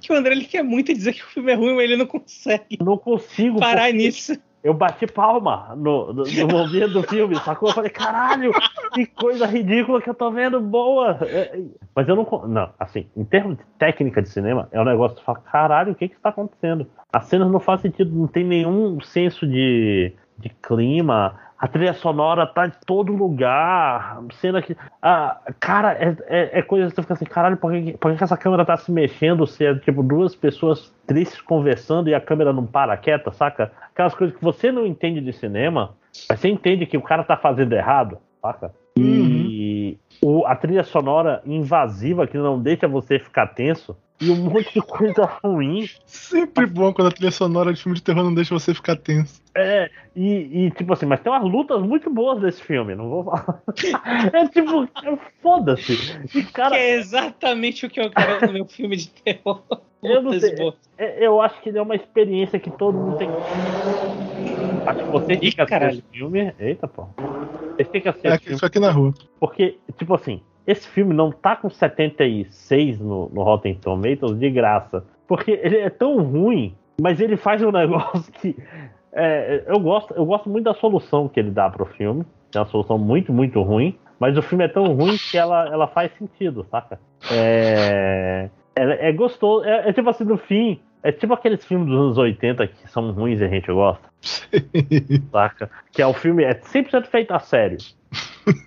[SPEAKER 3] que o André ele quer muito dizer que o filme é ruim, mas ele não consegue.
[SPEAKER 1] Não consigo
[SPEAKER 3] parar nisso
[SPEAKER 1] eu bati palma no, no, no momento do filme, sacou? Eu falei, caralho, que coisa ridícula que eu tô vendo, boa! É, mas eu não. Não, assim, em termos de técnica de cinema, é um negócio que fala, caralho, o que que está acontecendo? As cenas não fazem sentido, não tem nenhum senso de, de clima, a trilha sonora tá em todo lugar. Cena que. Ah, cara, é, é, é coisa que você fica assim, caralho, por que, por que essa câmera tá se mexendo se é tipo duas pessoas tristes conversando e a câmera não para quieta, saca? Aquelas coisas que você não entende de cinema, mas você entende que o cara tá fazendo errado, saca? E uhum. o, a trilha sonora invasiva que não deixa você ficar tenso e um monte de coisa ruim.
[SPEAKER 2] Sempre bom quando a trilha sonora de filme de terror não deixa você ficar tenso.
[SPEAKER 1] É, e, e tipo assim, mas tem umas lutas muito boas desse filme, não vou falar. É tipo, foda-se.
[SPEAKER 3] Cara... Que é exatamente o que eu quero no meu filme de terror.
[SPEAKER 1] Eu não sei. É, eu acho que ele é uma experiência que todo mundo tem. Acho que você fica assistir filme. Eita, pô. Você fica
[SPEAKER 2] assistir. É, isso aqui na rua.
[SPEAKER 1] Porque, tipo assim, esse filme não tá com 76 no, no Rotten Tomatoes de graça. Porque ele é tão ruim, mas ele faz um negócio que. É, eu, gosto, eu gosto muito da solução que ele dá pro filme. É uma solução muito, muito ruim. Mas o filme é tão ruim que ela, ela faz sentido, saca? É, é, é gostoso. É, é, tipo assim, no fim, é tipo aqueles filmes dos anos 80 que são ruins e a gente gosta. saca? Que é o filme, é 100% feito a sério.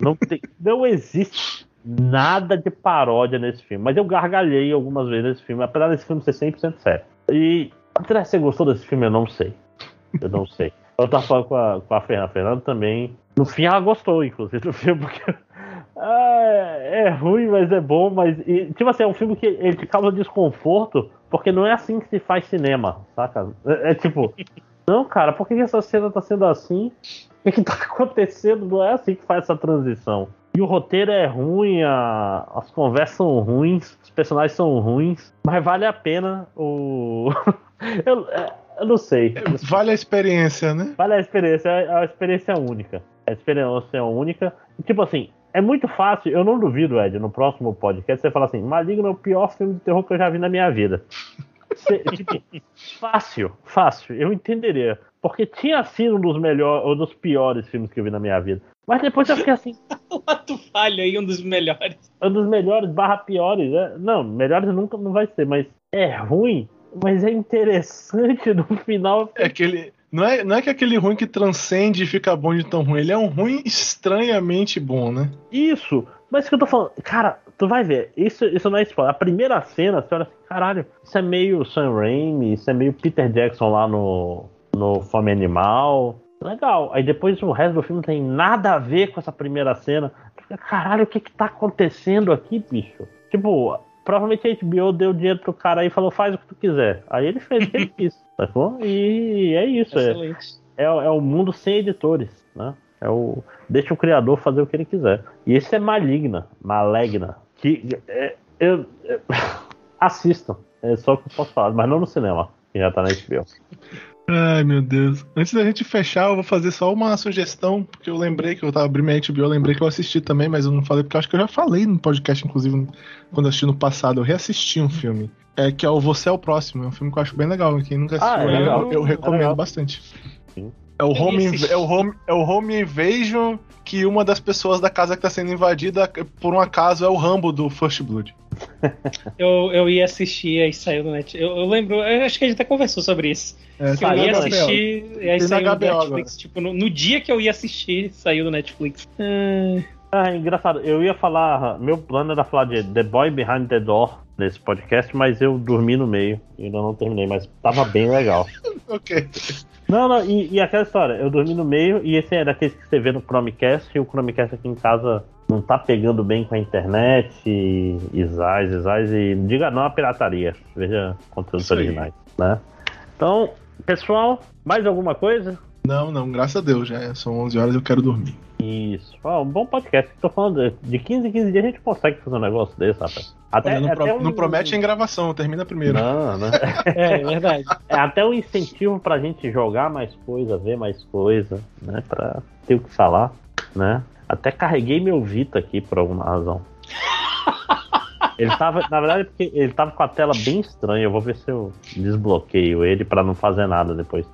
[SPEAKER 1] Não, tem, não existe nada de paródia nesse filme. Mas eu gargalhei algumas vezes nesse filme, apesar desse filme ser 100% sério. E André, você gostou desse filme? Eu não sei. Eu não sei. Eu tava falando com a, com a Fernanda. A Fernanda também. No fim, ela gostou, inclusive, do filme, porque. Ah, é ruim, mas é bom. Mas. E, tipo assim, é um filme que ele causa desconforto, porque não é assim que se faz cinema, saca? É, é tipo. Não, cara, por que essa cena tá sendo assim? O que, que tá acontecendo? Não é assim que faz essa transição. E o roteiro é ruim, a, as conversas são ruins, os personagens são ruins, mas vale a pena o. eu, é, eu, não sei.
[SPEAKER 2] Vale a experiência, né?
[SPEAKER 1] Vale a experiência, é a experiência única. A experiência é única. Tipo assim, é muito fácil, eu não duvido, Ed, no próximo podcast você fala assim: Maligno é o pior filme de terror que eu já vi na minha vida. Cê, tipo, fácil, fácil, eu entenderia. Porque tinha sido um dos melhores, um dos piores filmes que eu vi na minha vida. Mas depois eu fiquei assim.
[SPEAKER 3] o ato falho aí, um dos melhores.
[SPEAKER 1] Um dos melhores barra piores, né? Não, melhores nunca não vai ser, mas é ruim, mas é interessante no final.
[SPEAKER 2] É aquele. Não é, não é que aquele ruim que transcende e fica bom de tão ruim, ele é um ruim estranhamente bom, né?
[SPEAKER 1] Isso, mas o que eu tô falando, cara, tu vai ver, isso, isso não é spoiler. A primeira cena, você olha assim, caralho, isso é meio Sam Raimi, isso é meio Peter Jackson lá no, no Fome Animal. Legal. Aí depois o resto do filme não tem nada a ver com essa primeira cena. Caralho, o que que tá acontecendo aqui, bicho? Tipo, provavelmente a HBO deu dinheiro pro cara aí e falou, faz o que tu quiser. Aí ele fez isso, sacou? E é isso. É, é, é, o mundo sem editores, né? É o, deixa o criador fazer o que ele quiser. E esse é Maligna, Malegna. Que é, eu, eu, assistam. É só o que eu posso falar, mas não no cinema, que já tá na HBO.
[SPEAKER 2] Ai, meu Deus. Antes da gente fechar, eu vou fazer só uma sugestão, porque eu lembrei que eu tava abrindo minha HBO, eu lembrei que eu assisti também, mas eu não falei, porque eu acho que eu já falei no podcast, inclusive, quando eu assisti no passado. Eu reassisti um filme. É que é o Você é o Próximo. É um filme que eu acho bem legal. Quem nunca assistiu, ah, é eu, eu, recomendo é bastante. Sim. É o, home, é, o home, é o Home Invasion que uma das pessoas da casa que tá sendo invadida, por um acaso, é o Rambo do First Blood.
[SPEAKER 3] eu, eu ia assistir e saiu do Netflix. Eu, eu, lembro, eu acho que a gente até conversou sobre isso. É, que eu ia assistir e aí saiu do Netflix. Tipo, no, no, dia que eu ia assistir, saiu do Netflix.
[SPEAKER 1] É... Ah, engraçado. Eu ia falar. Meu plano era falar de The Boy Behind the Door nesse podcast, mas eu dormi no meio e ainda não terminei, mas tava bem legal. ok. Não, não, e, e, aquela história, eu dormi no meio e esse é daqueles que você vê no Chromecast e o Chromecast aqui em casa não tá pegando bem com a internet e, e zaz, e diga não a pirataria. Veja conteúdos originais, né? Então, pessoal, mais alguma coisa?
[SPEAKER 2] Não, não, graças a Deus, já são 11 horas e eu quero dormir.
[SPEAKER 1] Isso. um bom podcast. Tô falando de 15 em 15 dias a gente consegue fazer um negócio desse, rapaz.
[SPEAKER 2] Até, não, até pro, um... não, promete em gravação, termina primeiro.
[SPEAKER 1] Não, né? é, é verdade. É até um incentivo pra gente jogar mais coisa, ver mais coisa, né? Pra ter o que falar, né? Até carreguei meu Vita aqui por alguma razão. Ele tava, na verdade, porque ele tava com a tela bem estranha. Eu vou ver se eu desbloqueio ele para não fazer nada depois.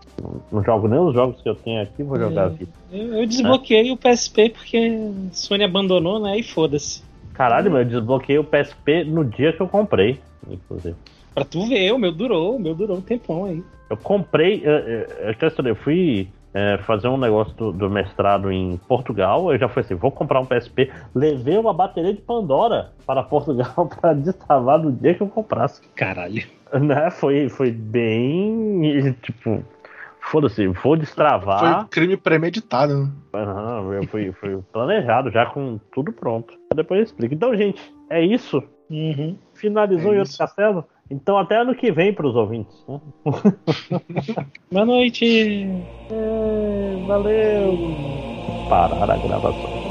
[SPEAKER 1] Não, jogo nem os jogos que eu tenho aqui, vou jogar é, aqui.
[SPEAKER 3] Eu, eu desbloqueei é. o PSP porque a Sony abandonou, né? E foda-se.
[SPEAKER 1] Caralho, meu, eu desbloqueei o PSP no dia que eu comprei, inclusive.
[SPEAKER 3] Pra tu ver, o meu durou, o meu durou um tempão aí.
[SPEAKER 1] Eu comprei, eu, eu, eu, eu fui é, fazer um negócio do, do, mestrado em Portugal, eu já fui assim, vou comprar um PSP, levei uma bateria de Pandora para Portugal para destravar no dia que eu comprasse.
[SPEAKER 3] Caralho.
[SPEAKER 1] Né? Foi, foi bem, tipo, foda-se, vou destravar.
[SPEAKER 2] Foi crime premeditado, né?
[SPEAKER 1] Uhum, foi, foi planejado, já com tudo pronto. Depois eu explico. Então, gente, é isso. Uhum. Finalizou é em outro castelo? Então até ano que vem para os ouvintes. Né?
[SPEAKER 3] Boa noite.
[SPEAKER 1] É, valeu. Parar a gravação.